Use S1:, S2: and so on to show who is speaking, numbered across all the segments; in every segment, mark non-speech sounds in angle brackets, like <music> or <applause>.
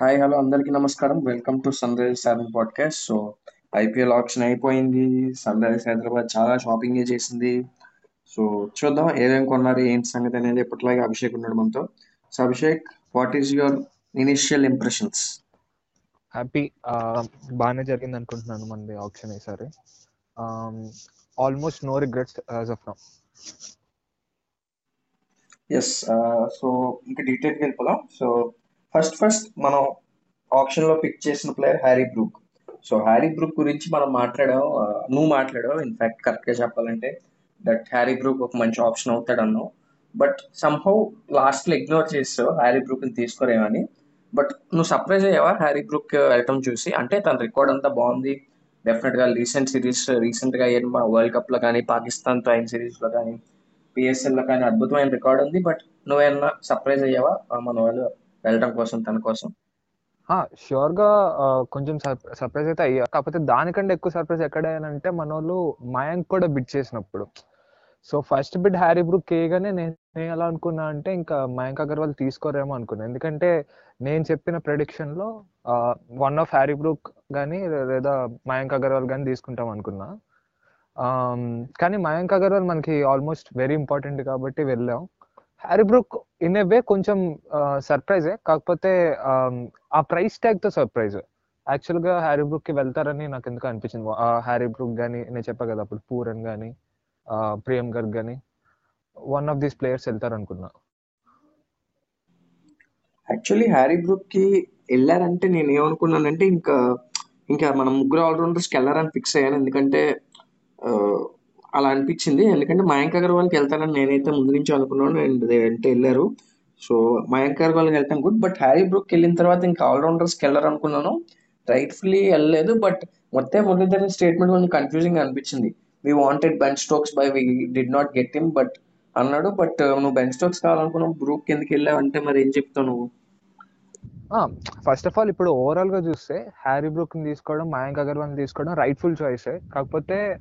S1: Hi hello అందరికీ నమస్కారం. Welcome to sun rise seven podcast so IPL auction అయిపోయింది. Sun rise Hyderabad చాలా shopping చేసింది. సో చూద్దాం ఏమేం కొన్నారు ఏంటి సంగతి అనేది ఎప్పటిలాగే అభిషేక్ ఉన్నాడు మనతో. So Abhishek what is your initial impressions
S2: happy బాగానే జరిగింది అనుకుంటున్నాను మనది ఆప్షన్ ఈసారి. Almost no regrets as of now
S1: yes so ఇంకా డీటెయిల్కి వెళ్ళిపోదాం. సో ఫస్ట్ ఫస్ట్ మనం ఆప్షన్లో పిక్ చేసిన player Harry Brook. So Harry Brook గురించి మనం మాట్లాడాం నువ్వు మాట్లాడావు. ఇన్ఫాక్ట్ కరెక్ట్గా చెప్పాలంటే దట్ హ్యారీ బ్రూక్ ఒక మంచి ఆప్షన్ అవుతాడు అన్నావు బట్ సంహౌ లాస్ట్లో ఇగ్నోర్ చేస్తావు హ్యారీ బ్రూక్ని తీసుకోరేమని బట్ నువ్వు సర్ప్రైజ్ అయ్యావా హ్యారీ బ్రూక్ వెళ్ళటం చూసి? అంటే తన రికార్డ్ అంతా బాగుంది. డెఫినెట్గా రీసెంట్ సిరీస్ రీసెంట్గా అయిన వరల్డ్ కప్లో కానీ పాకిస్తాన్తో అయిన సిరీస్లో కానీ పిఎస్ఎల్లో కానీ అద్భుతమైన రికార్డ్ ఉంది. బట్ నువ్వేమన్నా సర్ప్రైజ్ అయ్యావా? మన వాళ్ళు వెళ్ళడం కోసం తన కోసం?
S2: షూర్గా కొంచెం సర్ప్రైజ్ అయితే అయ్యా. కాకపోతే దానికంటే ఎక్కువ సర్ప్రైజ్ ఎక్కడ మన వాళ్ళు మయాంక్ కూడా బిడ్ చేసినప్పుడు. So first bid Harry Brook కేయగానే నేను నేను ఎలా అనుకున్నా అంటే ఇంకా మయాంక్ అగర్వాల్ తీసుకోరేమో అనుకున్నా. ఎందుకంటే నేను చెప్పిన ప్రెడిక్షన్లో వన్ ఆఫ్ హ్యారీ బ్రూక్ కానీ లేదా మయాంక్ అగర్వాల్ కానీ తీసుకుంటాం అనుకున్నా. కానీ మయాంక్ అగర్వాల్ మనకి ఆల్మోస్ట్ వెరీ ఇంపార్టెంట్ కాబట్టి వెళ్ళాం. Harry Brook in a way కొంచెం సర్ప్రైజే కాకపోతే ఆ ప్రైస్ ట్యాగ్తో సర్ప్రైజ్ యాక్చువల్గా హ్యారీ బ్రూక్కి వెళ్తారని నాకు ఎందుకు అనిపించింది. ఆ హ్యారీ బ్రూక్ గానీ నేను చెప్పా కదా అప్పుడు పూరన్ గానీ ప్రియం గర్గ్ గానీ వన్ ఆఫ్ దీస్ ప్లేయర్స్ వెళ్తారు అనుకున్నా
S1: యాక్చువల్లీ హ్యారీ బ్రూక్కి వెళ్ళారంటే నేను ఏమనుకున్నానంటే ఇంకా ఇంకా మనం ముగ్గురు ఆల్రౌండర్స్కి వెళ్ళారని ఫిక్స్ అయ్యాను. ఎందుకంటే అలా అనిపించింది. ఎందుకంటే మయాంక్ అగర్వాల్కి వెళ్తారని నేనైతే ముందు నుంచి అనుకున్నాను. అండ్ అంటే వెళ్ళారు. సో మయాంక్ అగర్వాల్కి వెళ్తాం గుడ్. బట్ హ్యారీ బ్రూక్ వెళ్ళిన తర్వాత ఇంకా ఆల్రౌండర్స్కి వెళ్ళారు అనుకున్నాను రైట్ఫుల్లీ వెళ్ళలేదు. బట్ మొత్తం మురళీధరన్ స్టేట్మెంట్ కొంచెం కన్ఫ్యూజింగ్ అనిపించింది. We wanted Ben Stokes but we did not get him but అన్నాడు. బట్ నువ్వు బెన్ స్టోక్స్ కావాలనుకున్నావు. బ్రూక్ ఎందుకు వెళ్ళావు? అంటే మరి ఏం చెప్తావు నువ్వు?
S2: ఫస్ట్ ఆఫ్ ఆల్ ఇప్పుడు ఓవరాల్గా చూస్తే హ్యారీ బ్రూక్ని తీసుకోవడం మయాంక్ అగర్వాల్ని తీసుకోవడం రైట్ఫుల్ చాయిస్ కాకపోతే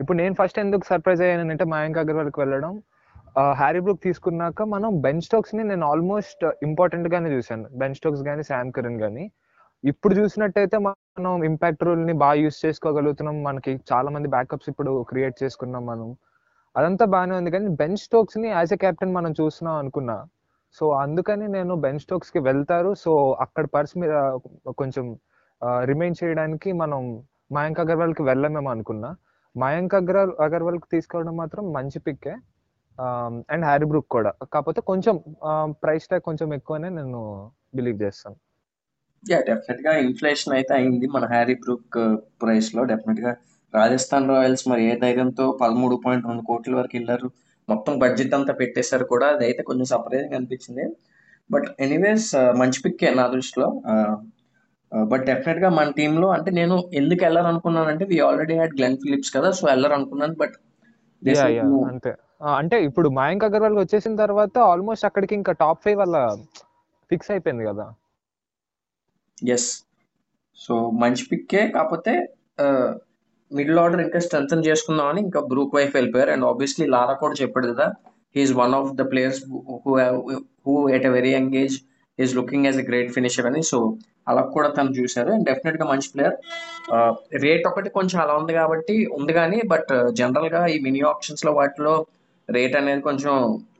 S2: ఇప్పుడు నేను ఫస్ట్ ఎందుకు సర్ప్రైజ్ అయ్యానంటే మయాంక్ అగర్వాల్కి వెళ్ళడం. హ్యారీ బ్రూక్ తీసుకున్నాక మనం బెన్ స్టోక్స్ని నేను ఆల్మోస్ట్ ఇంపార్టెంట్ uh, గానే చూశాను. బెన్ స్టోక్స్ గానీ శామ్ కరణ్ గానీ. ఇప్పుడు చూసినట్టయితే మనం ఇంపాక్ట్ రూల్ని బాగా యూస్ చేసుకోగలుగుతున్నాం. మనకి చాలా మంది బ్యాకప్స్ ఇప్పుడు క్రియేట్ చేసుకున్నాం మనం. అదంతా బాగానే ఉంది కానీ బెన్ స్టోక్స్ని యాజ్ ఎ కెప్టెన్ మనం చూస్తున్నాం అనుకున్నా. సో అందుకని నేను బెన్ స్టోక్స్కి వెళ్తారు. సో అక్కడ పర్స్ మీద కొంచెం uh, రిమైన్ చేయడానికి మనం మయాంక్ అగర్వాల్కి వెళ్ళమేమో అనుకున్నా మయాంక్ అగర్వాల్ అగర్వాల్కి తీసుకోవడం మాత్రం మంచి పిక్కే. అండ్ హ్యారీ బ్రూక్ కూడా. కాకపోతే కొంచెం ప్రైస్ ట్యాగ్ కొంచెం ఎక్కువనే నేను బిలీవ్ చేస్తాను.
S1: యా డెఫినెట్గా ఇన్ఫ్లేషన్ అయితే అయింది. మన హ్యారీ బ్రూక్ ప్రైస్లో డెఫినెట్గా. రాజస్థాన్ రాయల్స్ మరి ఏ ధైర్యంతో పదమూడు పాయింట్ రెండు కోట్ల వరకు వెళ్ళారు. మొత్తం బడ్జెట్ అంతా పెట్టేశారు కూడా. అదైతే కొంచెం సర్ప్రైజింగ్ అనిపించింది. బట్ ఎనీవేస్ మంచి పిక్కే నా దృష్టిలో. బట్ డెఫినెట్గా మన టీమ్లో అంటే నేను ఎందుకు వెళ్ళాలనుకున్నానంటే we already had Glenn Phillips కదా సో వెళ్ళాలనుకున్నాను బట్
S2: అంతే. ఆ, అంటే ఇప్పుడు మయాంక్ అగర్వాల్ వచ్చేసిన తర్వాత ఆల్మోస్ట్ అక్కడికి ఇంకా టాప్ ఫైవ్ వల్ల ఫిక్స్ అయిపోయింది కదా.
S1: ఎస్ సో మంచి పిక్కే కాకపోతే మిడిల్ ఆర్డర్ ఇంకా స్ట్రెంగ్ చేసుకుందామని ఇంకా బ్రూక్ వైఫ్ వెళ్ళిపోయారు. అండ్ ఆబ్వియస్లీ లారా కూడా చెప్పాడు కదా he is one of the players who who at a very young age is looking as a great finisher అని. సో అలా కూడా తను చూశారు. అండ్ డెఫినెట్గా మంచి ప్లేయర్ రేట్ ఒకటి కొంచెం అలా ఉంది కాబట్టి ఉంది కానీ బట్ జనరల్ uh, గా ఈ మినీ ఆప్షన్స్లో వాటిలో రేట్ అనేది కొంచెం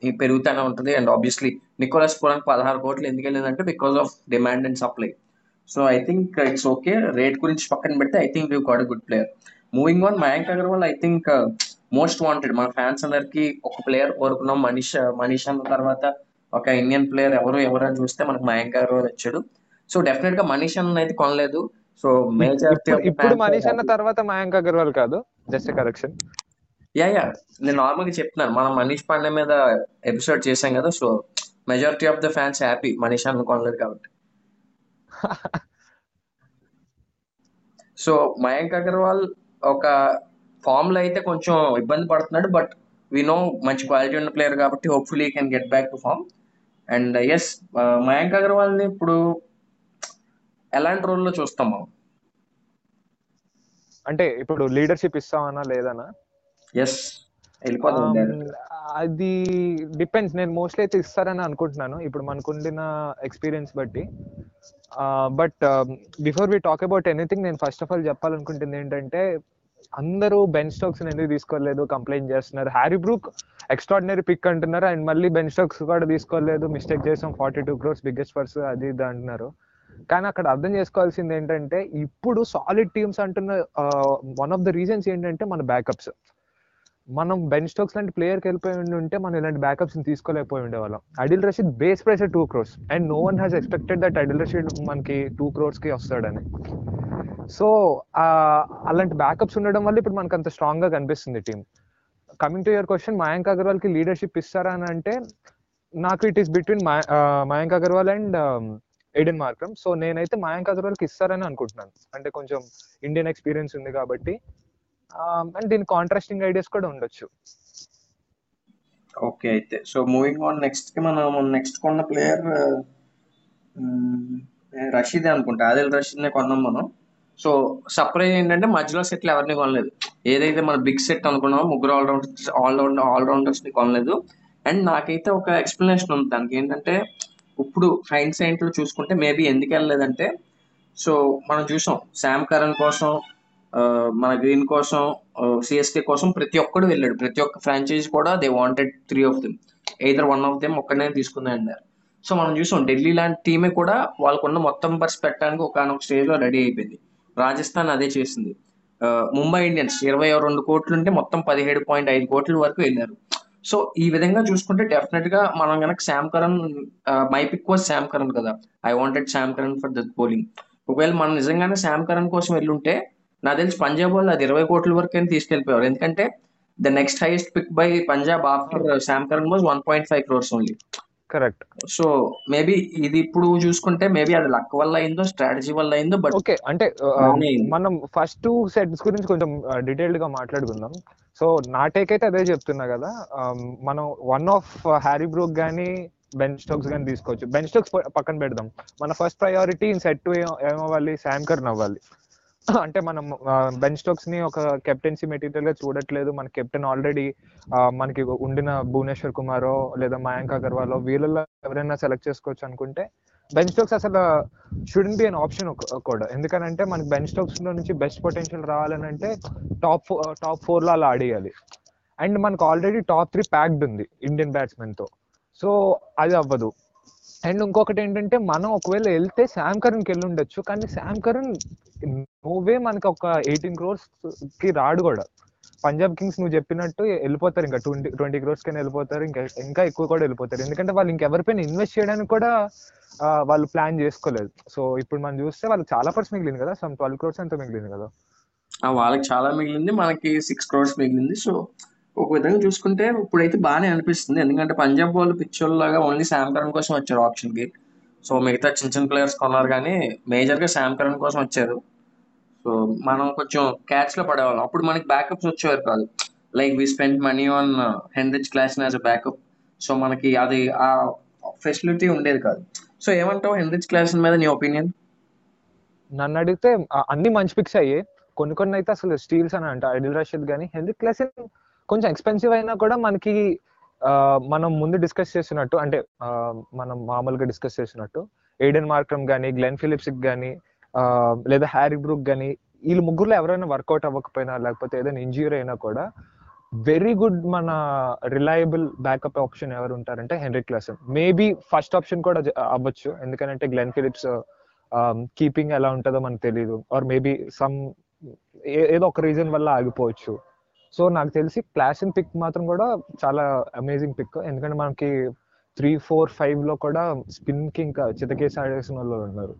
S1: ఈ పెరుగుతూనే ఉంటుంది. అండ్ ఆబ్వియస్లీ నికోలస్ పూరానికి పదహారు కోట్లు ఎందుకు వెళ్ళిందంటే because of demand and supply so I think it's okay rate గురించి పక్కన పెడితే I think you got good player moving on Mayank Agarwal I think most wanted మన ఫ్యాన్స్ అందరికి ఒక ప్లేయర్ కోరుకున్నాం. మనీష్ మనీష్ అన్న తర్వాత ఒక ఇండియన్ ప్లేయర్ ఎవరు ఎవరు అని చూస్తే మనకు మయాంక్ అగర్వాల్ వచ్చాడు. సో డెఫినెట్గా మనీష్ అన్న అయితే కొనలేదు. సో మేజారిటీ
S2: ఇప్పుడు మనీష్ అన్న తర్వాత మయాంక్ అగర్వాల్ కాదు జస్ట్ కరెక్షన్
S1: యా యా నేను నార్మల్గా చెప్తున్నాను. మనం మనీష్ పాండే మీద ఎపిసోడ్ చేశాం కదా so majority of the fans happy Manish అన్న కొనలేదు కాబట్టి. సో మయాంక్ అగర్వాల్ ఒక ఫామ్లో అయితే కొంచెం ఇబ్బంది పడుతున్నాడు బట్ వి నో మంచి క్వాలిటీ ఉన్న ప్లేయర్ కాబట్టి hopefully can get back to form and yes Mayank అగర్వాల్ని ఇప్పుడు ఎలాంటి రోల్లో చూస్తాం మనం?
S2: అంటే ఇప్పుడు లీడర్షిప్ ఇస్తామన్నా లేదనా
S1: ఎస్
S2: Um. అది డిపెండ్స్. నేను మోస్ట్లీ అయితే ఇస్తారని అనుకుంటున్నాను. ఇప్పుడు మనకుండిన ఎక్స్పీరియన్స్ బట్టి. But before we talk about anything నేను ఫస్ట్ ఆఫ్ ఆల్ చెప్పాలనుకుంటుంది ఏంటంటే అందరూ బెన్ స్టోక్స్ ఎందుకు తీసుకోలేదు కంప్లైంట్ చేస్తున్నారు. హ్యారీ బ్రూక్ ఎక్స్ట్రాడినరీ పిక్ అంటున్నారు. అండ్ మళ్ళీ బెన్ స్టోక్స్ కూడా తీసుకోలేదు. మిస్టేక్ చేసాం. Forty two crores biggest purse అది ఇది అంటున్నారు. కానీ అక్కడ అర్థం చేసుకోవాల్సింది ఏంటంటే ఇప్పుడు సాలిడ్ టీమ్స్ అంటున్న వన్ ఆఫ్ ద రీజన్స్ ఏంటంటే మన బ్యాకప్స్ మనం బెన్ స్టోక్స్ లాంటి ప్లేయర్కి వెళ్ళిపోయి ఉంటే మనం ఇలాంటి బ్యాకప్స్ తీసుకోలేకపోయి ఉండేవాళ్ళం. Adil Rashid base price two crores and no one has expected that Adil Rashid మనకి టూ క్రోర్స్కి వస్తాడని. సో అలాంటి బ్యాకప్స్ ఉండడం వల్ల ఇప్పుడు మనకు అంత స్ట్రాంగ్గా కనిపిస్తుంది team coming to your question Mayank అగర్వాల్కి leadership ఇస్తారా అని అంటే నాకు it is between Mayank Agarwal and Aiden Markram so నేనైతే మయాంక్ అగర్వాల్కి ఇస్తారని అనుకుంటున్నాను. అంటే కొంచెం ఇండియన్ ఎక్స్పీరియన్స్ ఉంది కాబట్టి. Um, అండ్ దీని కాంట్రాస్టింగ్ ఐడియాస్ కూడా ఉండొచ్చు.
S1: ఓకే అయితే. సో మూవింగ్ ఆన్ నెక్స్ట్కి మనం నెక్స్ట్ కొన్న ప్లేయర్ రషీద్ uh, um, అనుకుంటా. ఆదిల్ రషీద్ నే కొన్నాం మనం. సో సర్ప్రైజ్ ఏంటంటే మధ్యలో సెట్లు ఎవరిని కొనలేదు. ఏదైతే మన బిగ్ సెట్ అనుకున్నామో ముగ్గురు ఆల్రౌండర్స్ ఆల్రౌండర్ ఆల్రౌండర్స్ని కొనలేదు. అండ్ నాకైతే ఒక ఎక్స్ప్లెనేషన్ ఉంది. దానికి ఏంటంటే ఇప్పుడు హైండ్ సైంట్లో చూసుకుంటే మేబీ ఎందుకు వెళ్ళలేదంటే సో మనం చూసాం శామ్ కరణ్ కోసం మన గ్రీన్ కోసం సిఎస్కే కోసం ప్రతి ఒక్కడు వెళ్ళాడు. ప్రతి ఒక్క ఫ్రాంచైజ్ కూడా they wanted three of them either one of them ఒక్కడనే తీసుకుంది అన్నారు. సో మనం చూసాం ఢిల్లీ లాంటి టీమే కూడా వాళ్ళకున్న మొత్తం బర్స్ పెట్టడానికి ఒక స్టేజ్లో రెడీ అయిపోయింది. రాజస్థాన్ అదే చేసింది ముంబై ఇండియన్స్ ఇరవై రెండు కోట్లు ఉంటే మొత్తం పదిహేడు పాయింట్ ఐదు కోట్ల వరకు వెళ్ళారు. సో ఈ విధంగా చూసుకుంటే డెఫినెట్గా మనం కనుక Sam Curran my pick was Sam Curran కదా. I wanted Sam Curran for the bowling ఒకవేళ మనం నిజంగానే శామ్ కరణ్ కోసం వెళ్ళుంటే నాకు తెలిసి పంజాబ్ వాళ్ళు అది ఇరవై కోట్ల వరకు తీసుకెళ్ళిపోయారు ఎందుకంటే the next highest pick by Punjab after Sam Curran was one point five crores only
S2: correct.
S1: So maybe ఇది ఇప్పుడు చూసుకుంటే మేబీ అది లక్ వల్ల అయిందో స్ట్రాటజీ వల్ల అయిందో బట్
S2: ఓకే అంటే మనం ఫస్ట్ టూ సెట్స్ గురించి కొంచెం డీటెయిల్డ్గా మాట్లాడుకుందాం. సో నా టేక్ అయితే అదే చెప్తున్నా కదా మనం వన్ ఆఫ్ హ్యారీ బ్రూక్ గానీ బెన్ స్టోక్స్ గానీ తీసుకోవచ్చు. బెన్ స్టోక్స్ పక్కన పెడదాం. మన first priority in set to ఏమవ్వాలి? శామ్ కర్న్ అవ్వాలి. అంటే మనం బెన్ స్టోక్స్ని ఒక కెప్టెన్సీ మెటీరియల్గా చూడట్లేదు. మన కెప్టెన్ ఆల్రెడీ మనకి ఉండిన భువనేశ్వర్ కుమారో లేదా మయాంక్ అగర్వాలో వీళ్ళలో ఎవరైనా సెలెక్ట్ చేసుకోవచ్చు అనుకుంటే బెన్ స్టోక్స్ అసలు షుడెంట్ బి అన్ ఆప్షన్ కూడా ఎందుకనంటే మనకి బెన్ స్టోక్స్లో నుంచి బెస్ట్ పొటెన్షియల్ రావాలని అంటే టాప్ టాప్ ఫోర్లో అలా ఆడేయాలి. అండ్ మనకు ఆల్రెడీ టాప్ త్రీ ప్యాక్డ్ ఉంది ఇండియన్ బ్యాట్స్మెన్తో. సో అది అవ్వదు. అండ్ ఇంకొకటి ఏంటంటే మనం ఒకవేళ వెళ్తే శామ్ కరణ్కి వెళ్ళి ఉండొచ్చు కానీ శామ్ కరణ్ నువ్వే మనకి ఒక ఎయిటీన్ క్రోర్స్కి రాడు కూడా. పంజాబ్ కింగ్స్ నువ్వు చెప్పినట్టు వెళ్ళిపోతారు ఇంకా ట్వంటీ ట్వంటీ క్రోర్స్ కైనా వెళ్ళిపోతారు. ఇంకా ఇంకా ఎక్కువ కూడా వెళ్ళిపోతారు. ఎందుకంటే వాళ్ళు ఇంకెవరిపైన ఇన్వెస్ట్ చేయడానికి కూడా వాళ్ళు ప్లాన్ చేసుకోలేదు. సో ఇప్పుడు మనం చూస్తే వాళ్ళకి చాలా పర్స్ మిగిలింది కదా. సమ్ ట్వెల్వ్ క్రోర్స్ ఎంత మిగిలింది కదా.
S1: వాళ్ళకి చాలా మిగిలింది. మనకి సిక్స్ క్రోర్స్ మిగిలింది. సో ఒక విధంగా చూసుకుంటే ఇప్పుడైతే బాగానే అనిపిస్తుంది. ఎందుకంటే పంజాబ్ వాళ్ళు పిచ్చోళ్ళలాగా ఓన్లీ శామ్ కరణ్ కోసం వచ్చారు ఆప్షన్కి. సో మిగతా చిన్న చిన్న ప్లేయర్స్ కొన్నారు కానీ మేజర్గా శామ్ కరణ్ కోసం వచ్చారు. సో మనం కొంచెం క్యాచ్లో పడేవాళ్ళం. అప్పుడు మనకి బ్యాకప్స్ వచ్చేవారు కాదు. Like we spend money on Heinrich Klaasen as a backup so మనకి అది ఆ ఫెసిలిటీ ఉండేది కాదు. సో ఏమంటావు హెన్రిచ్ క్లాస్ మీద నీ ఒపీనియన్
S2: నన్ను అడిగితే అన్ని మంచి పిక్స్ అయ్యాయి. కొన్ని కొన్ని అయితే అసలు స్టీల్స్ అని అంట. ఐడిల్ రషీద్ కానీ హెన్రిక్ క్లాస్ కొంచెం ఎక్స్పెన్సివ్ అయినా కూడా మనకి మనం ముందు డిస్కస్ చేసినట్టు అంటే మనం మామూలుగా డిస్కస్ చేసినట్టు ఎయిడెన్ మార్క్రమ్ కానీ గ్లెన్ ఫిలిప్స్ కానీ లేదా హ్యారీ బ్రూక్ కానీ వీళ్ళు ముగ్గురులో ఎవరైనా వర్కౌట్ అవ్వకపోయినా లేకపోతే ఏదైనా ఇంజూరీ అయినా కూడా వెరీ గుడ్ మన రిలయబుల్ బ్యాకప్ ఆప్షన్ ఎవరు ఉంటారంటే Henry Klaasen maybe first option కూడా అవ్వచ్చు. ఎందుకంటే గ్లెన్ ఫిలిప్స్ కీపింగ్ ఎలా ఉంటుందో మనకు తెలియదు ఆర్ మేబీ సమ్ ఏదో ఒక రీజన్ వల్ల ఆగిపోవచ్చు. సో నాకు తెలిసి క్లాస్ ఇన్ పిక్ మాత్రం కూడా చాలా అమేజింగ్ పిక్ ఎందుకంటే మనకి త్రీ ఫోర్ ఫైవ్లో కూడా స్పిన్కి ఇంకా చితకేసి ఆడేసిన వాళ్ళు ఉన్నారు.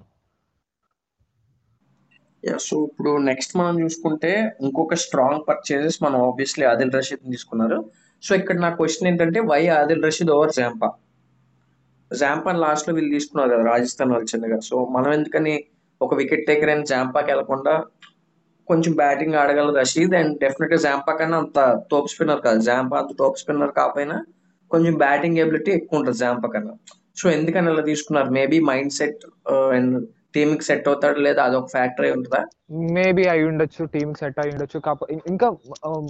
S1: సో ఇప్పుడు నెక్స్ట్ మనం చూసుకుంటే ఇంకొక స్ట్రాంగ్ పర్చేజెస్ మనం ఆబ్వియస్లీ ఆదిల్ రషీద్ తీసుకున్నారు. సో ఇక్కడ నా క్వశ్చన్ ఏంటంటే why Adil Rashid over Zampa Zampa లాస్ట్లో వీళ్ళు తీసుకున్నారు కదా రాజస్థాన్ వాళ్ళు చిన్నగా. సో మనం ఎందుకని ఒక వికెట్ టేకర్ అయిన జాంపాకి వెళ్ళకుండా కొంచెం బ్యాటింగ్ ఆడగల రషీద్. అండ్ డెఫినెట్గా జాంపా కన్నా అంత టోప్ స్పిన్నర్ కాదు. జాంపా అంత టోప్ స్పిన్నర్ కాకపోయినా కొంచెం బ్యాటింగ్ ఎబిలిటీ ఎక్కువ ఉంటుంది జాంపా కన్నా. సో ఎందుకని అలా తీసుకున్నారు? మేబీ మైండ్ సెట్ అండ్ టీమ్కి సెట్ అవుతాడు లేదా అదొక ఫ్యాక్టర్ అయి ఉంటుందా?
S2: మేబీ అయి ఉండొచ్చు టీమ్ సెట్ అయి ఉండొచ్చు. కాకపోతే ఇంకా um,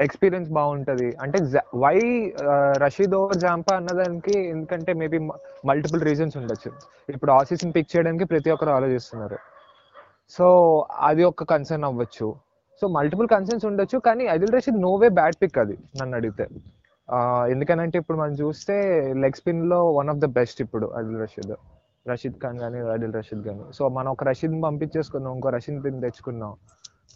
S2: ఎక్స్పీరియన్స్ బాగుంటది. అంటే why uh, Rashid over Zampa అన్నదానికి ఎందుకంటే మేబీ మల్టిపుల్ రీజన్స్ ఉండొచ్చు. ఇప్పుడు ఆసీస్ పిక్ చేయడానికి ప్రతి ఒక్కరు ఆలోచిస్తున్నారు. సో అది ఒక కన్సర్న్ అవ్వచ్చు. సో మల్టిపుల్ కన్సర్న్స్ ఉండొచ్చు కానీ Adil Rashid no way bad pick అది నన్ను అడిగితే. ఎందుకనంటే ఇప్పుడు మనం చూస్తే లెగ్ స్పిన్లో వన్ ఆఫ్ ద బెస్ట్ ఇప్పుడు అదిల్ రషీద్. రషీద్ ఖాన్ కానీ అదిల్ రషీద్ కానీ సో మనం ఒక రషీద్ పంపించేసుకున్నాం ఇంకో రషీద్ పిన్ తెచ్చుకున్నాం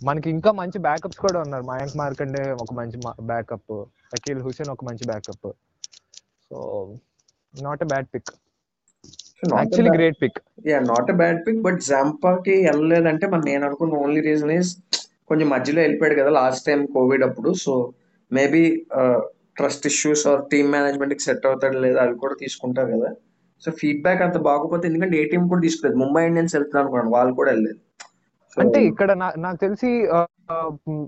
S2: మనకి ఇంకా మంచి బ్యాకప్స్ కూడా ఉన్నారు. మయాంక్ మార్కండే ఒక మంచి బ్యాకప్ అఖిల్ హుసేన్ ఒక మంచి backup so not a bad pick actually great pick
S1: yeah not a bad pick but జాంపాకి వెళ్ళలేదంటే మరి నేను అనుకున్న ఓన్లీ రీజన్ ఈస్ కొంచెం మధ్యలో వెళ్ళిపోయాడు కదా లాస్ట్ టైం కోవిడ్ అప్పుడు so maybe trust issues or team మేనేజ్మెంట్కి సెట్ అవుతాడు లేదా అవి కూడా తీసుకుంటారు కదా. సో ఫీడ్బ్యాక్ అంత బాగోపోతే ఎందుకంటే ఏ టీం కూడా తీసుకోలేదు. ముంబై ఇండియన్స్ వెళ్తున్నారు అనుకోండి వాళ్ళు కూడా వెళ్ళలేదు.
S2: అంటే ఇక్కడ నాకు తెలిసి మ్,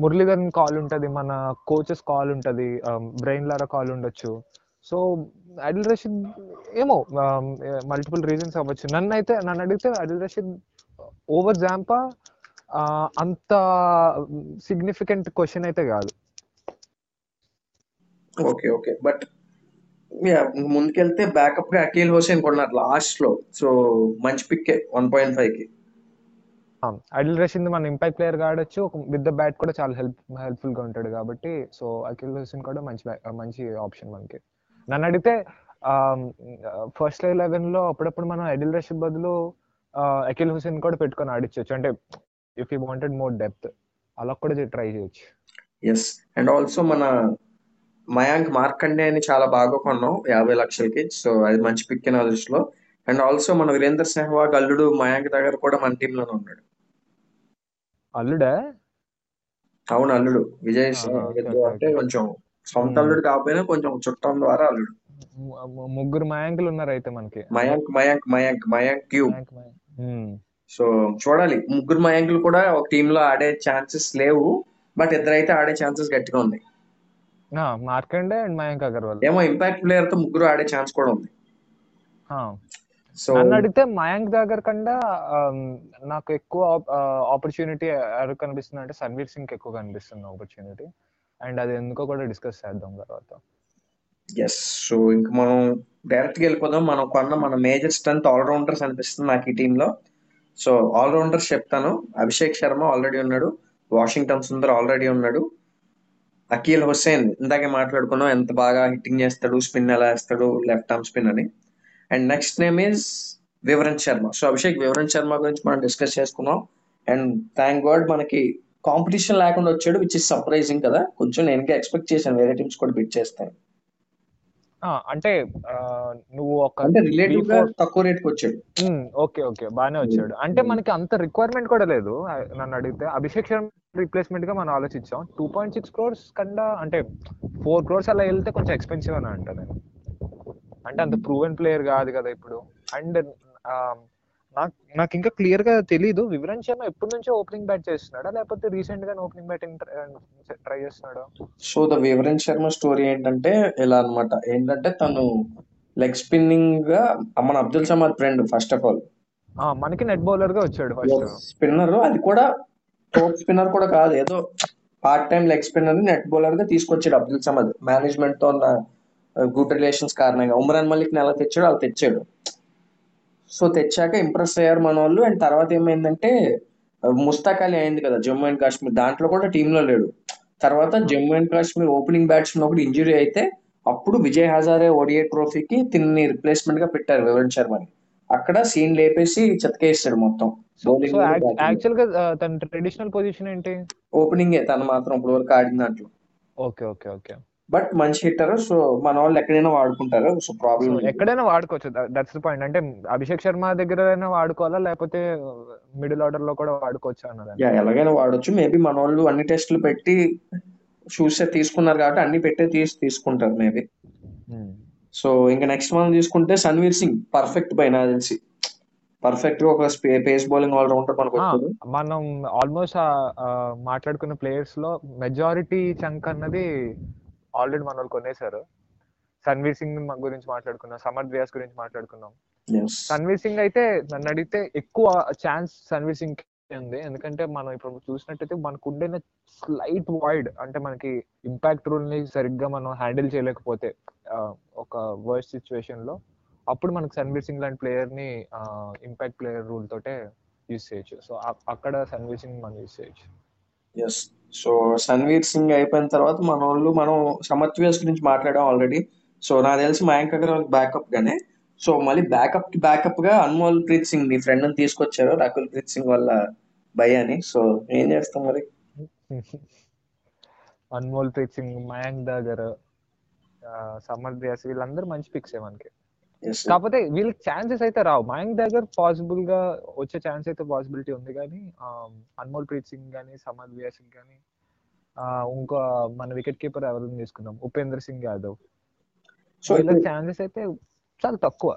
S2: మురళీధరన్ కాల్ ఉంటది మన కోచెస్ కాల్ ఉంటది బ్రెయిన్ లారా కాల్ ఉండొచ్చు. సో అడిల్ రషీద్ ఏమో మల్టిపుల్ రీజన్స్ అవ్వచ్చు. నన్ను అయితే నన్ను అడిగితే అడిల్ రషీద్ ఓవర్ జాంపా అంత సిగ్నిఫికెంట్ క్వశ్చన్ అయితే కాదు.
S1: Okay okay. బట్ యా ముందుకెళ్తే బ్యాకప్గా అఖిల్ హుసేన్ కొన్నారు లాస్ట్లో. సో మంచి పిక్ వన్ పాయింట్ ఫైవ్కి.
S2: అడిల్ రషీద్ మన ఇంపాక్ట్ ప్లేయర్ ఆడొచ్చు విత్ ద బ్యాట్ కూడా చాలా హెల్ప్ హెల్ప్ఫుల్గా ఉంటాడు కాబట్టి. సో అఖిల్ హుసేన్ కూడా మంచి మంచి ఆప్షన్ మనకి. నన్ను అడిగితే ఫస్ట్ ఎలెవెన్లో అప్పుడప్పుడు మనం అడిల్ రషీద్ బదులు అఖిల్ హుసేన్ కూడా పెట్టుకొని ఆడించవచ్చు అంటే if you wanted more depth అలా కూడా ట్రై చేయొచ్చు.
S1: ఎస్ అండ్ ఆల్సో మన మయాంక్ మార్కండే అని చాలా బాగా కొన్నాం యాభై లక్షలకి. సో అది మంచి పిక్ నా దృష్టిలో. అండ్ ఆల్సో మన వీరేందర్ సెహ్వాగ్ అల్లుడు మయాంక్ దగ్గర కూడా మన టీమ్లోనే ఉన్నాడు.
S2: అల్లుడా?
S1: అవును అల్లుడు. విజయ్ అంటే. కొంచెం సొంత. అల్లుడు కాకపోయినా కొంచెం చుట్టం ద్వారా అల్లుడు.
S2: ముగ్గురు మయాంకులు ఉన్నారు అయితే మనకి.
S1: మయాంక్ మయాంక్ మయాంక్ మయాంక్.
S2: Hmm.
S1: సో చూడాలి. ముగ్గురు మయాంకులు కూడా ఒక టీమ్లో ఆడే ఛాన్సెస్ లేవు. బట్ ఇద్దరైతే ఆడే ఛాన్సెస్ గట్టిగా ఉన్నాయి.
S2: ఆ, మార్కండే అండ్ మయాంక్ అగర్వాల్.
S1: ఏమో ఇంపాక్ట్ ప్లేయర్తో ముగ్గురు ఆడే ఛాన్స్ కూడా ఉంది. సో
S2: నన్ను అడిగితే మయాంక్ దగ్గర కన్నా నాకు ఎక్కువ ఆపర్చునిటీ ఎవరు కనిపిస్తుంది అంటే సన్వీర్ సింగ్ ఎక్కువ కనిపిస్తుంది ఆపర్చునిటీ. అండ్ అది ఎందుకో కూడా డిస్కస్ చేద్దాం తర్వాత.
S1: ఎస్ సో ఇంక మనం డైరెక్ట్గా వెళ్ళిపోదాం. మనం కొన్న మన మేజర్ స్ట్రెంత్ ఆల్రౌండర్స్ అనిపిస్తుంది నాకు ఈ టీంలో. సో ఆల్రౌండర్స్ చెప్తాను. అభిషేక్ శర్మ ఆల్రెడీ ఉన్నాడు. వాషింగ్టన్ సుందర్ ఆల్రెడీ ఉన్నాడు. అకీల్ హుస్సేన్ ఇందాకే మాట్లాడుకున్నాం ఎంత బాగా హిట్టింగ్ చేస్తాడు స్పిన్ ఎలా వేస్తాడు లెఫ్ట్ ఆర్మ్ స్పిన్ అని. And next name is Vivrant Sharma so Abhishek Vivrant Sharma గురించి మనం డిస్కస్ చేసుకున్నాం. అండ్ థ్యాంక్ గాడ్ మనకి కాంపిటీషన్ లేకుండా వచ్చాడు విచ్ ఇస్ సర్ప్రైజింగ్ కదా. కొంచెం నేను ఎక్స్పెక్ట్ చేశాను వేరే టీమ్స్ కూడా బిట్ చేస్తాను
S2: ఆ, అంటే నువ్వు ఒక
S1: అంటే
S2: రిలేటివ్గా
S1: తక్కువ రేట్కి వచ్చాడు.
S2: ఓకే ఓకే బాగానే వచ్చాడు. అంటే మనకి అంత రిక్వైర్మెంట్ కూడా లేదు నన్ను అడిగితే. అభిషేక్ శర్మ రిప్లేస్మెంట్గా మనం ఆలోచించాం టూ పాయింట్ సిక్స్ క్రోర్స్ కన్నా అంటే ఫోర్ క్రోర్స్ అలా వెళ్తే కొంచెం ఎక్స్పెన్సివ్ అని అంట నేను. అంటే అంత ప్రూవెన్ ప్లేయర్ కాదు కదా ఇప్పుడు. అండ్ నాకు నాకు ఇంకా క్లియర్గా తెలీదు. వివరణ్ శర్మ ఎప్పటి నుంచో ఓపెనింగ్ బ్యాట్ చేస్తున్నాడా? లేకపోతే రీసెంట్గా ఓపెనింగ్ బ్యాటింగ్ ట్రై చేస్తున్నాడా?
S1: So the Vivrant Sharma story ఏంటంటే ఇలా అన్నమాట? ఏంటంటే తను లెగ్ స్పిన్నింగ్గా మన Abdul Samad friend first of all.
S2: ఆ, మనకి నెట్ బౌలర్గా వచ్చాడు ఫస్ట్.
S1: స్పిన్నర్. అది కూడా టాప్ స్పిన్నర్ కూడా కాదు. ఏదో part time leg spinner net బౌలర్గా తీసుకొచ్చాడు అబ్దుల్ సమద్. మేనేజ్మెంట్తో ఉన్న గుడ్ రిలేషన్స్ కారణంగా. ఉమ్రాన్ మలిక్ని ఎలా తెచ్చాడు అలా తెచ్చాడు. సో తెచ్చాక ఇంప్రెస్ అయ్యారు మన వాళ్ళు అండ్ తర్వాత ఏమైందంటే ముస్తాక్ అలీ అయింది కదా జమ్మూ అండ్ కాశ్మీర్. దాంట్లో కూడా టీమ్లో లేడు. తర్వాత Jammu and Kashmir opening batsmen ఒకటి ఇంజురీ అయితే అప్పుడు విజయ్ హజారే ఓడిఐ ట్రోఫీకి తిన్ని రిప్లేస్మెంట్గా పెట్టారు వివరణ్ శర్మని. అక్కడ సీన్ లేపేసి చెతకేస్తాడు మొత్తం.
S2: యాక్చువల్గా తన ట్రెడిషనల్ పొజిషన్ ఏంటి?
S1: ఓపెనింగ్ తను మాత్రం ఇప్పుడు వరకు ఆడిన దాంట్లో.
S2: ఓకే ఓకే ఓకే
S1: బట్ మంచి హిట్టర్. సో మన వాళ్ళు ఎక్కడైనా వాడుకుంటారు. సో
S2: సో
S1: ప్రాబ్లం
S2: ఎక్కడైనా వాడుకోవచ్చు. That's the point. అంటే అభిషేక్ శర్మ దగ్గర వాడుకోవాలా? లేకపోతే మిడిల్ ఆర్డర్లో కూడా వాడుకోవచ్చు అన్నది
S1: యా ఎలాగైనా వాడొచ్చు. మేబీ మన వాళ్ళు అన్ని టెస్టులు పెట్టి చూసే తీసుకున్నారు కాబట్టి అన్ని పెట్టే తీసి తీసుకుంటారు మేబీ. సో ఇంకా నెక్స్ట్ మనం తీసుకుంటే సన్వీర్ సింగ్. పర్ఫెక్ట్ పై నాకు తెలిసి. పర్ఫెక్ట్గా ఒక పేస్ బౌలింగ్ ఆల్ రౌండర్ మనకు
S2: మనం ఆల్మోస్ట్ మాట్లాడుకున్న ప్లేయర్స్లో మెజారిటీ చంక్ అన్నది ఆల్రెడీ మన వాళ్ళు కొనేశారు. సన్వీర్ సింగ్ గురించి మాట్లాడుకున్నాం సమర్ వ్యాస్ గురించి మాట్లాడుకున్నాం. సన్వీర్ సింగ్ అయితే నన్ను అడిగితే ఎక్కువ ఛాన్స్ సన్వీర్ సింగ్ ఉంది. ఎందుకంటే మనం ఇప్పుడు చూసినట్టయితే మనకు ఉండే స్లైట్ వాయిడ్ అంటే మనకి ఇంపాక్ట్ రూల్ని సరిగ్గా మనం హ్యాండిల్ చేయలేకపోతే ఒక వర్స్ట్ సిచ్యువేషన్లో అప్పుడు మనకు సన్వీర్ సింగ్ లాంటి ప్లేయర్ని ఇంపాక్ట్ ప్లేయర్ రూల్ తోటే యూస్ చేయొచ్చు. సో అక్కడ సన్వీర్ సింగ్ మనం యూస్ చేయొచ్చు.
S1: ఎస్ సో సన్వీర్ సింగ్ అయిపోయిన తర్వాత మన వాళ్ళు మనం సమర్థ్ వ్యాస్ గురించి మాట్లాడాం ఆల్రెడీ సో నాకు తెలిసి మయాంక్ అగర్వాల్ బ్యాకప్ గానే. సో మళ్ళీ బ్యాకప్కి బ్యాకప్గా అన్మోల్ ప్రీత్ సింగ్ నీ ఫ్రెండ్ని తీసుకొచ్చారు. రకుల్ ప్రీత్ సింగ్ వాళ్ళ భయాని సో ఏం చేస్తాం మరి?
S2: అన్మోల్ ప్రీత్ సింగ్ మయాంక్ దాగర్ సమర్ వ్యాస్ వీళ్ళందరూ మంచి పిక్స్ మనకి. కాకపోతే వీళ్ళకి ఛాన్సెస్ అయితే రావు. మయాంక్ దగ్గర పాసిబుల్గా వచ్చే ఛాన్స్ అయితే పాసిబిలిటీ ఉంది కానీ అన్మోల్ ప్రీత్ సింగ్ కానీ సమర్ వియా సింగ్ కానీ ఇంకో మన వికెట్ కీపర్ ఎవరిని తీసుకున్నాం ఉపేంద్ర సింగ్ యాదవ్.
S1: సో
S2: వీళ్ళకి ఛాన్సెస్ అయితే చాలా తక్కువ.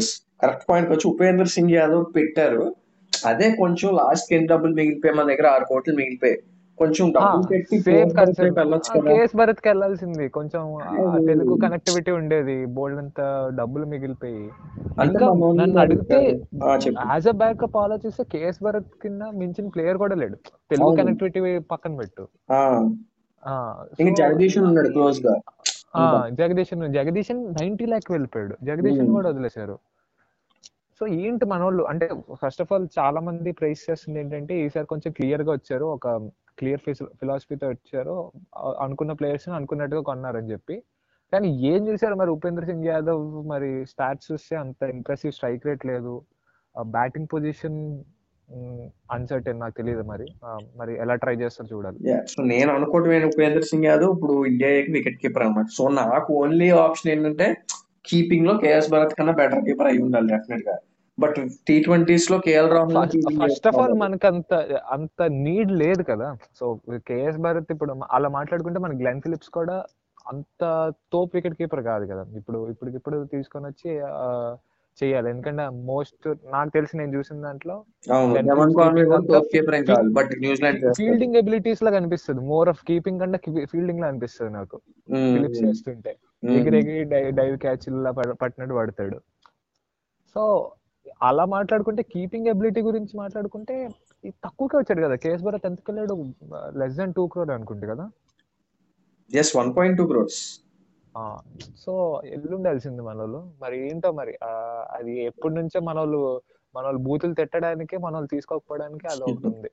S1: ఎస్ కరెక్ట్ పాయింట్ వచ్చి ఉపేంద్ర సింగ్ యాదవ్ పెట్టారు. అదే కొంచెం లాస్ట్ ఎన్ని డబ్బులు మిగిలిపోయి మన దగ్గర ఆరు కోట్లు మిగిలిపోయి కొంచెం కేఎస్
S2: భరత్కి వెళ్ళాల్సింది. కొంచెం తెలుగు కనెక్టివిటీ ఉండేది. బోల్డ్ అంత డబ్బులు మిగిలిపోయి. నన్ను అడిగితే యాజ్ అ బ్యాకప్ ఆలోచిస్తే కేఎస్ భరత్ కింద మించిన ప్లేయర్ కూడా లేడు. తెలుగు. కనెక్టివిటీ పక్కన పెట్టు.
S1: జగదీశన్ ఉన్నాడు
S2: క్లోజ్గా. జగదీశన్ జగదీశన్ నైన్టీ ల్యాక్ వెళ్ళిపోయాడు. జగదీశన్. కూడా వదిలేశారు. సో ఏంటి మనోళ్ళు అంటే ఫస్ట్ ఆఫ్ ఆల్ చాలా మంది ప్రైస్ చేస్తుంది ఏంటంటే ఈసారి కొంచెం క్లియర్గా వచ్చారు ఒక క్లియర్ ఫిలాసఫీతో వచ్చారు అనుకున్న ప్లేయర్స్ అనుకున్నట్టుగా కొన్నారని చెప్పి. కానీ ఏం చేశారు మరి ఉపేంద్ర సింగ్ యాదవ్? మరి స్టాట్స్ చూస్తే అంత ఇంప్రెసివ్ స్ట్రైక్ రేట్ లేదు. బ్యాటింగ్ పొజిషన్ అన్సర్టెన్ నాకు తెలియదు మరి. మరి ఎలా ట్రై చేస్తారు చూడాలి.
S1: సో నేను అనుకోవటం ఉపేంద్ర సింగ్ యాదవ్? ఇప్పుడు ఇండియా వికెట్ కీపర్ అనమాట సో నాకు ఓన్లీ ఆప్షన్ ఏంటంటే కీపింగ్లో కేఎస్ భరత్ కన్నా బెటర్ కీపర్ అయి ఉండాలి డెఫినెట్గా but T ట్వంటీస్లో KL Rahul
S2: first of all మనకి అంత అంత నీడ్ లేదు కదా. సో కేఎస్ భారత్ ఇప్పుడు అలా మాట్లాడుకుంటే మన గ్లెన్ ఫిలిప్స్ కూడా అంత తోప్ వికెట్ కీపర్ కాదు కదా. ఇప్పుడు ఇప్పుడు ఇప్పుడు తీసుకొని వచ్చి ఆ, చెయ్యాలి ఎందుకంటే మోస్ట్ నాకు తెలిసి నేను చూసిన దాంట్లో ఫీల్డింగ్ ఎబిలిటీస్ లాగా అనిపిస్తుంది మోర్ ఆఫ్ కీపింగ్ కంటే ఫీల్డింగ్ లా అనిపిస్తుంది నాకు. ఫిలిప్స్ చేస్తుంటే. ఎగిరి డైవ్ క్యాచ్ లా పట్టినట్టు పడతాడు. సో అలా మాట్లాడుకుంటే కీపింగ్ ఎబిలిటీ గురించి మాట్లాడుకుంటే తక్కువకే వచ్చాడు కదా. కేఎస్ భరత్ ఎంతకు వెళ్ళాడు లెస్ దాన్ టూ క్రోర్ అనుకుంటే కదా.
S1: Yes one point two crores
S2: so ఎల్లుండాల్సింది మన వాళ్ళు మరి ఏంటో మరి అది ఎప్పటి నుంచో మన వాళ్ళు మన వాళ్ళు బూతులు తిట్టడానికి మన వాళ్ళు తీసుకోకపోవడానికి అది ఉంది <laughs>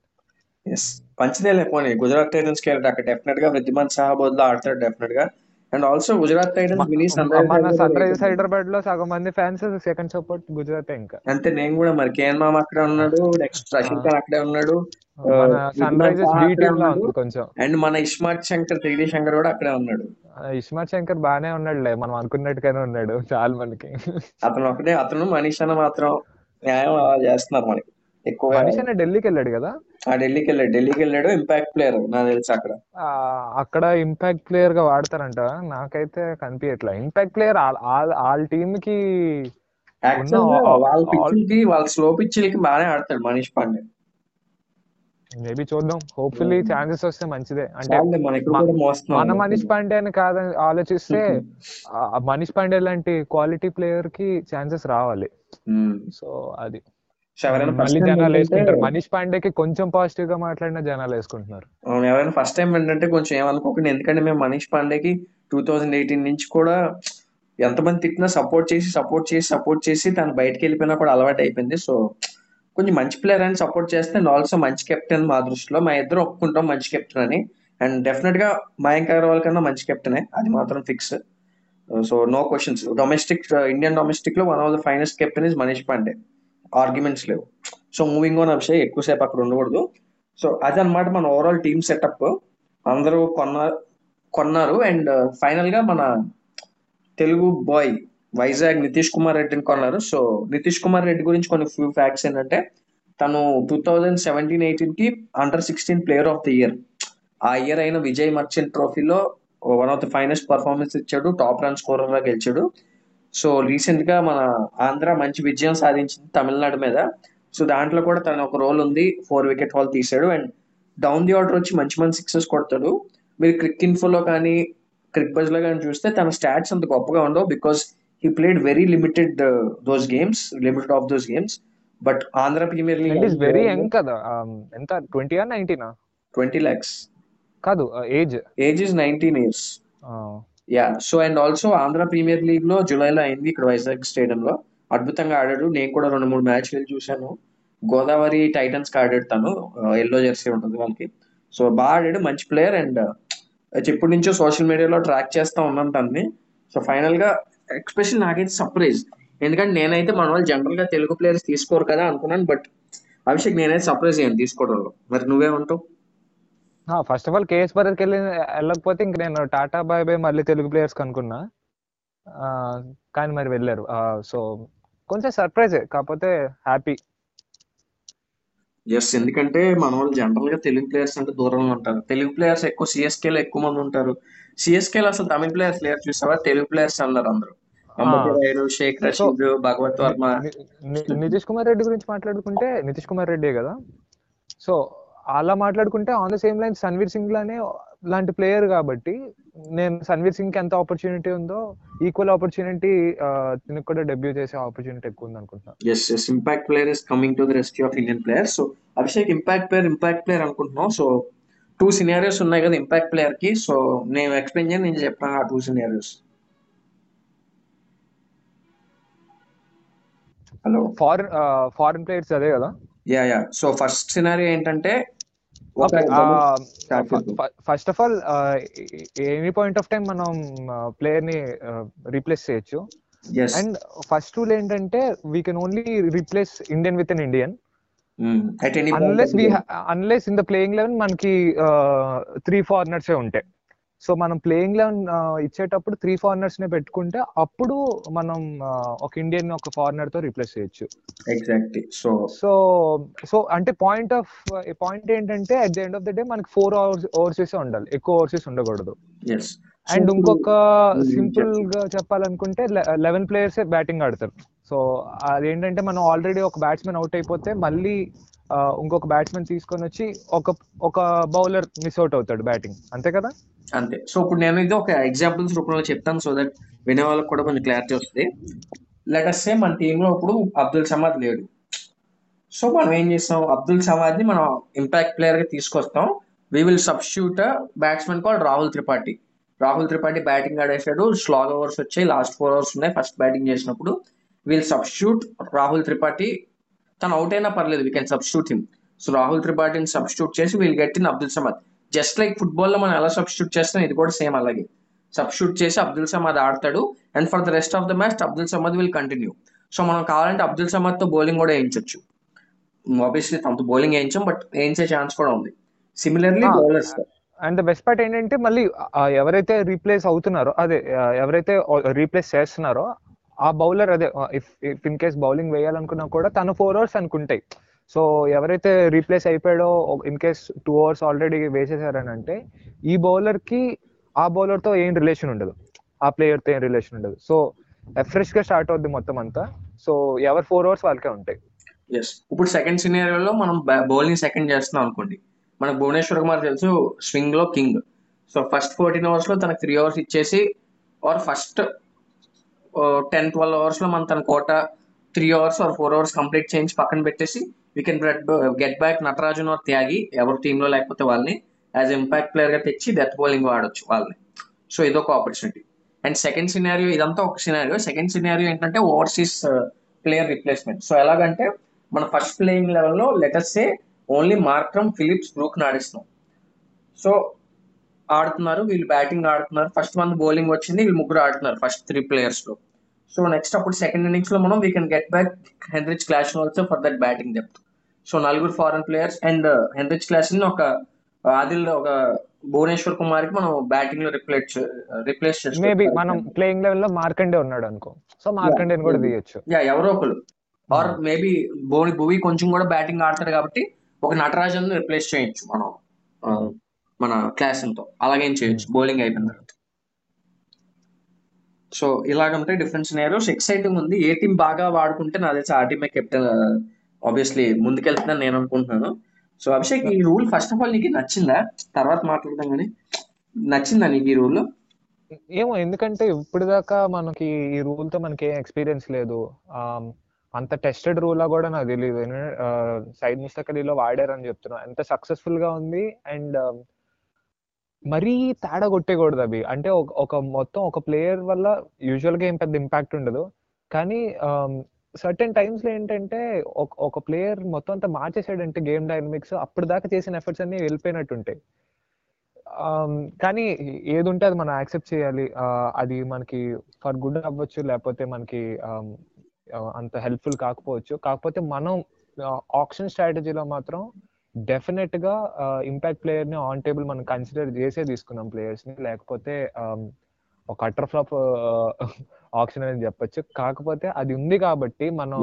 S1: ఎస్ మంచిదేలే పోనీ. గుజరాత్ టైటన్స్కి వెళ్ళాడు అక్కడ. డెఫినెట్గా వృద్ధిమాన్ సాహా బదులు ఆడతాడు డెఫినెట్గా. అండ్ ఆల్సో గుజరాత్ టైటన్స్
S2: మన సన్ రైజర్స్ హైదరాబాద్లో సగం మంది ఫ్యాన్స్ సెకండ్ సపోర్ట్ గుజరాత్ ఇంకా.
S1: అంతే నేను కూడా మరి కేఎన్ మామ అక్కడే ఉన్నాడు నెక్స్ట్ రషీద్ ఖాన్ అక్కడే ఉన్నాడు
S2: సన్ రైజర్స్ కొంచెం.
S1: అండ్ మన ఇస్మార్ట్ శంకర్ జగదీష్ శంకర్ కూడా అక్కడే ఉన్నాడు.
S2: ఇస్మార్ట్ శంకర్ బానే ఉన్నాడులే మనం అనుకున్నట్టుగానే ఉన్నాడు చాలా మనకి.
S1: అతను ఒకటే అతను మనీష్ అన్న మాత్రం న్యాయం చేస్తున్నారు మనకి. ఎక్కువ
S2: మనీష్ అనే ఢిల్లీకి వెళ్ళాడు కదా?
S1: ఆ ఢిల్లీకి వెళ్ళాడు. ఢిల్లీకి వెళ్ళాడు ఇంపాక్ట్ ప్లేయర్ నాకు తెలిసి అక్కడ.
S2: అక్కడ ఇంపాక్ట్ ప్లేయర్గా వాడతారంట. నాకైతే కనిపించట్లే ఇంపాక్ట్ ప్లేయర్ వాళ్ళ టీమ్కి
S1: వాళ్ళ పిచ్చిలకి వాళ్ళ స్లో పిచ్చిలకి బాగానే ఆడతాడు మనీష్ పాండే.
S2: మేబీ చూద్దాం. హోప్ఫుల్లీ ఛాన్సెస్ వస్తే మంచిదే. అంటే
S1: మన
S2: మనీష్ పాండే అని కాదని ఆలోచిస్తే ఆ మనీష్ పాండే లాంటి క్వాలిటీ ప్లేయర్కి ఛాన్సెస్ రావాలి. సో అది.
S1: సో ఎవరైనా
S2: మళ్ళీ
S1: టైం
S2: జనాలు వేసుకుంటారు. మనీష్ పాండేకి కొంచెం పాజిటివ్గా మాట్లాడిన జనాలు వేసుకుంటున్నారు.
S1: అవును, ఎవరైనా ఫస్ట్ టైం ఏంటంటే కొంచెం ఏమనుకోకండి. ఎందుకంటే మేము మనీష్ పాండేకి టూ థౌజండ్ ఎయిటీన్ నుంచి కూడా ఎంతమంది తిట్టినా సపోర్ట్ చేసి సపోర్ట్ చేసి సపోర్ట్ చేసి తను బయటకు వెళ్ళిపోయినా కూడా అలవాటు అయిపోయింది. సో కొంచెం మంచి ప్లేయర్ అని సపోర్ట్ చేస్తే అండ్ ఆల్సో మంచి కెప్టెన్ మా దృష్టిలో. మా ఇద్దరు ఒప్పుకుంటాం మంచి కెప్టెన్ అని. అండ్ డెఫినెట్గా మయాంక్ అగర్వాల్ కన్నా మంచి కెప్టెనే అది మాత్రం fix so no questions domestic Indian డొమెస్టిక్లో one of the finest captain is Manish Pandey arguments లేవు. సో మూవింగ్ ఆన్ అభిషేక్ ఎక్కువసేపు అక్కడ ఉండకూడదు. సో అదనమాట మన ఓవరాల్ టీమ్ సెటప్ అందరూ కొన్న కొన్నారు అండ్ uh, ఫైనల్గా మన తెలుగు బాయ్ వైజాగ్ నితీష్ కుమార్ రెడ్డిని కొన్నారు. సో నితీష్ కుమార్ రెడ్డి గురించి కొన్ని ఫ్యూ ఫ్యాక్ట్స్ ఏంటంటే తను two thousand seventeen ఎయిటీన్కి under sixteen player of the year ఆ ఇయర్ అయిన విజయ్ మర్చెంట్ ట్రోఫీలో one of the finest performance ఇచ్చాడు. టాప్ రన్ స్కోరర్గా గెలిచాడు. సో రీసెంట్గా మన ఆంధ్ర మంచి విజయం సాధించింది తమిళనాడు మీద. సో దాంట్లో కూడా తన ఒక రోల్ ఉంది. ఫోర్ వికెట్ హాల్ తీసాడు అండ్ డౌన్ ది ఆర్డర్ వచ్చి మంచి మంచి సిక్సెస్ కొడతాడు. మీరు క్రిక్ ఇన్ఫోలో కానీ క్రిక్ బజ్లో కానీ చూస్తే తన స్టాట్స్ అంత గొప్పగా ఉండవు because he played very limited those games limited of those games but Andhra Premier
S2: and is very young
S1: league
S2: కదా. Um, ఎంత? ట్వంటీ ఆ? నైన్టీనా
S1: ట్వంటీ ల్యాక్స్
S2: కాదు age
S1: age is nineteen years yeah so and also Andhra Premier లీగ్లో జూలైలో అయింది ఇక్కడ వైజాగ్ స్టేడియంలో. అద్భుతంగా ఆడాడు. నేను కూడా రెండు మూడు మ్యాచ్లు వెళ్ళి చూశాను. గోదావరి టైటన్స్కి ఆడాడు తను. ఎల్లో జెర్సీ ఉంటుంది వాళ్ళకి సో బాగా ఆడాడు. మంచి ప్లేయర్ అండ్ ఎప్పటి నుంచో సోషల్ మీడియాలో ట్రాక్ చేస్తా ఉన్నాను తనని. సో ఫైనల్గా ఎక్స్పెషల్ నాకైతే సర్ప్రైజ్ ఎందుకంటే నేనైతే మన వాళ్ళు జనరల్గా తెలుగు ప్లేయర్స్ తీసుకోరు కదా అనుకున్నాను. బట్ అభిషేక్ నేనైతే సర్ప్రైజ్ అయ్యాను తీసుకోవడంలో. మరి నువ్వేమంటావు?
S2: ఫస్ట్ ఆఫ్ ఆల్ కేఎస్ భరత్కి వెళ్ళి వెళ్ళకపోతే ఇంక నేను టాటా బాయ్ బాయ్ మళ్ళీ తెలుగు ప్లేయర్స్ అనుకున్నా ఆ, కానీ మరి వెళ్ళారు. సో కొంచెం సర్ప్రైజ్ కాకపోతే హ్యాపీ
S1: ఎస్ ఎందుకంటే మన వాళ్ళు జనరల్గా తెలుగు ప్లేయర్స్ అంటే దూరంలో ఉంటారు. తెలుగు ప్లేయర్స్ ఎక్కువ సిఎస్కే లో ఎక్కువ మంది ఉంటారు. సిఎస్కే లో అసలు తమిళ ప్లేయర్స్ లేరు చూసావా? తెలుగు ప్లేయర్స్ అన్నారు అందరూ. రాయుడు షేక్ రషీద్ భగవత్ వర్మ.
S2: నితీష్ కుమార్ రెడ్డి గురించి మాట్లాడుకుంటే నితీష్ కుమార్ రెడ్డి కదా. సో అలా మాట్లాడుకుంటే on the same line Sanvir Singh లానే లాంటి ప్లేయర్ కాబట్టి నేను సన్వీర్ సింగ్కి ఎంత ఆపర్చునిటీ ఉందో ఈక్వల్ ఆపర్చునిటీ దీనికి కూడా డెబ్యూ చేసే ఆపర్చునిటీ ఎక్కువ ఉంది అనుకుంటున్నాను
S1: yes yes impact player is coming to the rescue of Indian player so Abhishek impact player impact player అనుకుంటున్నాం సో టూ సినారియోస్ ఉన్నాయి కదా ఇంపాక్ట్ ప్లేయర్కి. సో నేను ఎక్స్ప్లెయిన్ చేయను నేను చెప్పాను ఆ two scenarios hello
S2: foreign foreign players అదే కదా?
S1: Yeah yeah so first scenario ఏంటంటే ఒక
S2: ఓకే
S1: స్టార్ట్ చేద్దాం
S2: first of all any point of time మనం ప్లేయర్ని రీప్లేస్ చేయొచ్చు. అండ్ ఫస్ట్ రూల్ ఏంటంటే we can only replace Indian with an Indian unless unless in the playing eleven మనకి three foreigners ఉంటాయి so మనం ప్లేయింగ్ లెవెన్ ఇచ్చేటప్పుడు three foreigners నే పెట్టుకుంటే అప్పుడు మనం ఒక ఇండియన్ ఒక ఫారినర్తో రీప్లేస్ చేయొచ్చు.
S1: ఎగ్జాక్ట్లీ సో
S2: సో సో అంటే పాయింట్ ఆఫ్ పాయింట్ ఏంటంటే at the end of the day మనకి ఫోర్ అవర్స్ ఓవర్సీస్ ఉండాలి. ఎక్కువ ఓవర్సీస్ ఉండకూడదు. అండ్ ఇంకొక సింపుల్
S1: చెప్పు
S2: గా చెప్పాలనుకుంటే లెవెన్ ప్లేయర్స్ బ్యాటింగ్ ఆడతారు. సో అదేంటంటే మనం ఆల్రెడీ ఒక బ్యాట్స్మెన్ అవుట్ అయిపోతే మళ్ళీ ఇంకొక బ్యాట్స్మెన్ తీసుకొని వచ్చి ఒక ఒక బౌలర్ మిస్ అవుట్ అవుతాడు బ్యాటింగ్ అంతే కదా?
S1: అంతే. సో ఇప్పుడు నేను ఇది ఒక ఎగ్జాంపుల్స్ రూపంలో చెప్తాను సో దట్ వినే వాళ్ళకి కూడా కొంచెం క్లారిటీ వస్తుంది. లెట్ అస్ సే మన టీంలో ఇప్పుడు అబ్దుల్ సమాద్ లేడు. సో మనం ఏం చేస్తాం? అబ్దుల్ సమాద్ని మనం ఇంపాక్ట్ ప్లేయర్గా తీసుకొస్తాం. We will substitute batsmen call Rahul Tripathi Rahul Tripathi batting ఆడేశాడు. Slog overs వచ్చాయి. లాస్ట్ ఫోర్ అవర్స్ ఉన్నాయి. ఫస్ట్ బ్యాటింగ్ చేసినప్పుడు విల్ సబ్స్టిట్యూట్ రాహుల్ త్రిపాఠి తను అవుట్ అయినా పర్లేదు. We can substitute him so Rahul త్రిపాఠిని substitute చేసి we'll get in Abdul Samad just like ఫుట్బాల్లో మనం ఎలా substitute చేస్తాం ఇది కూడా సేమ్ అలాగే. సబ్స్టిట్యూట్ చేసి అబ్దుల్ సమాద్ ఆడతాడు. And for the rest of the match Abdul Samad will continue so మనం కావాలంటే అబ్దుల్ సమాద్తో బౌలింగ్ కూడా వేయించవచ్చు ఆబ్వియస్లీ తనతో బౌలింగ్ వేయించాం బట్ వేయించే ఛాన్స్ కూడా ఉంది. Similarly bowlers
S2: and the best part ఏంటంటే మళ్ళీ ఎవరైతే రీప్లేస్ అవుతున్నారో అదే ఎవరైతే రీప్లేస్ చేస్తున్నారో ఆ బౌలర్ అదే ఇఫ్ ఇన్ కేస్ బౌలింగ్ వేయాలనుకున్నా కూడా తను ఫోర్ అవర్స్ అనుకుంటాయి. సో ఎవరైతే replace అయిపోయాడో in case two overs already వేసేసారని అంటే ఈ బౌలర్కి ఆ బౌలర్తో ఏం రిలేషన్ ఉండదు. ఆ ప్లేయర్తో ఏం రిలేషన్ ఉండదు. సో ఫ్రెష్గా స్టార్ట్ అవుద్ది మొత్తం అంతా. సో ఎవరు ఫోర్ అవర్స్ వాళ్ళకే ఉంటాయి.
S1: ఎస్ ఇప్పుడు సెకండ్ సినారియోలో మనం బౌలింగ్ సెకండ్ చేస్తున్నాం అనుకోండి. మనకు భువనేశ్వర్ కుమార్ తెలుసు స్వింగ్లో కింగ్ సో ఫస్ట్ ఫోర్టీన్ అవర్స్లో తనకు త్రీ అవర్స్ ఇచ్చేసి ఆర్ ఫస్ట్ టెన్ ట్వెల్వ్ అవర్స్లో మనం తన quota three overs or four overs complete చేయించి పక్కన పెట్టేసి వీ కెన్ గెట్ బ్యాక్ నటరాజును ఆర్ త్యాగి ఎవరి టీంలో లేకపోతే వాళ్ళని యాజ్ ఇంపాక్ట్ ప్లేయర్గా తెచ్చి డెత్ బౌలింగ్ వాడొచ్చు వాళ్ళని. సో ఇదొక ఆపర్చునిటీ అండ్ సెకండ్ సినారియో ఇదంతా ఒక సినారియో సెకండ్ సినారియో ఏంటంటే ఓవర్సీస్ ప్లేయర్ రిప్లేస్మెంట్ సో ఎలాగంటే మన ఫస్ట్ ప్లేయింగ్ లెవెల్లో లెటర్సే ఓన్లీ మార్క్రమ్ ఫిలిప్స్ బ్రూక్ ఆడిస్తున్నాం. సో ఆడుతున్నారు వీళ్ళు బ్యాటింగ్ ఆడుతున్నారు. ఫస్ట్ మంత్ బౌలింగ్ వచ్చింది వీళ్ళు ముగ్గురు ఆడుతున్నారు ఫస్ట్ త్రీ ప్లేయర్స్లో. సో నెక్స్ట్ అప్పుడు సెకండ్ ఇన్నింగ్స్లో మనం we can get back Heinrich Klaasen also for that batting depth so నలుగురు ఫారెన్ ప్లేయర్స్ అండ్ హెన్రిచ్ని ఒక ఆదిల్ ఒక భువనేశ్వర్ కుమార్కి మనం బ్యాటింగ్లో రిప్లేస్ రిప్లేస్
S2: మేబీ
S1: చేసుకోవచ్చు
S2: మనం ప్లేయింగ్ లెవెల్లో మార్కండే ఉన్నాడు అనుకో. సో మార్కండేని కూడా తీయొచ్చు.
S1: యా ఎవరో ఒకరు. ఆర్ మేబీ బోని భువి కొంచెం కూడా బ్యాటింగ్ ఆడతాడు కాబట్టి ఒక నటరాజన్ రిప్లేస్ చేయొచ్చు మనం ఆ, మన క్లాస్తో అలాగేం చేయొచ్చు. బౌలింగ్ అయిపోయిన తర్వాత. సో ఇలాగంటే డిఫరెన్స్ నేరోస్ ఎక్సైటింగ్ ఉంది. ఏ టీం బాగా వాడుకుంటే నా తెలిసి ఆ టీమే కెప్టెన్ ఆబ్వియస్లీ ముందుకెళ్తుందని నేను అనుకుంటున్నాను సో అభిషేక్ ఈ రూల్ ఫస్ట్ ఆఫ్ ఆల్ నీకు నచ్చిందా? తర్వాత మాట్లాడదాం కానీ. నచ్చిందా నీకు ఈ రూల్
S2: ఏమో ఎందుకంటే ఇప్పుడు దాకా మనకి ఈ రూల్తో మనకి ఏం ఎక్స్పీరియన్స్ లేదు అంత టెస్టెడ్ రూల్ కూడా నాకు తెలియదు సైడ్ మిస్టేక్ అలీలో వాడారని చెప్తున్నా. ఎంత సక్సెస్ఫుల్గా ఉంది అండ్ మరీ తేడా కొట్టేయకూడదు అవి అంటే ఒక ఒక మొత్తం ఒక ప్లేయర్ వల్ల యూజువల్గా ఏం పెద్ద ఇంపాక్ట్ ఉండదు. కానీ సర్టెన్ టైమ్స్లో ఏంటంటే ఒక ఒక ప్లేయర్ మొత్తం అంతా మార్చేసాడంటే గేమ్ డైనమిక్స్ అప్పుడు దాకా చేసిన ఎఫర్ట్స్ అన్ని వెళ్ళిపోయినట్టు ఉంటాయి కానీ ఏది ఉంటే అది మనం యాక్సెప్ట్ చేయాలి. అది మనకి ఫర్ గుడ్ అవ్వచ్చు లేకపోతే మనకి అంత హెల్ప్ఫుల్ కాకపోవచ్చు. కాకపోతే మనం ఆప్షన్ స్ట్రాటజీలో మాత్రం డెఫినెట్గా ఇంపాక్ట్ ప్లేయర్ని ఆన్ టేబుల్ మనం కన్సిడర్ చేసే తీసుకున్నాం ప్లేయర్స్ని. లేకపోతే ఒక అటర్ ఫ్లాప్ ఆప్షన్ అని చెప్పొచ్చు. కాకపోతే అది ఉంది కాబట్టి మనం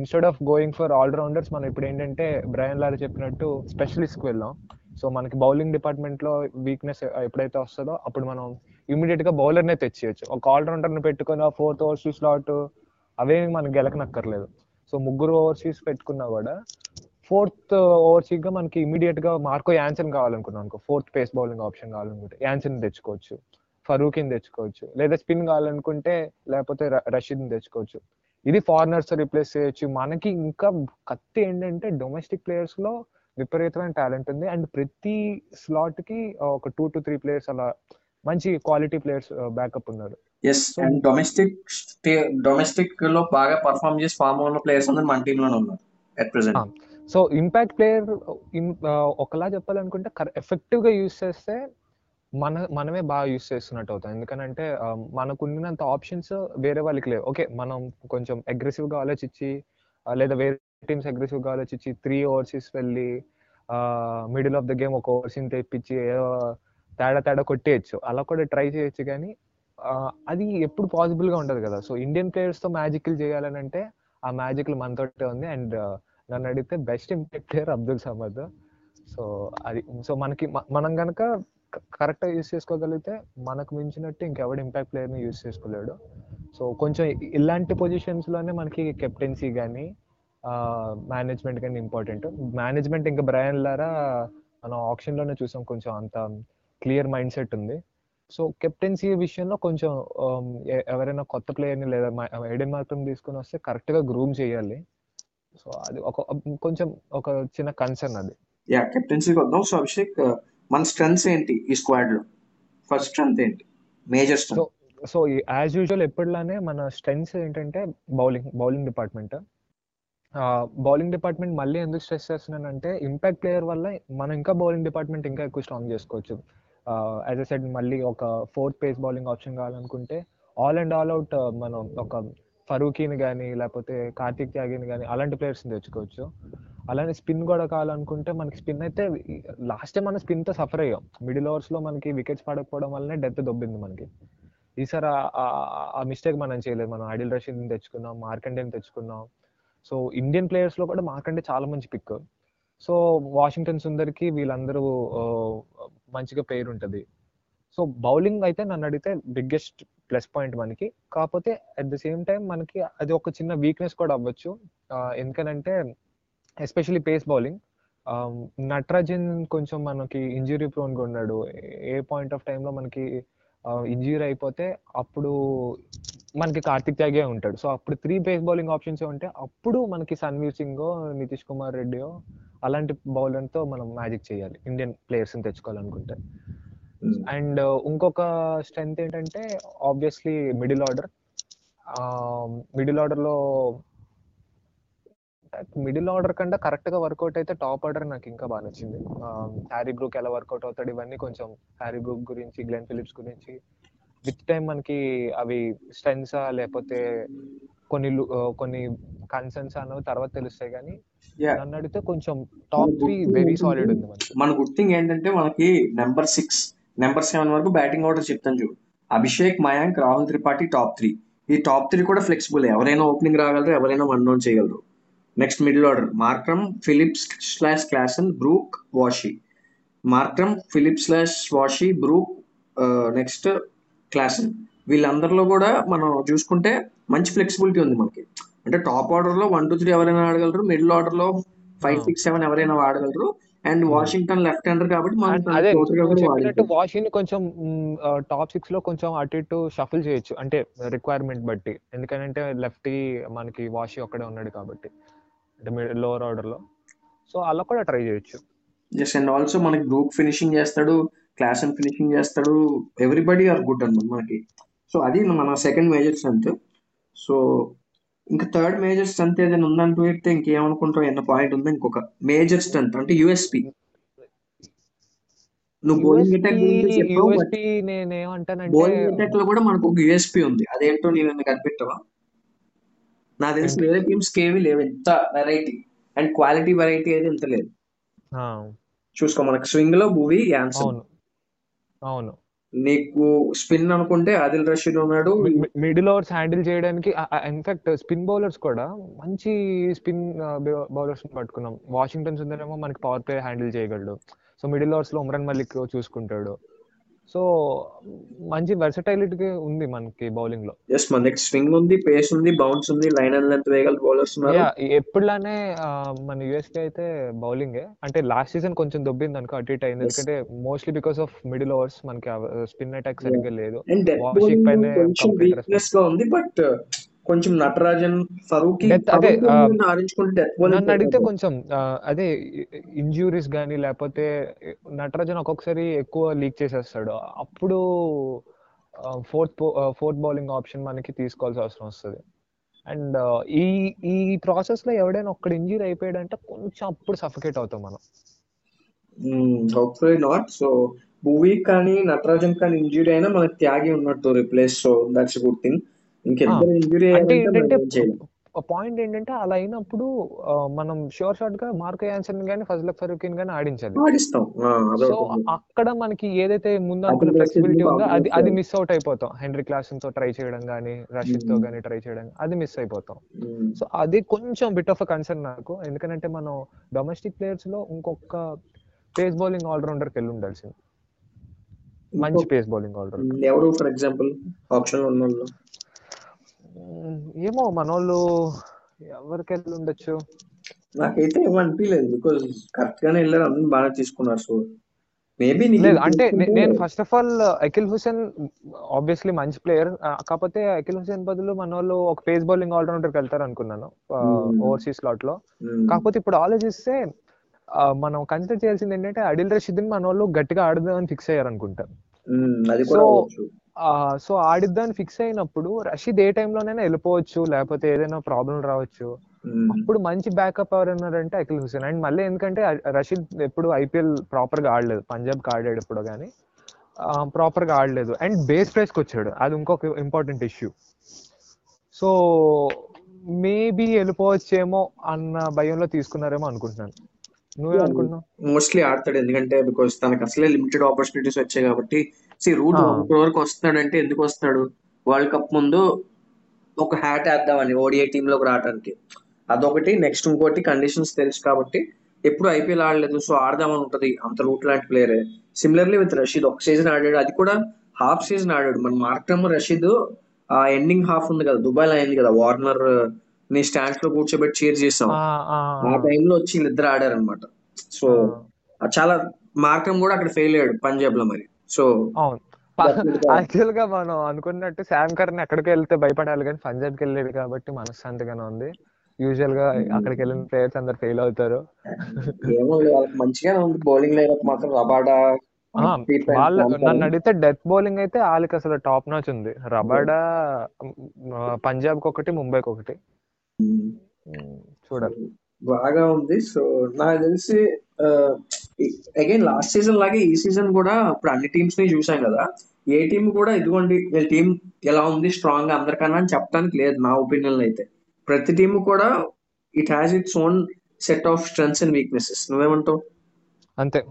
S2: instead of going for all rounders మనం ఇప్పుడు ఏంటంటే బ్రయన్ లారీ చెప్పినట్టు స్పెషలిస్ట్కి వెళ్ళాం సో మనకి బౌలింగ్ డిపార్ట్మెంట్లో వీక్నెస్ ఎప్పుడైతే వస్తుందో అప్పుడు మనం ఇమీడియట్గా బౌలర్ నే తెచ్చేయచ్చు. ఒక ఆల్ రౌండర్ని పెట్టుకుని ఆ ఫోర్త్ ఓవర్సీస్ స్లాట్ అవే మనకి గెలకనక్కర్లేదు. సో ముగ్గురు ఓవర్సీస్ పెట్టుకున్నా కూడా ఫోర్త్ ఓవర్సీస్గా మనకి ఇమీడియట్గా మార్కో యాన్సన్ కావాలనుకున్నాం అనుకో. ఫోర్త్ పేస్ బౌలింగ్ ఆప్షన్ కావాలనుకుంటే యాన్సన్ తెచ్చుకోవచ్చు. ఫరూకిన్ తెచ్చుకోవచ్చు. లేదా స్పిన్ కావాలనుకుంటే లేకపోతే రషీద్ తెచ్చుకోవచ్చు. ఇది ఫారినర్స్ రీప్లేస్ చేయొచ్చు. మనకి ఇంకా కత్తి ఏంటంటే డొమెస్టిక్ ప్లేయర్స్లో విపరీతమైన టాలెంట్ ఉంది. అండ్ ప్రతి స్లాట్కి ఒక టూ టు త్రీ ప్లేయర్స్ అలా మంచి క్వాలిటీ ప్లేయర్స్ బ్యాకప్ ఉన్నారు.
S1: ఎస్ అండ్ డొమెస్టిక్ డొమెస్టిక్లో బాగా పర్ఫామ్ చేసి ఫామ్ ఉన్న ప్లేయర్స్ అందరూ మన టీమ్లోనే ఉన్నారు at present
S2: so impact player ఒకలా చెప్పాలనుకుంటే ఎఫెక్టివ్గా యూస్ చేస్తే మన మనమే బాగా యూస్ చేస్తున్నట్టు అవుతాం ఎందుకనంటే మనకు ఉన్నంత ఆప్షన్స్ వేరే వాళ్ళకి లేవు. ఓకే మనం కొంచెం అగ్రెసివ్గా ఆలోచించి ఆ, లేదా వేరే టీమ్స్ అగ్రెసివ్గా ఆలోచించి త్రీ ఓవర్సీస్ వెళ్ళి మిడిల్ ఆఫ్ ద గేమ్ ఒక ఓవర్సీని తెప్పించి ఏదో తేడా తేడా కొట్టేయచ్చు. అలా కూడా ట్రై చేయొచ్చు కానీ ఆ, అది ఎప్పుడు పాసిబుల్గా ఉండదు కదా. సో ఇండియన్ ప్లేయర్స్తో మ్యాజిక్లు చేయాలని అంటే ఆ మ్యాజిక్ మనతోటే ఉంది. అండ్ నన్ను అడిగితే best impact player Abdul Samad. So అది సో మనకి మ- మనం గనక కరెక్ట్గా యూస్ చేసుకోగలిగితే మనకు మించినట్టు ఇంకెవడు ఇంపాక్ట్ ప్లేయర్ని యూస్ చేసుకోలేడు. సో కొంచెం ఇలాంటి పొజిషన్స్లోనే మనకి కెప్టెన్సీ కానీ మేనేజ్మెంట్ కానీ ఇంపార్టెంట్. మేనేజ్మెంట్ ఇంకా బ్రయన్ లారా మనం ఆప్షన్లోనే చూసాం కొంచెం అంత క్లియర్ మైండ్ సెట్ ఉంది. సో కెప్టెన్సీ విషయంలో కొంచెం ఎవరైనా కొత్త ప్లేయర్ని లేదా ఎడెన్ మార్కం తీసుకుని వస్తే కరెక్ట్గా గ్రూమ్ చేయాలి. సో అది ఒక కొంచెం ఒక చిన్న కన్సర్న్ అది.
S1: యా కెప్టెన్సీకి వద్దాం సో అభిషేక్ మన స్ట్రెంగ్స్ ఏంటి ఈ స్క్వాడ్లో? ఫస్ట్ స్ట్రెంత్ ఏంటి? Major
S2: so
S1: strength
S2: so as usual ఎప్పటిలానే మన స్ట్రెంగ్స్ ఏంటంటే bowling bowling department bowling department మళ్ళీ ఎందుకు స్ట్రెస్ చేస్తున్నానంటే ఇంపాక్ట్ ప్లేయర్ వల్ల మనం ఇంకా బౌలింగ్ డిపార్ట్మెంట్ ఇంకా ఎక్కువ స్ట్రాంగ్ చేసుకోవచ్చు. యాజ్ అ సెడ్ మళ్ళీ ఒక ఫోర్త్ పేస్ బౌలింగ్ ఆప్షన్ కావాలనుకుంటే ఆల్ అండ్ ఆల్ అవుట్ మనం ఒక ఫరూకీని కానీ లేకపోతే కార్తిక్ త్యాగిని కానీ అలాంటి ప్లేయర్స్ని తెచ్చుకోవచ్చు. అలానే స్పిన్ కూడా కావాలనుకుంటే మనకి స్పిన్ అయితే లాస్ట్ టైం మనం స్పిన్తో సఫర్ అయ్యాం. మిడిల్ ఓవర్స్లో మనకి వికెట్స్ పడకపోవడం వల్లనే డెత్ దొబ్బింది మనకి. ఈసారి ఆ- మిస్టేక్ మనం చేయలేదు. మనం ఆడిల్ రషీద్ని తెచ్చుకున్నాం మార్కండేని తెచ్చుకున్నాం. సో ఇండియన్ ప్లేయర్స్లో కూడా మార్కండే చాలా మంచి పిక్ సో వాషింగ్టన్ సుందర్కి వీళ్ళందరూ మంచిగా పేరు ఉంటుంది. సో బౌలింగ్ అయితే నన్ను అడిగితే బిగ్గెస్ట్ ప్లస్ పాయింట్ మనకి. కాకపోతే అట్ ద సేమ్ టైం మనకి అది ఒక చిన్న వీక్నెస్ కూడా అవ్వచ్చు. ఎందుకనంటే ఎస్పెషల్లీ పేస్ బౌలింగ్ నటరాజన్ కొంచెం మనకి ఇంజురీ ప్రోన్గా ఉన్నాడు. ఏ పాయింట్ ఆఫ్ టైంలో మనకి ఇంజురీ అయిపోతే అప్పుడు మనకి కార్తిక్ త్యాగే ఉంటాడు. సో అప్పుడు త్రీ పేస్ బౌలింగ్ ఆప్షన్స్ ఉంటే అప్పుడు మనకి సన్వీర్ సింగ్ నితీష్ కుమార్ రెడ్డి అలాంటి బౌలర్తో మనం మ్యాజిక్ చేయాలి. ఇండియన్ ప్లేయర్స్ని తెచ్చుకోవాలనుకుంటే. అండ్ ఇంకొక స్ట్రెంత్ ఏంటంటే ఆబ్వియస్లీ మిడిల్ ఆర్డర్ మిడిల్ ఆర్డర్లో మిడిల్ ఆర్డర్ కంటే కరెక్ట్గా వర్కౌట్ అయితే టాప్ ఆర్డర్ నాకు ఇంకా బాగా నచ్చింది. హ్యారీ బ్రూక్ ఎలా వర్కౌట్ అవుతాడు ఇవన్నీ కొంచెం హ్యారీ బ్రూక్ గురించి గ్లెన్ ఫిలిప్స్ గురించి. విత్ టైం మనకి అవి స్ట్రెంగ్సా లేకపోతే కొన్ని కొన్ని కన్సర్న్స్ అనేవి తర్వాత తెలుస్తాయి కానీ నన్ను అడిగితే కొంచెం టాప్ త్రీ వెరీ సాలిడ్ ఉంది మనకి.
S1: మన గుడ్ థింగ్ ఏంటంటే మనకి నెంబర్ సిక్స్ నెంబర్ సెవెన్ వరకు బ్యాటింగ్ ఆర్డర్ చెప్తాను చూడు. అభిషేక్ మయాంక్ రాహుల్ త్రిపాఠి టాప్ త్రీ ఈ టాప్ త్రీ కూడా ఫ్లెక్సిబుల్ ఎవరైనా ఓపెనింగ్ రాగలరు ఎవరైనా వన్ డౌన్ చేయగలరు. Next middle order Markram Phillips slash Klaasen Brook Washi. Markram Philip slash Washi Brook next Klaasen. వీళ్ళందరిలో కూడా మనం చూసుకుంటే మంచి ఫ్లెక్సిబిలిటీ ఉంది మనకి. అంటే టాప్ ఆర్డర్లో వన్ టూ త్రీ ఎవరైనా ఆడగలరు మిడిల్ ఆర్డర్లో ఫైవ్ సిక్స్ సెవెన్ ఎవరైనా ఆడగలరు. And
S2: hmm.
S1: Washington left hander కాబట్టి మనం
S2: వాషింగ్ కొంచెం టాప్ సిక్స్లో కొంచెం అటు ఇటు షఫుల్ చేయొచ్చు. అంటే రిక్వైర్మెంట్ బట్టి. ఎందుకంటే లెఫ్ట్ మనకి వాషి ఒక్కడే ఉన్నాడు కాబట్టి. లోవర్ ఆర్డర్లో. సో అలా కూడా ట్రై చేయొచ్చు.
S1: ఎస్ అండ్ ఆల్సో మనకి గ్రూప్ ఫినిషింగ్ చేస్తాడు క్లాస్ అండ్ ఫినిషింగ్ చేస్తాడు. ఎవ్రీబడి ఆర్ గుడ్ అన్నమాట మనకి. సో అది మన సెకండ్ మేజర్ స్ట్రెంత్ సో ఇంకా థర్డ్ మేజర్ స్ట్రెంత్ ఏదైనా ఉందంటూ అయితే ఇంకేమనుకుంటావు? ఎన్న పాయింట్ ఉందా? ఇంకొక మేజర్ స్ట్రెంత్ అంటే యుఎస్పి నువ్వు బౌలింగ్ అటాక్ గురించి చెప్పావు బట్
S2: యుఎస్పి నేను ఏమంటానంటే
S1: బౌలింగ్ అటాక్లో కూడా మనకు ఒక యుఎస్పి ఉంది. అదేంటో నేను కనిపెట్టవా నాకు తెలిసి వేరే టీమ్స్కి ఏమీ లేవు. ఇంత వెరైటీ అండ్ క్వాలిటీ వెరైటీ అయితే ఇంత లేదు. చూసుకో మనకు స్వింగ్లో యాన్సన్
S2: అవును. అవును.
S1: నీకు స్పిన్ అనుకుంటే ఆదిల్ రషీద్ ఉన్నాడు.
S2: మిడిల్ ఓవర్స్ హ్యాండిల్ చేయడానికి ఇన్ఫాక్ట్ స్పిన్ బౌలర్స్ కూడా మంచి స్పిన్ బౌలర్స్ పట్టుకున్నాం. వాషింగ్టన్ సుందరేమో మనకి పవర్ ప్లే హ్యాండిల్ చేయగలడు. సో మిడిల్ ఓవర్స్లో ఉమ్రాన్ మలిక్ చూసుకుంటాడు. సో మంచి వెర్సటైలిటీ ఉంది మనకి బౌలింగ్లో.
S1: ఎస్ మన దగ్గర స్వింగ్ ఉంది పేస్ ఉంది బౌన్స్ ఉంది లైన్ అండ్ లెంత్ వేయగల బౌలర్స్ ఉన్నారు.
S2: ఎప్పుడులానే మన యుఎస్పీ అయితే బౌలింగే అంటే లాస్ట్ సీజన్ కొంచెం దొబ్బింది అనుకో అటు ఇటు అయింది. ఎందుకంటే mostly because of middle overs మనకి స్పిన్ అటాక్ సరిగ్గా లేదు. వాషింగ్ పైనే
S1: వీక్నెస్గా ఉంది బట్ కొంచెం నటరాజన్ ఫరూకి
S2: అదే నన్ను అడిగితే కొంచెం అదే ఇంజురీస్ కానీ లేకపోతే నటరాజన్ ఒక్కొక్కసారి ఎక్కువ లీక్ చేసేస్తాడు. అప్పుడు ఫోర్త్ ఫోర్త్ బౌలింగ్ ఆప్షన్ మనకి తీసుకోవాల్సిన అవసరం వస్తుంది. అండ్ ఈ ఈ ప్రాసెస్లో ఎవడైనా ఒక్కడ ఇంజూరీ అయిపోయాడంటే కొంచెం అప్పుడు సఫకేట్ అవుతాం మనం.
S1: హోప్ఫుల్లీ నాట్ సో భూవి కానీ నటరాజన్ కానీ ఇంజురీ అయినా మనకి త్యాగి ఉన్నట్టు replace so that's good thing injury
S2: అంటే ఏంటంటే పాయింట్ ఏంటంటే అలా అయినప్పుడు మనం షూర్ షాట్గా మార్క్ యాన్సన్ కానీ ఫజల్ ఫరూకిన్ కానీ ఆడించాలి. సో అక్కడ మనకి ఏదైతే ముందు అనుకున్న ఫ్లెక్సిబిలిటీ ఉందో అది అది మిస్ అవుట్ అయిపోతాం. హెన్రీ క్లాసన్తో ట్రై చేయడం కానీ రషీద్తో కానీ ట్రై చేయడం అది మిస్ అయిపోతాం. సో అది కొంచెం బిట్ ఆఫ్ అ కన్సర్న్ నాకు. ఎందుకంటే మనం డొమెస్టిక్ ప్లేయర్స్లో ఇంకొక పేస్ బౌలింగ్ ఆల్రౌండర్కి వెళ్ళి ఉండాల్సింది మంచి పేస్ బౌలింగ్ ఆల్రౌండర్
S1: ఎవరు ఫర్ ఎగ్జాంపుల్ ఆప్షన్ ఉన్న
S2: ఏమో మనోళ్ళు ఎవరికి వెళ్ళి ఉండొచ్చు
S1: నాకైతే ఏమో అనిపించలేదు బికాజ్ కరెక్ట్ గానే వెళ్ళారు అందరూ బాగా తీసుకున్నారు సో మేబీ
S2: లేదు అంటే నేను first of all Akeal Hosein obviously మంచి ప్లేయర్ కాకపోతే అఖిల్ హుసేన్ బదులు మన వాళ్ళు ఒక పేస్ బౌలింగ్ ఆల్రౌండర్కి వెళ్తారు అనుకున్నాను. ఓవర్సీస్
S1: స్లాట్లో.
S2: కాకపోతే ఇప్పుడు ఆలోచిస్తే మనం కన్సిడర్ చేయాల్సింది ఏంటంటే అడిల్ రషీద్ మన వాళ్ళు గట్టిగా ఆడదామని ఫిక్స్ అయ్యారు అనుకుంటా
S1: మ్మ్. అది
S2: సో సో ఆడిద్దామని ఫిక్స్ అయినప్పుడు రషీద్ ఏ టైంలోనైనా వెళ్ళిపోవచ్చు లేకపోతే ఏదైనా ప్రాబ్లం రావచ్చు. అప్పుడు మంచి బ్యాకప్ ఎవరు ఉన్నారంటే అఖిల్ హుసేన్. అండ్ మళ్ళీ ఎందుకంటే రషీద్ ఎప్పుడు ఐపీఎల్ ప్రాపర్గా ఆడలేదు పంజాబ్కి ఆడాడు ఎప్పుడు కానీ ప్రాపర్గా ఆడలేదు. అండ్ బేస్ ప్రైస్కి వచ్చాడు. అది ఇంకొక ఇంపార్టెంట్ ఇష్యూ. సో మేబీ వెళ్ళిపోవచ్చేమో అన్న భయంలో తీసుకున్నారేమో అనుకుంటున్నాను. నువ్వేమనుకుంటున్నావు
S1: మోస్ట్లీ ఆడతాడు. ఎందుకంటే బికాస్ తనకు అసలే లిమిటెడ్ ఆపర్చునిటీస్ వచ్చాయి కాబట్టి సి రూట్
S2: ఆ,
S1: వన్ క్రోర్కి వస్తున్నాడంటే ఎందుకు వస్తాడు వరల్డ్ కప్ ముందు ఒక హ్యాట్ వేద్దామని ఓడిఐ టీమ్లోకి రావడానికి అదొకటి. నెక్స్ట్ ఇంకోటి కండిషన్స్ తెలుసు కాబట్టి ఎప్పుడు ఐపీఎల్ ఆడలేదు. సో ఆడదామని ఉంటది. అంత రూట్ లాంటి ప్లేయరే సిమిలర్లీ విత్ రషీద్ ఒక సీజన్ ఆడాడు. అది కూడా హాఫ్ సీజన్ ఆడాడు. మన మార్క్రమ్ రషీద్ ఆ ఎండింగ్ హాఫ్ ఉంది కదా. దుబాయ్లో అయింది కదా. వార్నర్ని స్టాండ్స్లో కూర్చోబెట్టి చీర్ చేసాం.
S2: ఆ,
S1: టైంలో వచ్చి వీళ్ళిద్దరు ఆడారనమాట సో చాలా మార్కం కూడా అక్కడ ఫెయిల్ అయ్యాడు. పంజాబ్లో మరి. సో
S2: అవును. యాక్చువల్గా మనం అనుకున్నట్టు శామ్ కర్న్ ఎక్కడికి వెళ్తే భయపడాలి కానీ పంజాబ్కి వెళ్ళాడు కాబట్టి మనశ్శాంతిగానే ఉంది. యూజువల్గా అక్కడికి వెళ్ళిన ప్లేయర్స్ అందరు ఫెయిల్ అవుతారు.
S1: ఏమో వాళ్ళకి మంచిగానే ఉంది బౌలింగ్ మాత్రం రబాడా
S2: వాళ్ళ. నన్ను అడిగితే డెత్ బౌలింగ్ అయితే వాళ్ళకి అసలు టాప్ నాచ్ ఉంది. రబాడా పంజాబ్కి ఒకటి ముంబైకి ఒకటి.
S1: ఉమ్,
S2: చూడాలి.
S1: బాగా ఉంది. సో నాకు తెలిసి అగైన్ లాస్ట్ సీజన్ లాగే ఈ సీజన్ కూడా ఇప్పుడు అన్ని టీమ్స్ని చూసాం కదా. ఏ టీం కూడా ఇదిగోండి వీళ్ళ టీం ఎలా ఉంది స్ట్రాంగ్ అందరికన్నా అని చెప్పడానికి లేదు నా ఒపీనియన్ అయితే. ప్రతి టీం కూడా it has its own set of strengths and weaknesses నువ్వేమంటావు?
S2: అంతే.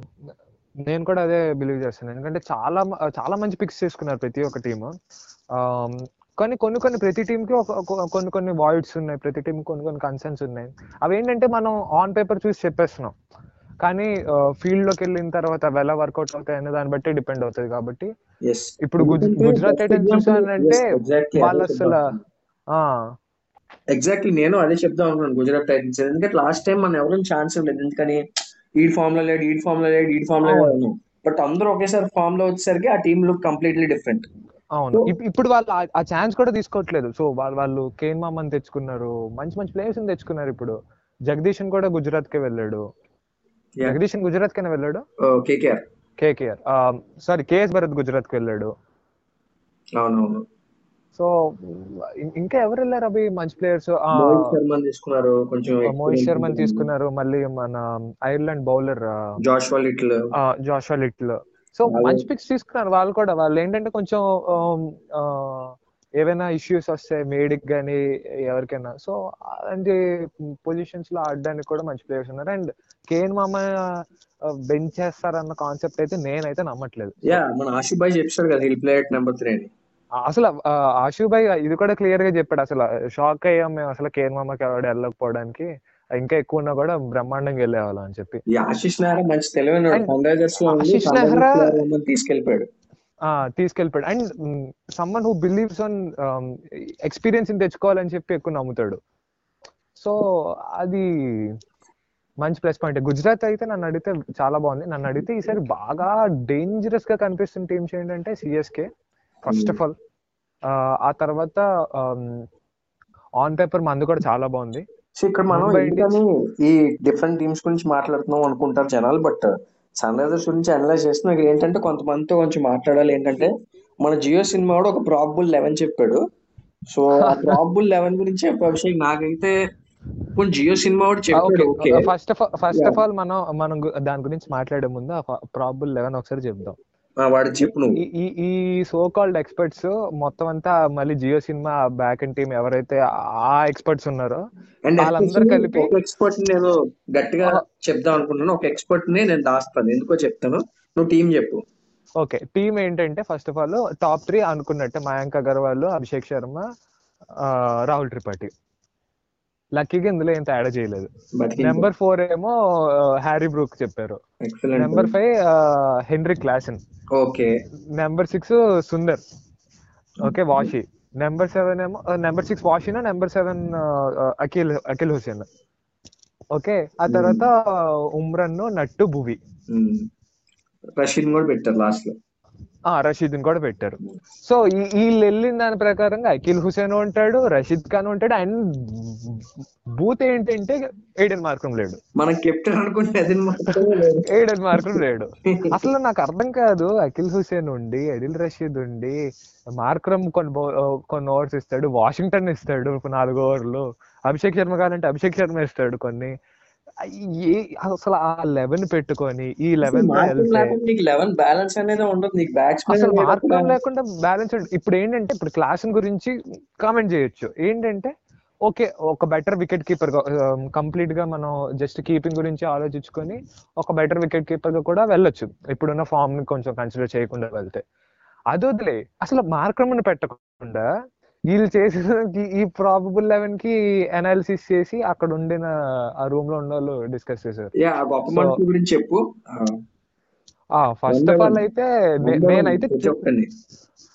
S2: నేను కూడా అదే బిలీవ్ చేస్తాను. ఎందుకంటే చాలా చాలా మంచి పిక్స్ చేసుకున్నారు ప్రతి ఒక్క టీమ్ కానీ కొన్ని కొన్ని ప్రతి టీంకి ఒక- కొన్ని కొన్ని వాయిడ్స్ ఉన్నాయి ప్రతి టీం కొన్ని కొన్ని కన్సర్న్స్ ఉన్నాయి. అవి ఏంటంటే మనం ఆన్ పేపర్ చూసి చెప్పేస్తున్నాం. కానీ ఫీల్డ్లోకి వెళ్ళిన తర్వాత ఎలా వర్కౌట్ అవుతాయి అనే దాన్ని బట్టి డిపెండ్ అవుతుంది కాబట్టి. ఇప్పుడు గుజ్- గుజరాత్ టైటన్స్ చూసానంటే వాళ్ళు అసలు ఆ.
S1: ఎగ్జాక్ట్లీ నేను అదే చెప్దాం అనుకున్నాను గుజరాత్ టైటన్స్. ఎందుకంటే లాస్ట్ టైం మనం ఎవరైనా ఛాన్స్ లేదు ఎందుకని? ఈడ్ ఫామ్లో లేడు ఈడ్ ఫామ్లో లేడు ఈడ్
S2: ఫామ్లో.
S1: లేడు బట్ అందరూ ఒకేసారి ఫామ్లో వచ్చేసరికి ఆ టీమ్ లుక్ కంప్లీట్లీ డిఫరెంట్
S2: అవును. ఇప్- ఇప్పుడు వాళ్ళు ఆ- ఆ ఛాన్స్ కూడా తీసుకోవట్లేదు. సో వాళ్ళు వాళ్ళు కేన్ మామన్ తెచ్చుకున్నారు మంచి మంచి ప్లేయర్స్ తెచ్చుకున్నారు ఇప్పుడు. జగదీశన్ కూడా గుజరాత్ కే వెళ్ళాడు. జగదీశన్ గుజరాత్ కైనా వెళ్ళాడు
S1: KKR.
S2: KKR. Sorry KS Bharat గుజరాత్కి వెళ్ళాడు.
S1: అవునవును.
S2: సో ఇంకా ఎవరు వెళ్ళారు అవి మంచి ప్లేయర్స్.
S1: మోహిత్ శర్మ తీసుకున్నారు. కొంచెం
S2: మోహిత్ శర్మని తీసుకున్నారు. మళ్ళీ మన Ireland bowler
S1: Joshua Little.
S2: Joshua Little. So మంచి పిక్స్ తీసుకున్నారు వాళ్ళు కూడా. వాళ్ళు ఏంటంటే కొంచెం ఏవైనా ఇష్యూస్ వస్తాయి మేడిక్ కానీ ఎవరికైనా. సో అలాంటి పొజిషన్స్లో ఆడడానికి కూడా మంచి ప్లేయర్స్ ఉన్నారు. అండ్ కేన్ మామ బెంచ్ చేస్తారన్న కాన్సెప్ట్ అయితే నేనైతే నమ్మట్లేదు.
S1: యా మన భాయ్ చెప్పాడు కదా హిల్ ప్లే నెంబర్ త్రీ అని.
S2: అసలు ఆ, ఆశు భాయ్ ఇది కూడా క్లియర్గా చెప్పాడు అసలు. షాక్ అయ్యాం మేము అసలు కేన్ మామకి ఎవడు వెళ్ళకపోవడానికి. ఇంకా ఎక్కువ ఉన్నా కూడా బ్రహ్మాండంగా వెళ్ళేవాళ్ళం అని చెప్పి.
S1: ఆశిష్ నెహ్రా మంచి తెలివైన
S2: ఆశిష్ నెహ్రా-
S1: తీసుకెళ్ళిపోయాడు.
S2: తీసుకెళ్ళిపోయాడు. And someone who believes on experience తెచ్చుకోవాలని చెప్పి ఎక్కువ నమ్ముతాడు. సో అది మంచి ప్లస్ పాయింట్. గుజరాత్ అయితే నన్ను అడిగితే చాలా బాగుంది. నన్ను అడిగితే ఈసారి బాగా డేంజరస్గా కనిపిస్తున్న టీమ్స్ ఏంటంటే సిఎస్కే ఫస్ట్ ఆఫ్ ఆల్ ఆ తర్వాత ఆన్ పేపర్ మంది కూడా చాలా బాగుంది.
S1: ఇక్కడ మనం ఈ డిఫరెంట్ టీమ్స్ గురించి మాట్లాడుతున్నాం అనుకుంటారు జనాలు బట్ సన్ రైజర్స్ గురించి అనలైజ్ చేస్తే నాకు ఏంటంటే కొంతమందితో కొంచెం మాట్లాడాలి. ఏంటంటే మన జియో సినిమా కూడా ఒక ప్రాబుల్ లెవెన్ చెప్పాడు. సో ఆ ప్రాబుల్ లెవెన్ గురించి అభిషేక్ నాకైతే జియో సినిమా కూడా చెప్పాడు. Okay.
S2: First of first. Of all మనం మనం దాని గురించి మాట్లాడే ముందు ప్రాబుల్ లెవెన్ ఒకసారి చెప్దాం.
S1: వాడు నువ్వు.
S2: ఈ- సో కాల్డ్ ఎక్స్పర్ట్స్ మొత్తం అంతా మళ్ళీ Jio Cinema back and team ఎవరైతే ఆ ఎక్స్పర్ట్స్ ఉన్నారో వాళ్ళందరూ కలిపి
S1: ఒక ఎక్స్పర్ట్ నేను గట్టిగా చెప్దాం అనుకుంటున్నాను. ఒక ఎక్స్పర్ట్ని నేను దాస్తాను. ఎందుకో చెప్తాను. నువ్వు టీం చెప్పు.
S2: ఓకే టీమ్ ఏంటంటే first of all top three అనుకున్నట్టే మయాంక్ అగర్వాల్ అభిషేక్ శర్మ ఆ, రాహుల్ త్రిపాఠి. లక్కీగా ఇందులో ఏం తేడా చేయలేదు. నెంబర్ ఫోర్ ఏమో హ్యారీ బ్రూక్ చెప్పారు. Number five Henry Klaasen
S1: okay.
S2: Number six Sundar okay Washi number seven ఏమో number six వాషినా number seven Akeal Akeal Hosein okay ఆ తర్వాత ఉమ్రన్ నట్టు భువి
S1: రషీద్ కూడా పెట్టారు లాస్ట్లో.
S2: ఆ రషీద్ కూడా పెట్టారు. సో వీళ్ళు వెళ్ళిన దాని ప్రకారంగా అఖిల్ హుసేన్ ఉంటాడు రషీద్ ఖాన్ ఉంటాడు అండ్ బూత్ ఏంటంటే ఎయిడెన్ మార్కం లేడు.
S1: మనం కెప్టెన్ అనుకుంటే.
S2: ఎయిడెన్ మార్కం లేడు. అసలు నాకు అర్థం కాదు అఖిల్ హుసేన్ ఉండి ఎడిల్ రషీద్ ఉండి మార్క్రమ్ కొన్ని కొన్ని ఓవర్స్ ఇస్తాడు వాషింగ్టన్ ఇస్తాడు నాలుగు ఓవర్లు అభిషేక్ శర్మ కావాలంటే అభిషేక్ శర్మ ఇస్తాడు కొన్ని. అసలు ఆ లెవెన్ పెట్టుకొని ఈ లెవెన్
S1: నీకు లెవెన్ బ్యాలెన్స్ అనేది ఉండదు. నీకు బ్యాట్స్మెన్
S2: అసలు మార్కం లేకుండా బ్యాలెన్స్ ఇప్పుడు ఏంటంటే ఇప్పుడు క్లాస్ గురించి కామెంట్ చేయొచ్చు. ఏంటంటే ఓకే ఒక బెటర్ వికెట్ కీపర్ కంప్లీట్గా మనం జస్ట్ కీపింగ్ గురించి ఆలోచించుకొని ఒక బెటర్ వికెట్ కీపర్గా కూడా వెళ్ళొచ్చు. ఇప్పుడున్న ఫామ్ని కొంచెం కన్సిడర్ చేయకుండా వెళ్తే. అది వదిలే అసలు మార్క్రమ్ పెట్టకుండా వీళ్ళు చేసిన ఈ- ప్రాబబుల్ లెవెన్కి అనాలిసిస్ చేసి అక్కడ ఉండిన ఆ రూమ్లో ఉన్న వాళ్ళు డిస్కస్ చేశారు
S1: గురించి చెప్పు.
S2: ఆ. ఫస్ట్ ఆఫ్ ఆల్ అయితే నేనైతే
S1: చెప్పండి.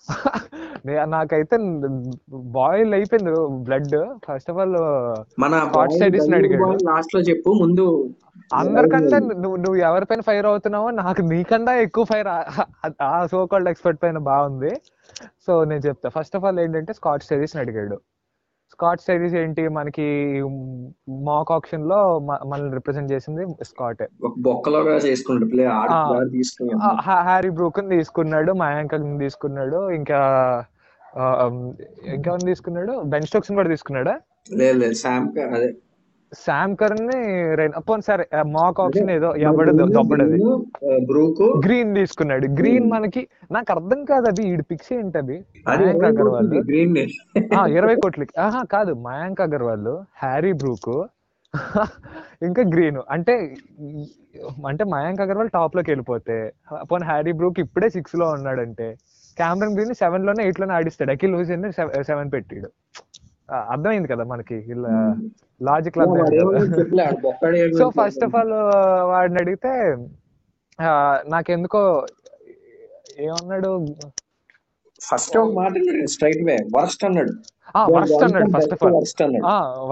S1: <laughs>
S2: నాకైతే బాయిల్ అయిపోయింది బ్లడ్ ఫస్ట్ ఆఫ్ ఆల్
S1: మన
S2: అడిగాడు.
S1: లాస్ట్లో చెప్పు. ముందు
S2: అందరికంటే నువ్వు నువ్వు ఎవరిపైన ఫైర్ అవుతున్నావో నాకు నీకన్నా ఎక్కువ ఫైర్ ఆ సో కాల్డ్ ఎక్స్పర్ట్ పైన బాగుంది. సో నేను చెప్తా. ఫస్ట్ ఆఫ్ ఆల్ ఏంటంటే స్కాట్ స్టడీస్ అడిగాడు. స్కాట్ స్టడీస్ ఏంటి? మనకి మాక్ ఆప్షన్లో మనల్ని రిప్రజెంట్ చేసింది స్కాటే హ్యారీ బ్రూక్ తీసుకున్నాడు. మయాంక్ తీసుకున్నాడు ఇంకా ఇంకెవరిని తీసుకున్నాడు? బెన్ స్టోక్స్ కూడా తీసుకున్నాడా?
S1: లేదు లేదు శామ్ అదే.
S2: శామ్ కర్న్ని పోనీ సరే మాక్ ఆప్షన్ ఏదో ఎవడదు దొబ్బడది.
S1: బ్రూక్
S2: గ్రీన్ తీసుకున్నాడు. గ్రీన్ మనకి నాకు అర్థం కాదు అది ఈడు పిక్స్ ఏంటి అది? మయాంక్ అగర్వాల్ ఇరవై కోట్లకి ఆహా కాదు మయాంక్ అగర్వాల్ హ్యారీ బ్రూక్ ఇంకా గ్రీన్ అంటే అంటే మయాంక్ అగర్వాల్ టాప్లోకి వెళ్ళిపోతే పోనీ హ్యారీ బ్రూక్ ఇప్పుడే సిక్స్లో ఉన్నాడంటే క్యామరన్ గ్రీన్ సెవెన్లోనే ఎయిట్లోనే ఆడిస్తాడు. అఖిల్ హుసేన్ సెవెన్ పెట్టాడు. అర్థమైంది కదా మనకి ఇలా logic so first of all వాడిని అడిగితే నాకెందుకో ఏమన్నాడు?
S1: ఫస్ట్ మాట స్ట్రైట్ వే వర్స్ట్ అన్నాడు.
S2: వరస్ట్ అన్నాడు ఫస్ట్ ఆఫ్ ఆల్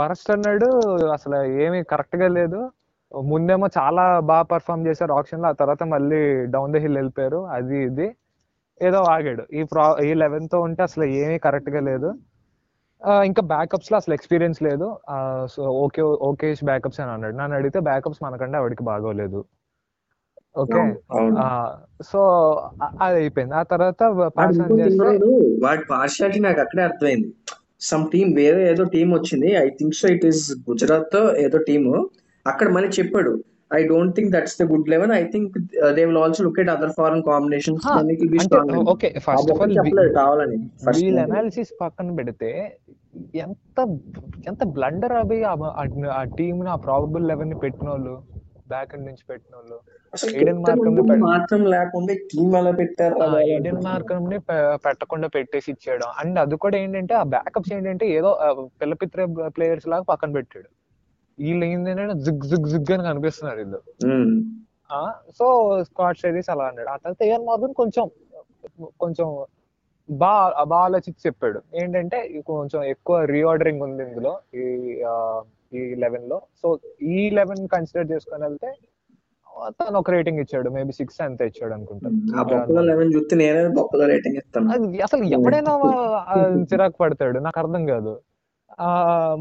S1: వర్స్ట్ అన్నాడు.
S2: అసలు ఏమీ కరెక్ట్గా లేదు. ముందేమో చాలా బాగా పర్ఫామ్ చేశారు ఆప్షన్లో ఆ తర్వాత మళ్ళీ డౌన్ ద హిల్ వెళ్ళిపోయారు అది ఇది. ఏదో ఆగాడు. ఈ ప్రా ఈ లెవెన్తో ఉంటే అసలు ఏమీ కరెక్ట్గా లేదు. ఇంకా బ్యాకప్స్లో అసలు ఎక్స్పీరియన్స్ లేదు. సో ఓకే ఓకే బ్యాకప్స్ అని అన్నాడు. నన్ను అడిగితే బ్యాకప్స్ మనకంటే ఆవిడకి బాగోలేదు. ఓకే? సో అది అయిపోయింది. ఆ తర్వాత
S1: వాడు పార్షియాలిటీ నాకు అక్కడే అర్థమైంది. సమ్ టీమ్ వేరే ఏదో టీం వచ్చింది. I think so it is Gujarat ఏదో టీము అక్కడ మళ్ళీ చెప్పాడు. I don't think that's the good eleven I think they will also look at other foreign
S2: first of all
S1: చెప్పలేదు కావాలని. ఫస్ట్
S2: వీళ్ళ అనాలిసిస్ పక్కన పెడితే ఎంత ఎంత బ్లండర్ అవి ఆ- టీమ్ ఆ ప్రాబబుల్ లెవెన్ని పెట్టిన వాళ్ళు బ్యాక్ ఎండ్ నుంచి పెట్టిన వాళ్ళు ఏడెన్ పెట్-
S1: మాత్రం లేకుండా టీం ఎలా పెట్టారు
S2: ఏడెన్. మార్కమ్ని పెట్టకుండా పెట్టేసి ఇచ్చేయడం అండ్ అది కూడా ఏంటంటే ఆ బ్యాకప్స్ ఏంటంటే ఏదో పిల్లపిత్ర ప్లేయర్స్ లాగా పక్కన పెట్టాడు. వీళ్ళు ఏంటంటే జిగ్ జిగ్ జిగ్ అని కనిపిస్తున్నారు వీళ్ళు. సో స్క్వాడ్ సిరీస్ అలా అన్నాడు. ఆ తర్వాత ఏఎన్ మార్గన్ కొంచెం కొంచెం బా బాగా ఆలోచించి చెప్పాడు. ఏంటంటే కొంచెం ఎక్కువ రీఆర్డరింగ్ ఉంది ఇందులో ఈ ఈ లెవెన్లో. సో ఈ లెవెన్ కన్సిడర్ చేసుకొని వెళ్తే తను ఒక రేటింగ్ ఇచ్చాడు. మేబీ సిక్స్ అంత ఇచ్చాడు అనుకుంటా.
S1: ఆ బొక్కలో లెవెన్ చూస్తే నేనే బొక్కలో రేటింగ్ ఇస్తాను.
S2: అది అసలు ఎప్పుడైనా చిరాకు పడతాడు. నాకు అర్థం కాదు.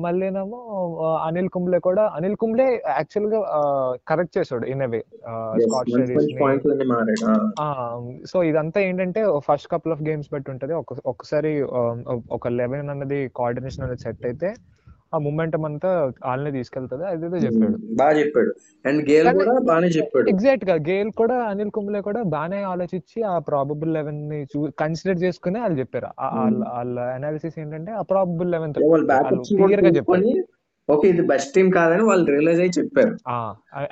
S2: మళ్ళీనేమో అనిల్ కుంబ్లే కూడా అనిల్ కుంబ్లే యాక్చువల్గా కరెక్ట్ చేశాడు in away Scott series. So ఇదంతా ఏంటంటే ఫస్ట్ కపుల్ ఆఫ్ గేమ్స్ బట్టి ఉంటది. ఒక ఒక్కసారి ఒక లెవెన్ అన్నది కోఆర్డినేషన్ అనేది సెట్ అయితే ఆ మూమెంటం అంతా వాళ్ళనే తీసుకెళ్తుంది. అదేదో చెప్పాడు.
S1: బాగా చెప్పాడు. అండ్ గేల్ కూడా బాగానే చెప్పాడు.
S2: ఎగ్జాక్ట్గా గేల్ కూడా అనిల్ కుంబ్లే కూడా బాగానే ఆలోచించి ఆ ప్రాబబుల్ లెవెన్ని కన్సిడర్ చేసుకుని వాళ్ళు చెప్పారు. వాళ్ళ అనాలిసిస్ ఏంటంటే ఆ ప్రాబబుల్ లెవెన్ క్లియర్గా చెప్పారు.
S1: చూసుకొని ఓకే ఇది బెస్ట్ టీం కాదని వాళ్ళు రియలైజ్ అయ్యి చెప్పారు.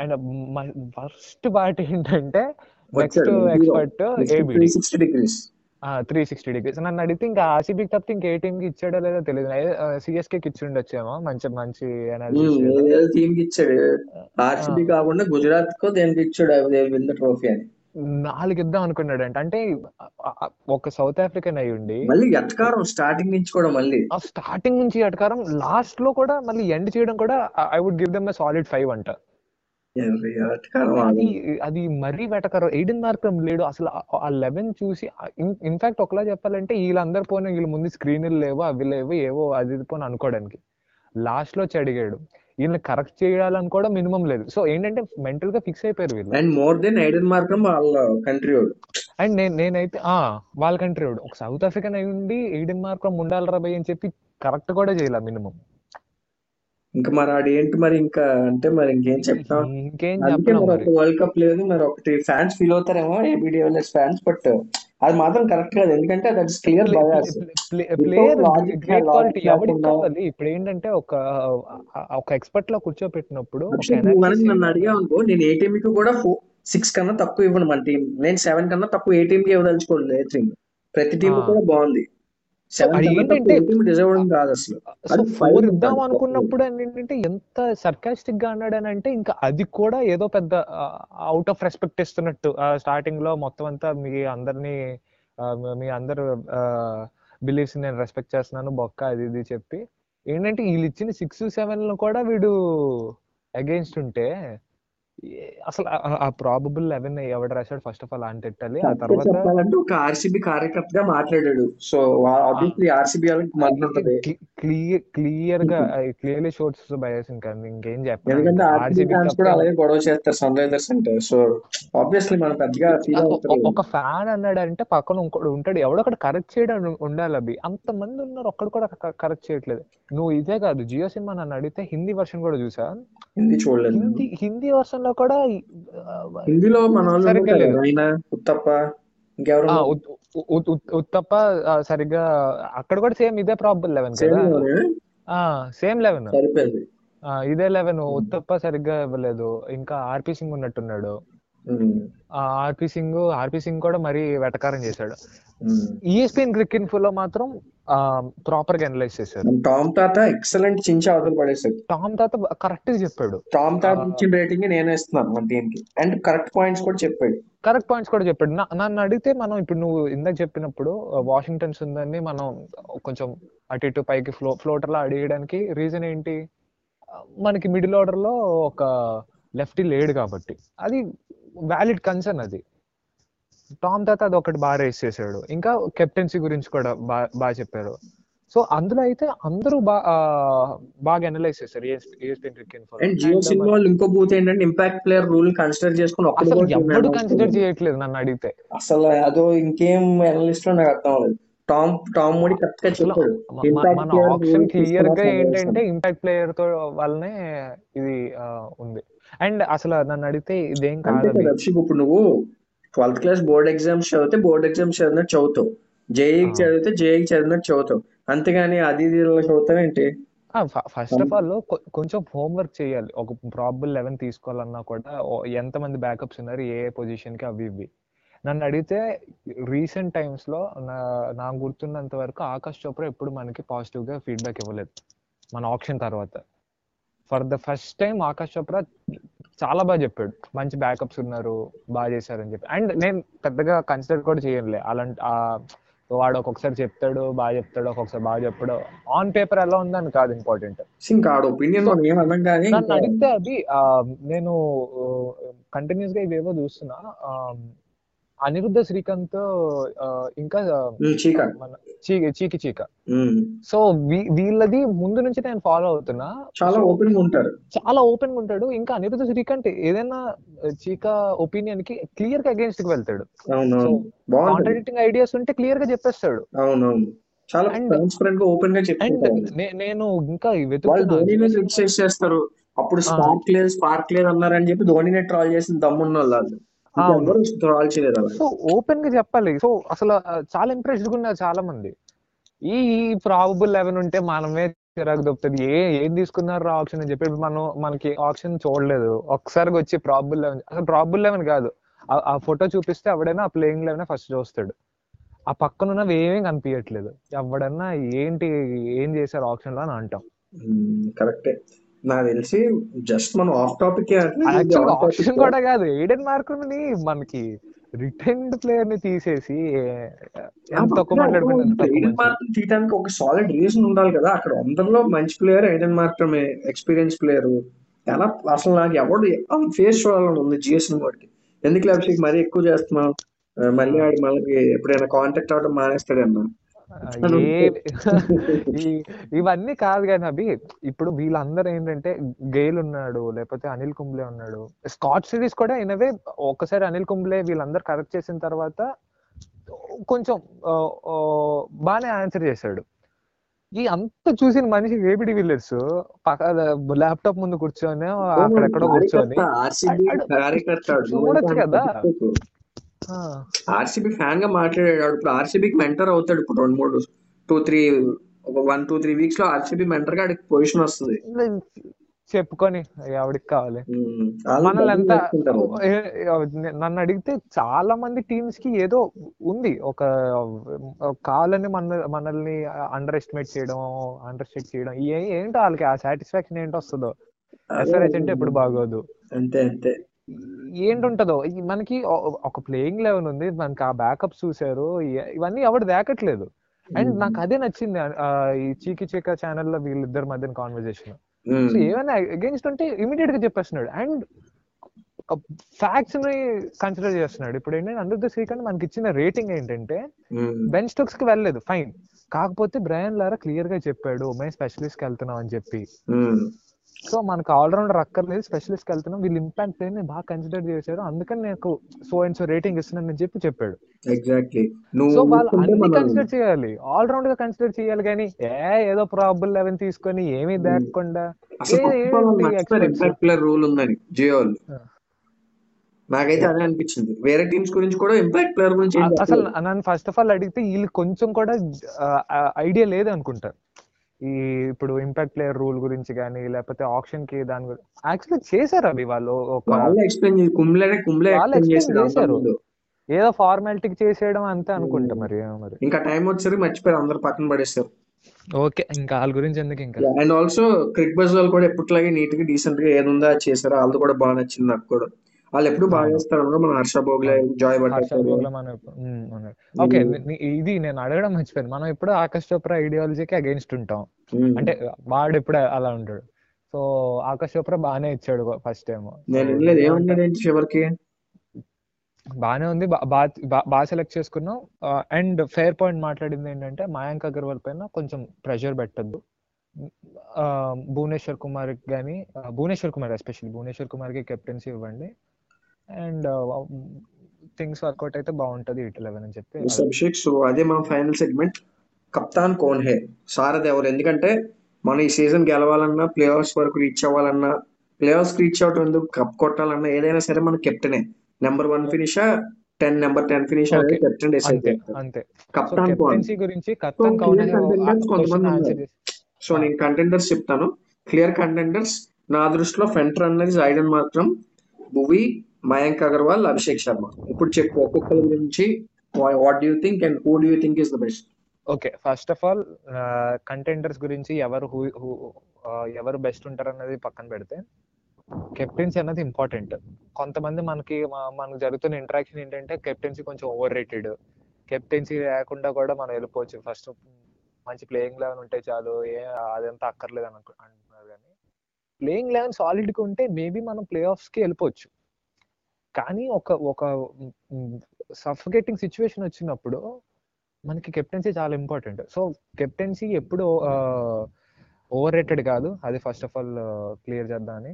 S2: అండ్ ఫస్ట్ పార్ట్ ఏంటంటే next expert ABD
S1: sixty degrees
S2: three sixty degrees నన్ను అడిగితే ఇంకా ఆర్సీబీకి తప్పితే ఇంకా ఏ టీమ్కి ఇచ్చాడో లేదో తెలియదు సిఎస్కే కి ఇచ్చి ఉండొచ్చేమో మంచి మంచి అనాలిసిస్
S1: ఏదో టీం కి ఇచ్చాడు. ఆర్సీబీ కాకుండా గుజరాత్ కో దేనికి ఇచ్చాడు ట్రోఫీ అని?
S2: నాలుగు ఇద్దాం అనుకున్నాడు అంటే అంటే ఒక సౌత్ ఆఫ్రికన్ అయి ఉండి
S1: మళ్ళీ ఎత్కారం స్టార్టింగ్ నుంచి కూడా మళ్ళీ.
S2: ఆ స్టార్టింగ్ నుంచి అటకారం లాస్ట్లో కూడా మళ్ళీ ఎండ్ చేయడం కూడా I would give them solid five అంట. అది అది మరీ వెటకరం ఎయిడెన్ మార్కం లేడు. అసలు ఆ- లెవెన్ చూసి ఇన్ఫాక్ట్ ఒకలా చెప్పాలంటే వీళ్ళందరు పోయిన వీళ్ళ ముందు స్క్రీన్లు లేవు అవి లేవు ఏవో అది ఇది పోని అనుకోవడానికి. లాస్ట్లో వచ్చి అడిగాడు. వీళ్ళని కరెక్ట్ చేయాలని కూడా మినిమం లేదు. సో ఏంటంటే మెంటల్గా ఫిక్స్ అయిపోయారు వీళ్ళు.
S1: And more than Aiden Markram వాళ్ళ కంట్రీ వాడు.
S2: అండ్ నేను నేనైతే ఆ వాళ్ళ కంట్రీ వాడు. ఒక సౌత్ ఆఫ్రికన్ అయి ఉండి ఎయిడెన్ మార్కం ఉండాలి రాబోయ్ అని చెప్పి కరెక్ట్ కూడా చేయాల మినిమం.
S1: ఇంకా మరి ఆడు ఏంటి మరి ఇంకా అంటే మరి ఇంకేం చెప్తాం?
S2: ఇంకేం
S1: అందుకే
S2: చెప్పలేం
S1: మరి
S2: మరి.
S1: ఒక వరల్డ్ కప్ లేదు మరి ఒకటి ఫ్యాన్స్ ఫీల్ అవుతారేమో ఏబిడిఎల్ఎస్ ఫ్యాన్స్ బట్ అది మాత్రం కరెక్ట్ కాదు. ఎందుకంటే that is clear bias
S2: player great quality
S1: logic
S2: ఎవరికి
S1: లేకుండా-
S2: కావాలి? ఇప్పుడు ఏంటంటే ఒక ఒక ఎక్స్పర్ట్లో కూర్చోపెట్టినప్పుడు ఒక
S1: నువ్వు నన్ను అడిగావు అనుకో నేను ఏ టీం కి కూడా సిక్స్ కన్నా తక్కువ ఇవ్వను మన టీం నేను సెవెన్ కన్నా తక్కువ ఏ టీం కి ఇవ్వదలుచుకోండి ఏ టీం ప్రతి టీం. కూడా బాగుంది.
S2: ఫోర్ ఇద్దాం. అనుకున్నప్పుడు అని ఏంటంటే ఎంత సర్కాస్టిక్గా అన్నాడు అని అంటే ఇంకా అది కూడా ఏదో పెద్ద అవుట్ ఆఫ్ రెస్పెక్ట్ ఇస్తున్నట్టు స్టార్టింగ్లో మొత్తం అంతా మీ అందరినీ మీ అందరు బిలీఫ్స్ నేను రెస్పెక్ట్ చేస్తున్నాను బొక్క అది ఇది చెప్పి ఏంటంటే వీళ్ళు ఇచ్చిన సిక్స్ సెవెన్లో కూడా వీడు అగేన్స్ట్ ఉంటే అసలు ఆ- ప్రాబబుల్ లెవెన్ ఎవడు రాశాడు? ఫస్ట్ ఆఫ్ ఆల్ తిట్టాలి ఆ తర్వాత
S1: చెప్పాలంటే ఒక ఆర్సీబీ కార్యకర్తగా మాట్లాడాడు. సో ఆబ్వియస్లీ ఆర్సీబీ వాళ్ళకి
S2: క్లియర్ క్లియర్గా క్లియర్లీ షోర్స్ బయస్ ఇంకా ఇంకేం
S1: ఎందుకంటే
S2: చెప్పాలి
S1: ఆర్సీబీ ఫ్యాన్స్ కూడా అలాగే గొడవ చేస్తారు సన్ రైజర్స్ అంటే. సో ఆబ్వియస్లీ మనం పెద్దగా ఫీల్ అవుతారు
S2: ఒక ఫ్యాన్ అన్నాడంటే పక్కన ఇంకోటి ఉంటాడు. ఎవడో ఒకటి కరెక్ట్ చేయడం ఉండాలి అవి అంత మంది ఉన్నారు ఒక్కడు కూడా కరెక్ట్ చేయట్లేదు. నువ్వు ఇదే కాదు జియో సినిమా నన్ను అడిగితే హిందీ వర్షన్ కూడా చూసా?
S1: హిందీ చూడలేదు
S2: హిందీ వర్షన్ లో కూడా
S1: హిందీలో ఉత్తప్ప
S2: ఉత్తప్ప సరిగ్గా అక్కడ కూడా సేమ్ ఇదే ప్రాబుల్ లెవెన్ కదా? Same eleven? ఇదే లెవెన్. ఉత్తప్ప సరిగ్గా ఇవ్వలేదు. ఇంకా ఆర్పి సింగ్ ఉన్నట్టున్నాడు. ఆర్పి సింగ్ ఆర్పి సింగ్ కూడా మరీ వెటకారం చేశాడు.
S1: ఉమ్.
S2: ఈఎస్పిఎన్ క్రికెట్ ఫుల్లో మాత్రం ప్రాపర్గా అనలైజ్ చేశారు.
S1: టామ్ తాత ఎక్సలెంట్ చించి అవతల పడేసాడు
S2: టామ్ తాత కరెక్ట్గా చెప్పాడు.
S1: టామ్ తాత. ఇచ్చిన రేటింగ్ నేను ఇస్తున్నాను మన టీం కి అండ్ కరెక్ట్ పాయింట్స్ కూడా చెప్పాడు.
S2: కరెక్ట్ పాయింట్స్ కూడా చెప్పాడు. నన్ను అడిగితే మనం ఇప్పుడు నువ్వు ఇందాక చెప్పినప్పుడు వాషింగ్టన్స్ ఉందని మనం కొంచెం అటు ఇటు పైకి ఫ్లో ఫ్లోటర్ లా అడిగడానికి రీజన్ ఏంటి? మనకి మిడిల్ ఆర్డర్లో ఒక లెఫ్టీ లేడు కాబట్టి. అది వ్యాలిడ్ కన్సర్న్ అది. టామ్ తాత అది ఒకటి బాగా రేస్ చేశాడు. ఇంకా కెప్టెన్సీ గురించి కూడా బాగా బాగా చెప్పారు. సో అందులో అయితే అందరూ బాగా అనలైజ్ చేశారు.
S1: అండ్ జియో సినిమా వాళ్ళు ఇంకో బూత్ ఏంటంటే ఇంపాక్ట్ ప్లేయర్ రూల్ కన్సిడర్ చేసుకుని
S2: అసలు
S1: announce
S2: కన్సిడర్. చేయట్లేదు నన్ను అడిగితే.
S1: అసలు అదో ఇంకేం అనలిస్ట్ నాకు అర్థం అవ్వలేదు. టామ్ టామ్ మోడీ
S2: కరెక్ట్గా
S1: చెప్పాడు.
S2: మన ఆప్షన్
S1: క్లియర్గా
S2: ఏంటంటే ఇంపాక్ట్ ప్లేయర్తో వల్లనే ఇది ఉంది. అండ్ అసలు నన్ను అడిగితే ఇదేం కాదు
S1: ఇప్పుడు నువ్వు ట్వెల్త్ క్లాస్ బోర్డ్ ఎగ్జామ్స్ చదివితే బోర్డ్ ఎగ్జామ్స్ చదివినట్టు చదువుతావు. జేఈకి
S2: ఆ.
S1: చదివితే జేఈకి చదివినట్టు చదువుతావు. అంతేగాని అది ఇది ఇలా చదువుతావేంటి
S2: ఫస్ట్ ఆఫ్ ఆల్ కొంచెం హోంవర్క్ చేయాలి. ఒక ప్రాబుల్ లెవెన్ తీసుకోవాలన్నా కూడా ఓ- ఎంతమంది బ్యాకప్స్ ఉన్నారు ఏ పొజిషన్కి అవి ఇవి. నన్ను అడిగితే రీసెంట్ టైమ్స్లో నా నాకు గుర్తున్నంత వరకు ఆకాష్ చోప్రా ఎప్పుడు మనకి పాజిటివ్గా ఫీడ్బ్యాక్ ఇవ్వలేదు. మన ఆప్షన్ తర్వాత. For the first time Aakash Chopra చాలా బాగా చెప్పాడు. మంచి బ్యాకప్స్ ఉన్నారు బాగా చేశారని చెప్పి. అండ్ నేను పెద్దగా కన్సిడర్ కూడా చేయనులే. అలాంటి ఆ, వాడు ఒక్కొక్కసారి చెప్తాడు బాగా చెప్తాడు ఒక్కొక్కసారి బాగా చెప్పాడు. ఆన్ పేపర్ ఎలా ఉందని కాదు ఇంపార్టెంట్ నన్ను అడిగితే అది నేను కంటిన్యూస్గా ఇవేవో చూస్తున్నా. అనిరుద్ధ శ్రీకాంత్ ఇంకా
S1: చీక.
S2: చీకి సో వీళ్ళది ముందు నుంచి నేను ఫాలో అవుతున్నా.
S1: చాలా ఓపెన్గా ఉంటారు.
S2: చాలా ఓపెన్గా ఉంటాడు. ఇంకా అనిరుద్ధ శ్రీకాంత్ ఏదైనా చీక ఒపీనియన్కి క్లియర్గా అగేన్స్ట్కి వెళ్తాడు. కాంట్రడిక్టింగ్ ఐడియాస్ ఉంటే క్లియర్గా చెప్పేస్తాడు.
S1: చాలా
S2: అండ్
S1: ట్రాన్స్పరెంట్గా ఓపెన్గా
S2: అండ్
S1: చెప్పుకుంటారు
S2: నేను ఇంకా
S1: వాళ్ళు
S2: వెతుకుతున్నా
S1: ధోనిని
S2: జియో సినిమా
S1: క్రిటిసైజ్ చేస్తారు. అప్పుడు స్పార్క్ లేదు స్పార్క్ లేదు అన్నారని చెప్పి ధోనిని ట్రాల్ చేసిన దమ్మున్న వాళ్ళు.
S2: సో ఓపెన్గా చెప్పాలి. సో అసలు చాలా ఇంప్రెస్డ్ ఉన్నారు చాలా మంది ఈ ప్రాబబుల్ లెవెన్ ఉంటే మనమే చిరాకు దొప్పుతుంది ఏ ఏం తీసుకున్నారు ఆప్షన్ అని చెప్పి మనం మనకి ఆప్షన్ చూడలేదు. ఒకసారి వచ్చి ప్రాబబుల్ లెవెన్ అసలు ప్రాబబుల్ లెవెన్ కాదు. ఆ- ఆ ఫోటో చూపిస్తే ఎవడైనా ఆ ప్లేయింగ్ లెవెన్ ఫస్ట్ చూస్తాడు. ఆ పక్కన ఉన్నవి ఏమీ కనిపించట్లేదు ఎవడన్నా ఏంటి ఏం చేశారు ఆప్షన్లో అని అంటాం.
S1: కరెక్టే నాకు తెలిసి జస్ట్ మనం ఆఫ్ టాపిక్
S2: ఆప్షన్ కూడా కాదు. ఎయిడెన్ మార్కుని మనకి రిటైన్డ్ ప్లేయర్ని తీసేసి ఎంత తక్కువ మాట్లాడుకుంటే అంత తక్కువ
S1: ఎయిడెన్
S2: మంచిది.
S1: మార్క్ తీయడానికి ఒక సాలిడ్ రీజన్ ఉండాలి కదా. అక్కడ అందరిలో మంచి ప్లేయర్ ఎయిడెన్ మార్క్రమే ఎక్స్పీరియన్స్ ప్లేయర్ ఎలా అసలు నాకు ఎవడు ఫేస్ చూడాలని ఉంది జిఎస్ఎన్ వాడికి ఎందుకు అభిషేక్ మరీ ఎక్కువ చేస్తున్నావు ఆ, మళ్ళీ ఆడు మళ్ళీ ఎప్పుడైనా కాంటాక్ట్ అవడం మానేస్తాడన్నా <laughs>
S2: ఇవన్నీ కాదు కానీ అవి ఇప్పుడు వీళ్ళందరూ ఏంటంటే గెయిల్ ఉన్నాడు లేకపోతే అనిల్ కుంబ్లే ఉన్నాడు స్కాట్ సిరీస్ కూడా ఇనవే ఒక్కసారి అనిల్ కుంబ్లే వీళ్ళందరూ కరెక్ట్ చేసిన తర్వాత కొంచెం బాగానే ఆన్సర్ చేశాడు ఈ అంత చూసిన మనిషి ఏబిడి విల్లర్స్ పక్క ల్యాప్టాప్ ముందు కూర్చొని అక్కడెక్కడో కూర్చొని. చూడొచ్చు కదా. ఆ,
S1: ఆర్సీబీ ఫ్యాన్గా మాట్లాడాడు. ఇప్పుడు ఆర్సీబీకి మెంటర్ అవుతాడు ఇప్పుడు రెండు మూడు టూ త్రీ ఒక వన్ టూ త్రీ వీక్స్లో ఆర్సీబీ మెంటర్గా పొజిషన్ వస్తుంది.
S2: చెప్పుకొని ఎవడికి కావాలి. మనల్ని నన్ను అడిగితే చాలా మంది టీమ్స్కి ఏదో ఉంది. ఒక కావాలని మన మనల్ని అండర్ ఎస్టిమేట్ చేయడం అండర్ ఎస్టిమేట్ చేయడం ఏంటో వాళ్ళకి ఆ సాటిస్ఫాక్షన్ ఏంటో వస్తుందో? ఎస్ఆర్హెచ్ అంటే ఎప్పుడు బాగోదు.
S1: అంతే అంతే.
S2: ఏంటుంటదో మనకి ఒక ప్లేయింగ్ లెవెల్ ఉంది. మనకి ఆ బ్యాకప్ చూసారు ఇవన్నీ ఎవడు దాకట్లేదు. అండ్ నాకు అదే నచ్చింది. ఈ చీకి చీక ఛానల్లో వీళ్ళిద్దరి మధ్యన కాన్వర్జేషన్ సో ఏమైనా అగేన్స్ట్ ఉంటే ఇమీడియట్గా చెప్పేస్తున్నాడు. అండ్ ఫ్యాక్ట్స్ని కన్సిడర్ చేస్తున్నాడు. ఇప్పుడు ఏంటంటే అనిరుద్ధ శ్రీకాంత్ మనకి ఇచ్చిన రేటింగ్ ఏంటంటే బెన్ స్టోక్స్కి వెళ్ళలేదు. ఫైన్ కాకపోతే బ్రయన్ లారా క్లియర్గా చెప్పాడు మేము స్పెషలిస్ట్కి వెళ్తున్నాం అని చెప్పి. సో మనకు ఆల్రౌండర్ అక్కర్లేదు స్పెషలిస్ట్ వెళ్తున్నాం. వీళ్ళు ఇంపాక్ట్ని బాగా కన్సిడర్ చేశారు. అందుకని నాకు సో అండ్ సో రేటింగ్ ఇస్తున్నాను చెప్పి చెప్పాడు.
S1: ఎగ్జాక్ట్లీ
S2: సో వాళ్ళు అన్ని కన్సిడర్ చేయాలి. ఆల్ రౌండ్గా కన్సిడర్ చేయాలి కానీ ఏ ఏదో ప్రాబుల్ లెవెన్ తీసుకొని ఏమీ?
S1: ఇంపాక్ట్ ప్లేయర్ రూల్ ఉందని జియో. నాకైతే అదే అనిపించింది. వేరే టీమ్స్ గురించి కూడా ఇంపాక్ట్ ప్లేయర్ గురించి
S2: అసలు. నన్ను ఫస్ట్ ఆఫ్ ఆల్ అడిగితే వీళ్ళు కొంచెం కూడా ఐడియా లేదు అనుకుంటా ఈ ఇప్పుడు ఇంపాక్ట్ ప్లేయర్ రూల్ గురించి కానీ లేకపోతే ఆప్షన్కి దాని గురించి యాక్చువల్లీ చేశారు అవి వాళ్ళు
S1: వాళ్ళే
S2: వాళ్ళు
S1: చేశారు.
S2: ఏదో ఫార్మాలిటీకి చేసేయడం అంతే అనుకుంటా మరి మరి.
S1: ఇంకా టైం వచ్చేసరికి మర్చిపోయారు అందరు పక్కన పడేస్తారు
S2: ఓకే ఇంకా వాళ్ళ గురించి ఎందుకు ఇంకా?
S1: అండ్ ఆల్సో క్రిక్ బజ్ వాళ్ళు కూడా ఎప్పటిలాగే నీట్గా డీసెంట్గా ఏది ఉందో అది చేశారు. వాళ్ళది కూడా బాగా నచ్చింది నాకు కూడా. వాళ్ళు ఎప్పుడు బాగా. చేస్తారు మన హర్ష భోగ్లే జాయ్.
S2: ఓకే ఇది నేను అడగడం మర్చిపోయాను. మనం ఎప్పుడు ఆకాష్ చోప్రా ఐడియాలజీకి అగేన్స్ట్ ఉంటాం. అంటే వాడు ఎప్పుడు అలా ఉంటాడు. సో ఆకాష్ చోప్రా బాగానే ఇచ్చాడు ఫస్ట్ టైం
S1: నేను ఏమన్నాడు చివరికి?
S2: బాగానే ఉంది. బాగా సెలెక్ట్ చేసుకున్నాం. అండ్ ఫెయిర్ పాయింట్ మాట్లాడింది ఏంటంటే మయాంక్ అగర్వాల్ పైన కొంచెం ప్రెషర్ పెట్టద్దు. భువనేశ్వర్ కుమార్ కానీ భువనేశ్వర్ కుమార్ ఎస్పెషల్లీ భువనేశ్వర్ కుమార్కి కెప్టెన్సీ ఇవ్వండి. అండ్ థింగ్స్ వర్కౌట్ అయితే బాగుంటది ఇట్ లెవెన్ అని చెప్పి.
S1: అభిషేక్ సో అదే మన ఫైనల్ సెగ్మెంట్ కప్తాన్ కోన్ హే. సారథి ఎవరు? ఎందుకంటే మనం ఈ సీజన్ గెలవాలన్నా ప్లే ఆఫ్స్ వరకు రీచ్ అవ్వాలన్నా ప్లే ఆఫ్స్ రీచ్ అవటం ఎందుకు కప్ కొట్టాలన్నా ఏదైనా సరే మన కెప్టెనే. నెంబర్ వన్ ఫినిషా టెన్ నెంబర్ టెన్ ఫినిష్ అనేది. కెప్టెన్
S2: అంతే అంతే.
S1: కప్తాన్
S2: కెప్టెన్సీ గురించి కప్తాన్
S1: కొంతమంది. సో నేను కంటెండర్స్ చెప్తాను. క్లియర్ కంటెండర్స్ నా దృష్టిలో ఫ్రంట్ రన్నర్ ఐడన్ మాత్రం. భువి మయాంక్ అగర్వాల్ అభిషేక్ శర్మ. ఇప్పుడు చెప్పు ఒక్కొక్కరి గురించి what do think and who do think is the best
S2: okay first of all contenders గురించి ఎవరు హూ uh, ఎవరు బెస్ట్ ఉంటారు అనేది పక్కన పెడితే కెప్టెన్సీ అన్నది ఇంపార్టెంట్ కొంతమంది మనకి మనకు జరుగుతున్న ఇంటరాక్షన్ ఏంటంటే కెప్టెన్సీ కొంచెం ఓవర్ రేటెడ్ కెప్టెన్సీ లేకుండా కూడా మనం వెళ్ళిపోవచ్చు. ఫస్ట్ మంచి ప్లేయింగ్ లెవెన్ ఉంటే చాలు ఏ అదంతా అక్కర్లేదు అని అనుకు- అంటున్నారు కానీ ప్లేయింగ్ లెవెన్ సాలిడ్గా ఉంటే మేబీ మనం ప్లే ఆఫ్స్కి వెళ్ళిపోవచ్చు. కానీ ఒక ఒక సఫకేటింగ్ సిచ్యువేషన్ వచ్చినప్పుడు మనకి కెప్టెన్సీ చాలా ఇంపార్టెంట్ సో కెప్టెన్సీ ఎప్పుడు ఓవర్ రేటెడ్ కాదు. అది ఫస్ట్ ఆఫ్ ఆల్ క్లియర్ చేద్దామని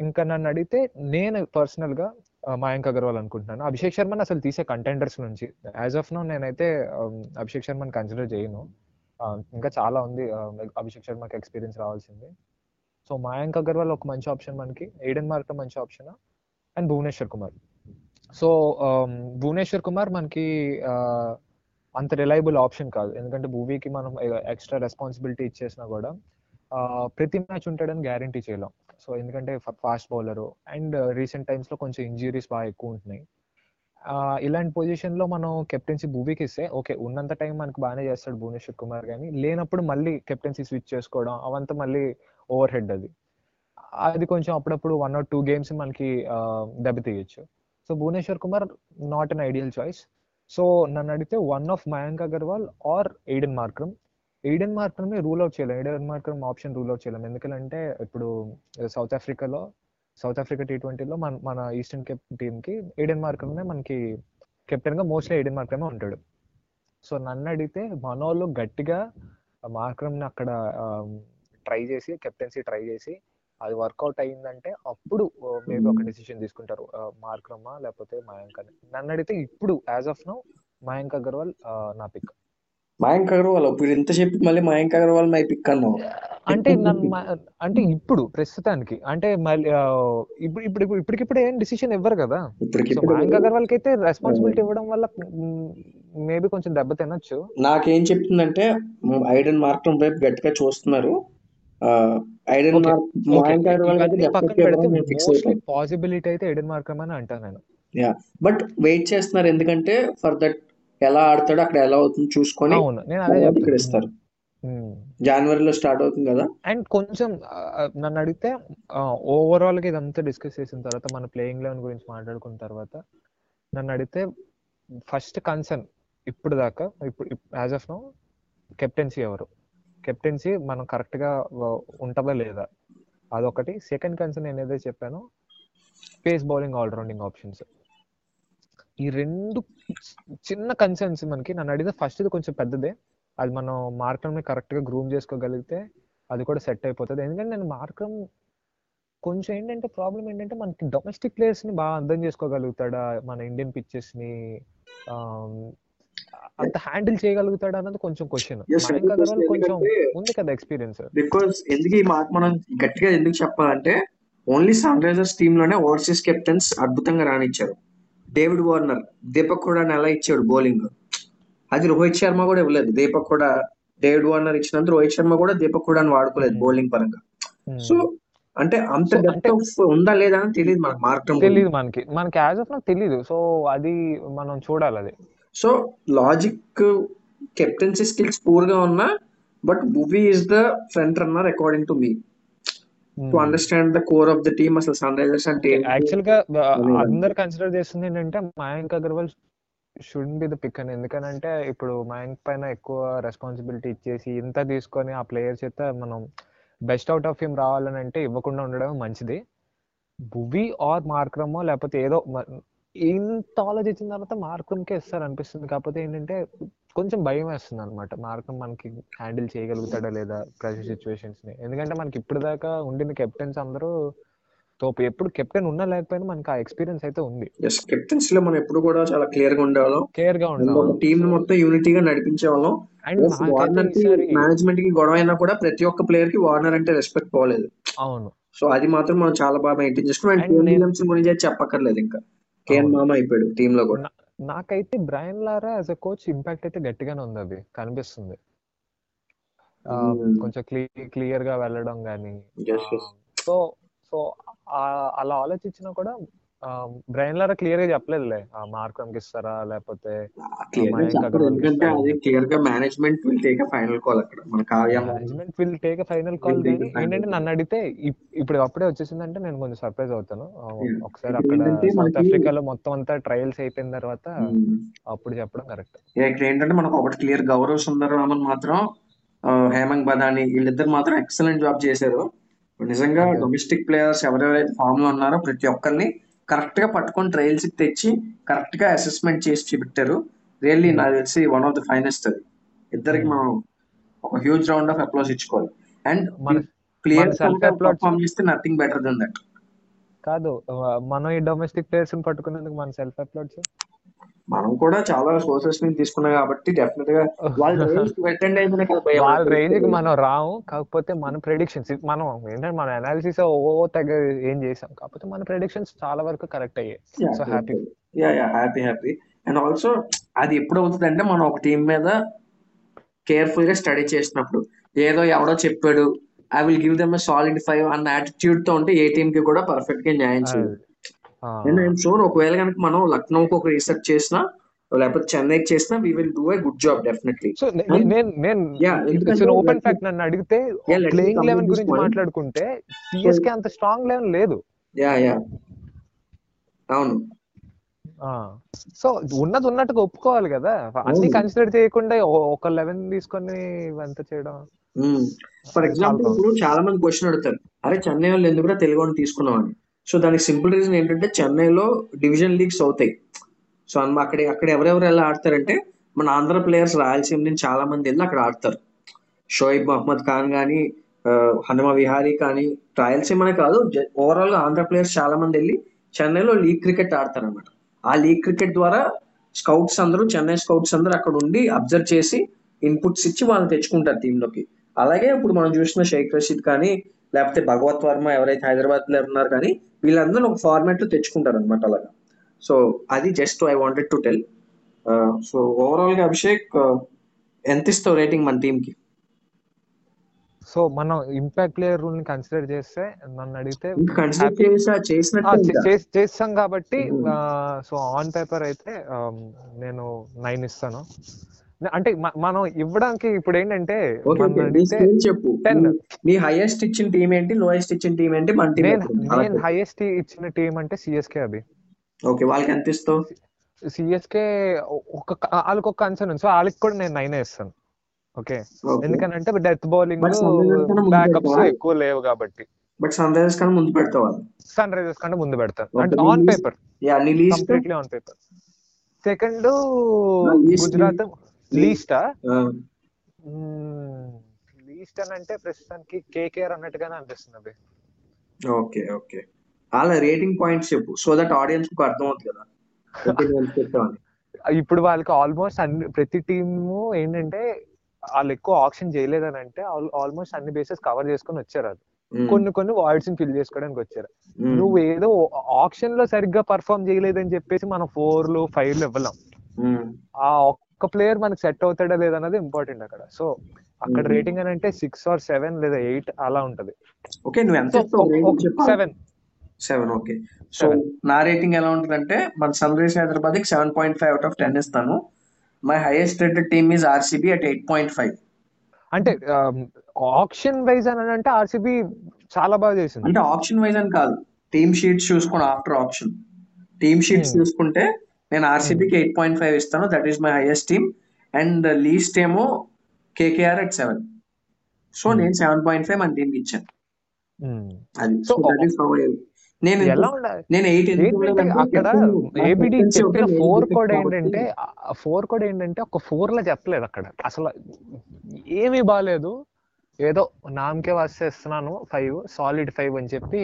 S2: ఇంకా నన్ను అడిగితే నేను పర్సనల్గా మయాంక్ అగర్వాల్ అనుకుంటున్నాను. అభిషేక్ శర్మని అసలు తీసే కంటెండర్స్ నుంచి. యాజ్ ఆఫ్ నో నేనైతే అభిషేక్ శర్మని కన్సిడర్ చేయను. ఇంకా చాలా ఉంది అభిషేక్ శర్మకి ఎక్స్పీరియన్స్ రావాల్సింది. సో మయాంక్ అగర్వాల్ ఒక మంచి ఆప్షన్ మనకి. ఎయిడెన్ మార్క్ మంచి option and Bhuvneshwar Kumar. So um, Bhuvneshwar Kumar మనకి అంత రిలయబుల్ ఆప్షన్ కాదు. ఎందుకంటే భూవీకి మనం ఎక్స్ట్రా రెస్పాన్సిబిలిటీ ఇచ్చేసినా కూడా ప్రతి మ్యాచ్ ఉంటాడని గ్యారంటీ చేయలేం. సో ఎందుకంటే ఫాస్ట్ బౌలర్ అండ్ రీసెంట్ టైమ్స్లో కొంచెం ఇంజురీస్ బాగా ఎక్కువ ఉంటున్నాయి. ఇలాంటి పొజిషన్లో మనం కెప్టెన్సీ భూవీకి ఇస్తే ఓకే ఉన్నంత టైం మనకి బాగానే చేస్తాడు భువనేశ్వర్ కుమార్ కానీ లేనప్పుడు మళ్ళీ కెప్టెన్సీ స్విచ్ చేసుకోవడం అవంతా మళ్ళీ ఓవర్ హెడ్ అది. అది కొంచెం అప్పుడప్పుడు వన్ ఆర్ టూ గేమ్స్ మనకి దెబ్బతీయచ్చు. So Bhuvneshwar Kumar not an ideal choice so నన్ను అడిగితే one of Mayank Agarwal or Aiden Markram Aiden మార్క్రమే rule out చేయలేం. Aiden Markram option rule out చేయలేం. ఎందుకంటే ఇప్పుడు సౌత్ ఆఫ్రికాలో సౌత్ ఆఫ్రికా టీ ట్వంటీలో మన మన ఈస్టర్న్ కెప్ టీమ్కి ఎయిడెన్ మార్క్రమ్నే మనకి కెప్టెన్గా మోస్ట్లీ ఎయిడెన్ మార్క్రమే ఉంటాడు. సో నన్ను అడిగితే మనోళ్ళు గట్టిగా మార్క్రమ్ని అక్కడ ట్రై చేసి కెప్టెన్సీ ట్రై చేసి అది వర్కౌట్ అయ్యిందంటే అప్పుడు మేబీ ఒక డెసిషన్ తీసుకుంటారు. మార్క్రమా లేకపోతే మయాంక్ అని. నన్ను అడిగితే ఇప్పుడు as of now Mayank Agarwal నా పిక్
S1: మయాంక్ అగర్వాల్ ఇప్పుడు ఇంత చెప్పి మళ్ళీ మయాంక్ అగర్వాల్ మై పిక్ అన్నావు.
S2: అంటే నన్ను అంటే ఇప్పుడు ప్రస్తుతానికి. అంటే మళ్ళీ ఇప్పుడు ఇప్పుడు ఇప్పటికిప్పుడు ఏం డిసిషన్ ఇవ్వరు కదా? మయాంక్ అగర్వాల్ అయితే రెస్పాన్సిబిలిటీ ఇవ్వడం వల్ల మేబీ కొంచెం దెబ్బ తినొచ్చు.
S1: నాకేం చెప్తుందంటే ఐడెన్ మార్క్రమ్ వైపు గట్టిగా చూస్తున్నారు. ఐడెన్ మార్క్
S2: పాసిబిలిటీ అయితే ఎడెన్ మార్కమ్ అని అంటాను నేను.
S1: యా. బట్ వెయిట్ చేస్తున్నారు. ఎందుకంటే ఫర్ దట్ ఎలా ఆడతాడో అక్కడ ఎలా అవుతుందో చూసుకొని
S2: అవును. నేను అదే
S1: ఇక్కడ ఇస్తారు జనవరిలో స్టార్ట్ అవుతుంది కదా?
S2: అండ్ కొంచెం నన్ను అడిగితే ఓవరాల్గా ఇదంతా డిస్కస్ చేసిన తర్వాత మన ప్లేయింగ్ లెవెన్ గురించి మాట్లాడుకున్న తర్వాత నన్ను అడిగితే ఫస్ట్ కన్సర్న్ ఇప్పుడు దాకా ఇప్పుడు యాజ్ ఆఫ్ నో కెప్టెన్సీ ఎవరు? కెప్టెన్సీ మనం కరెక్ట్గా ఉంటుందా లేదా? అదొకటి. సెకండ్ కన్సర్న్ నేను ఏదైతే చెప్పానో పేస్ బౌలింగ్ ఆల్రౌండింగ్ ఆప్షన్స్ ఈ రెండు చిన్న కన్సర్న్స్ మనకి. నన్ను అడిగితే ఫస్ట్ ఇది కొంచెం పెద్దదే. అది మనం మార్క్రమ్ని కరెక్ట్గా కరెక్ట్గా గ్రూమ్ చేసుకోగలిగితే అది కూడా సెట్ అయిపోతుంది. ఎందుకంటే నేను మార్క్రమ్ కొంచెం ఏంటంటే ప్రాబ్లం ఏంటంటే మనకి డొమెస్టిక్ ప్లేయర్స్ని బాగా అర్థం చేసుకోగలుగుతాడా? మన ఇండియన్ పిచ్చెస్ని అంత హ్యాండిల్ చేయగలుగుతాడా అన్నది కొంచెం క్వశ్చన్
S1: Yes,
S2: మయాంక్ అగర్వాల్ కొంచెం ఉంది కదా ఎక్స్పీరియన్స్
S1: బికాస్ ఎందుకు ఈ మాట మనం గట్టిగా ఎందుకు చెప్పాలంటే ఓన్లీ సన్ రైజర్స్ టీమ్లోనే ఓవర్సీస్ కెప్టెన్స్ అద్భుతంగా రానిచ్చారు డేవిడ్ వార్నర్ దీపక్ కూడా ఎలా ఇచ్చాడు బౌలింగ్ అది రోహిత్ శర్మ కూడా ఇవ్వలేదు. దీపక్ కూడా డేవిడ్ వార్నర్ ఇచ్చినంత రోహిత్ శర్మ కూడా దీపక్ కూడా వాడుకోలేదు బౌలింగ్ పరంగా. సో అంటే అంత డెప్త్
S2: అంటే-
S1: ఆఫ్ ఉందా లేదా అని తెలియదు మనకు మార్కం
S2: తెలియదు మనకి. మనకి యాజ్ ఆఫ్ నాకు తెలియదు సో అది మనం చూడాలి అది.
S1: సో లాజిక్ కెప్టెన్సీ స్కిల్స్ పూర్గా ఉన్నా but movie is the front runner according to me to understand the core of the team అసలు సన్ రైజర్స్ అంటే?
S2: యాక్చువల్గా
S1: అదే.
S2: అందరు కన్సిడర్ చేస్తుంది ఏంటంటే Mayank Agarwal should be the pick అని ఎందుకనంటే ఇప్పుడు మయాంక్ పైన ఎక్కువ రెస్పాన్సిబిలిటీ ఇచ్చేసి ఇంత తీసుకొని ఆ ప్లేయర్ చేత మనం బెస్ట్ అవుట్ ఆఫ్ హిమ్ రావాలని అంటే ఇవ్వకుండా ఉండడం మంచిది భువి ఆర్ మార్క్రమో లేకపోతే ఏదో ఇంత ఆలోచించిన తర్వాత మార్క్రమ్కే ఇస్తారు అనిపిస్తుంది కాకపోతే ఏంటంటే కొంచెం భయం వేస్తుంది అనమాట మార్క్రమ్ మనకి హ్యాండిల్ చేయగలుగుతాడా లేదా ప్రెషర్ సిచ్యువేషన్స్ని ఎందుకంటే మనకి ఇప్పుడు దాకా ఉండిన కెప్టెన్స్ అందరూ తోపు. ఎప్పుడు కెప్టెన్ ఉన్నా లేకపోయినా మనకి ఆ ఎక్స్పీరియన్స్ అయితే ఉంది.
S1: ఎస్ కెప్టెన్స్లో మనం ఎప్పుడు కూడా చాలా క్లియర్గా ఉండేవాళ్ళం
S2: కేర్గా ఉన్నాం
S1: టీం మొత్తం యూనిటీగా నడిపించే వాళ్ళం.
S2: అండ్
S1: వార్నర్కి మేనేజ్మెంట్కి గొడవ అయినా కూడా ప్రతి ఒక్క ప్లేయర్కి వార్నర్ అంటే రెస్పెక్ట్ పోలేదు.
S2: అవును.
S1: సో అది మాత్రం మనం చాలా బాగా మెయింటైన్ చేసుకున్నాం. అండ్ గురించి చెప్పక్కర్లేదు ఇంకా. కేన్. మామ అయిపోయాడు టీమ్లో కూడా
S2: నాకైతే Brian Lara as a coach impact అయితే గట్టిగానే ఉంది అది కనిపిస్తుంది
S1: Hmm.
S2: కొంచెం క్లియర్గా వెళ్ళడం కానీ. సో సో అలా ఆలోచించినా కూడా బ్రైన్ లారా క్లియర్గా చెప్పలేదులే మార్కం కి ఇస్తారా లేకపోతే
S1: ఎందుకంటే. అది క్లియర్గా management will take final call అక్కడ మన
S2: management will take final call కానీ ఏంటంటే. నన్ను అడిగితే ఇప్- ఇప్పుడు అప్పుడే వచ్చేసిందంటే నేను కొంచెం సర్ప్రైజ్ అవుతాను ఆ. ఒకసారి అక్కడ సౌత్ ఆఫ్రికాలో మొత్తం అంతా ట్రయల్స్ అయిపోయిన తర్వాత అప్పుడు చెప్పడం కరెక్ట్
S1: ఇక్కడ ఏంటంటే మనకు ఒకటి క్లియర్ గౌరవ్ సుందరరామన్ మాత్రం ఆ, హేమంగ్ బదాని వీళ్ళిద్దరు మాత్రం ఎక్సలెంట్ జాబ్ చేశారు నిజంగా. డొమెస్టిక్ ప్లేయర్స్ ఎవరెవరైతే ఫామ్లో ఉన్నారో ప్రతి ఒక్కరిని కరెక్ట్గా పట్టుకొని ట్రయల్స్ తెచ్చి కరెక్ట్గా అసెస్మెంట్ చేసి చూపెట్టారు. రియల్లీ నాకు తెలిసి వన్ ఆఫ్ ద ఫైనెస్ట్ అది. ఇద్దరికి. మనం ఒక హ్యూజ్ రౌండ్ ఆఫ్ అప్లాస్ ఇచ్చుకోవాలి. అండ్
S2: self-applaud-
S1: పర్ఫామ్ చేస్తే నథింగ్ బెటర్ దెన్ దట్.
S2: కాదు మనం ఈ డొమెస్టిక్ ప్లేయర్స్ పట్టుకున్నందుకు మన సెల్ఫ్ అప్లోడ్స్
S1: మనం కూడా చాలా సోర్సెస్ నుంచి తీసుకున్నాం కాబట్టి డెఫినెట్గా <laughs> వాళ్ళ రేంజ్ అటెండ్.
S2: వాళ్ళ రేంజ్కి మనం రాము కాకపోతే మన ప్రెడిక్షన్స్ మనం ఏంటంటే మన అనాలిసిస్ ఓ తెగ ఏం చేసాం కాకపోతే మన ప్రెడిక్షన్స్ చాలా వరకు కరెక్ట్ అయ్యాయి. So happy
S1: yeah yeah happy happy and also అది ఎప్పుడు అవుతుంది అంటే మనం ఒక టీం మీద కేర్ఫుల్గా స్టడీ చేసినప్పుడు ఏదో ఎవడో చెప్పాడు I will give them solid five అన్న యాటిట్యూడ్తో ఉంటే ఏ టీం కి కూడా పర్ఫెక్ట్గా న్యాయం చేయాలి అండ్ ఐఎమ్ షూర్ ఒకవేళ కనుక మనం లక్నోకి ఒక రీసెర్చ్ చేసినా లేకపోతే చెన్నైకి చేసినా we will do a good job definitely
S2: so నేను నేను ఓపెన్ ఫ్యాక్ట్ నన్ను అడిగితే ప్లేయింగ్ లెవెన్ గురించి. మాట్లాడుకుంటే సిఎస్కే అంత స్ట్రాంగ్ లెవెన్ లేదు.
S1: యా యా అవును.
S2: సో ఉన్నది ఉన్నట్టుగా ఒప్పుకోవాలి కదా. అన్ని. కన్సిడర్ చేయకుండా ఒక లెవెన్ తీసుకొని ఇవంతా చేయడం.
S1: ఫర్
S2: అది
S1: ఎగ్జాంపుల్
S2: చాలా
S1: ఇప్పుడు చాలా మంది క్వశ్చన్ అడుగుతారు. అరే చెన్నై వాళ్ళు ఎందుకు కూడా తెలుగు తీసుకున్నాం అని? సో దానికి సింపుల్ రీజన్ ఏంటంటే చెన్నైలో డివిజన్ లీగ్స్ అవుతాయి. సో అక్కడ అక్కడ ఎవరెవరు ఎలా ఆడతారంటే మన ఆంధ్ర ప్లేయర్స్ రాయలసీమ నుంచి చాలా మంది వెళ్ళి అక్కడ ఆడతారు. షోయిబ్ మహమ్మద్ ఖాన్ కానీ హనుమ విహారీ కానీ రాయలసీమనే కాదు ఓవరాల్గా ఆంధ్ర ప్లేయర్స్ చాలా మంది వెళ్ళి చెన్నైలో లీగ్ క్రికెట్ ఆడతారు అనమాట ఆ లీగ్ క్రికెట్ ద్వారా స్కౌట్స్ అందరూ చెన్నై స్కౌట్స్ అందరూ అక్కడ ఉండి అబ్జర్వ్ చేసి ఇన్పుట్స్ ఇచ్చి వాళ్ళని తెచ్చుకుంటారు టీంలోకి. అలాగే ఇప్పుడు మనం చూసిన షేక్ రషీద్ కానీ లేకపోతే భగవత్ వర్మ ఎవరైతే హైదరాబాద్ ప్లేయర్ ఉన్నారు కానీ వీళ్ళందరూ ఒక ఫార్మాట్లో తెచ్చుకుంటారు అనమాట అలాగా. సో అది just I wanted to tell so ఓవరాల్గా అభిషేక్ uh, ఎంత ఇస్తావు రేటింగ్ మన టీం కి
S2: సో మనం ఇంపాక్ట్ ప్లేయర్ రూల్ని కన్సిడర్ చేస్తే నన్ను అడిగితే చేస్తాం కాబట్టి. సో ఆన్ పేపర్ అయితే um, నేను నైన్ ఇస్తాను. అంటే మనం ఇవ్వడానికి ఇప్పుడు ఏంటంటే
S1: చెప్పు.
S2: 10.
S1: నీ- హైయెస్ట్ ఇచ్చిన టీం ఏంటి లోయెస్ట్ ఇచ్చిన టీం ఏంటి మన టీం
S2: నేను హైయెస్ట్ ఇచ్చిన టీం అంటే సిఎస్కే అది
S1: ఓకే వాళ్ళకి ఎంత ఇస్తావు?
S2: సిఎస్కే ఒక వాళ్ళకి ఒక కన్సర్న్ ఉంది. సో వాళ్ళకి కూడా నేను నైన్ ఇస్తాను. ఓకే? ఎందుకంటే డెత్ బౌలింగ్
S1: కన్నా
S2: బ్యాకప్స్? ఎక్కువ లేవు కాబట్టి.
S1: బట్ సన్ రైజర్స్ కన్నా ముందు పెడతావు?
S2: సన్ రైజర్స్ కంటే ముందు పెడతాను అంటే on paper completely on paper second Gujarat లీస్టా least అని అంటే ప్రస్తుతానికి కేకేఆర్ అన్నట్టుగానే అనిపిస్తుంది అది
S1: ఓకే ఓకే. వాళ్ళ రేటింగ్ పాయింట్స్ చెప్పు సో దట్ ఆడియన్స్కు అర్థం అవుతుంది కదా. <laughs>
S2: ఇప్పుడు వాళ్ళకి ఆల్మోస్ట్ అన్ని ప్రతి టీము ఏంటంటే వాళ్ళు ఎక్కువ ఆప్షన్ చేయలేదని అంటే ఆల్మోస్ట్ అన్ని బేసెస్ కవర్ చేసుకొని వచ్చారు అది. కొన్ని కొన్ని వాయిడ్స్ ఫిల్ చేసుకోవడానికి వచ్చారు. నువ్వు ఏదో ఆప్షన్లో సరిగ్గా పర్ఫామ్ చేయలేదని చెప్పేసి మనం ఫోర్లు ఫైవ్లు ఇవ్వలేం.
S1: మ్మ్.
S2: ఆ ఒక్క ప్లేయర్ మనకి సెట్ అవుతాడా లేదన్నది ఇంపార్టెంట్ అక్కడ. సో అక్కడ. రేటింగ్ అని అంటే సిక్స్ ఆర్ సెవెన్ లేదా ఎయిట్ అలా ఉంటది.
S1: ఓకే నువ్వు ఎంత
S2: సెవెన్
S1: సెవెన్ ఓకే సో. నా రేటింగ్ ఎలా ఉంటుందంటే మన సన్ రైజర్స్ హైదరాబాద్కి seven point five out of ten ఇస్తాను my highest rated team is RCB at eight point five
S2: అంటే ఆప్షన్ వైజ్ అని అంటే ఆర్సీబీ చాలా బాగా చేసింది.
S1: అంటే ఆప్షన్ వైజ్ అని కాదు. టీమ్ షీట్స్ చూసుకుని ఆఫ్టర్ ఆప్షన్ టీమ్ షీట్స్. చూసుకుంటే నేను ఆర్సీబీకి ఎయిట్ పాయింట్ ఫైవ్ ఇస్తాను. That is my highest team and least ఏమో కేకేఆర్ అట్ సెవెన్ సో. నేను సెవెన్ పాయింట్ ఫైవ్ మన టీంకి ఇచ్చాను. అది
S2: సో
S1: దట్ ఈస్ హౌ నేను ఎయిట్
S2: అక్కడ ఏబిడి చెప్పిన ఫోర్ కోడ్ ఏంటంటే ఫోర్ కోడ్ ఏంటంటే ఒక ఫోర్ లా చెప్పలేదు అక్కడ. అసలు ఏమీ బాగాలేదు ఏదో నామకే వాసేస్తున్నాను ఫైవ్ సాలిడ్ ఫైవ్ అని చెప్పి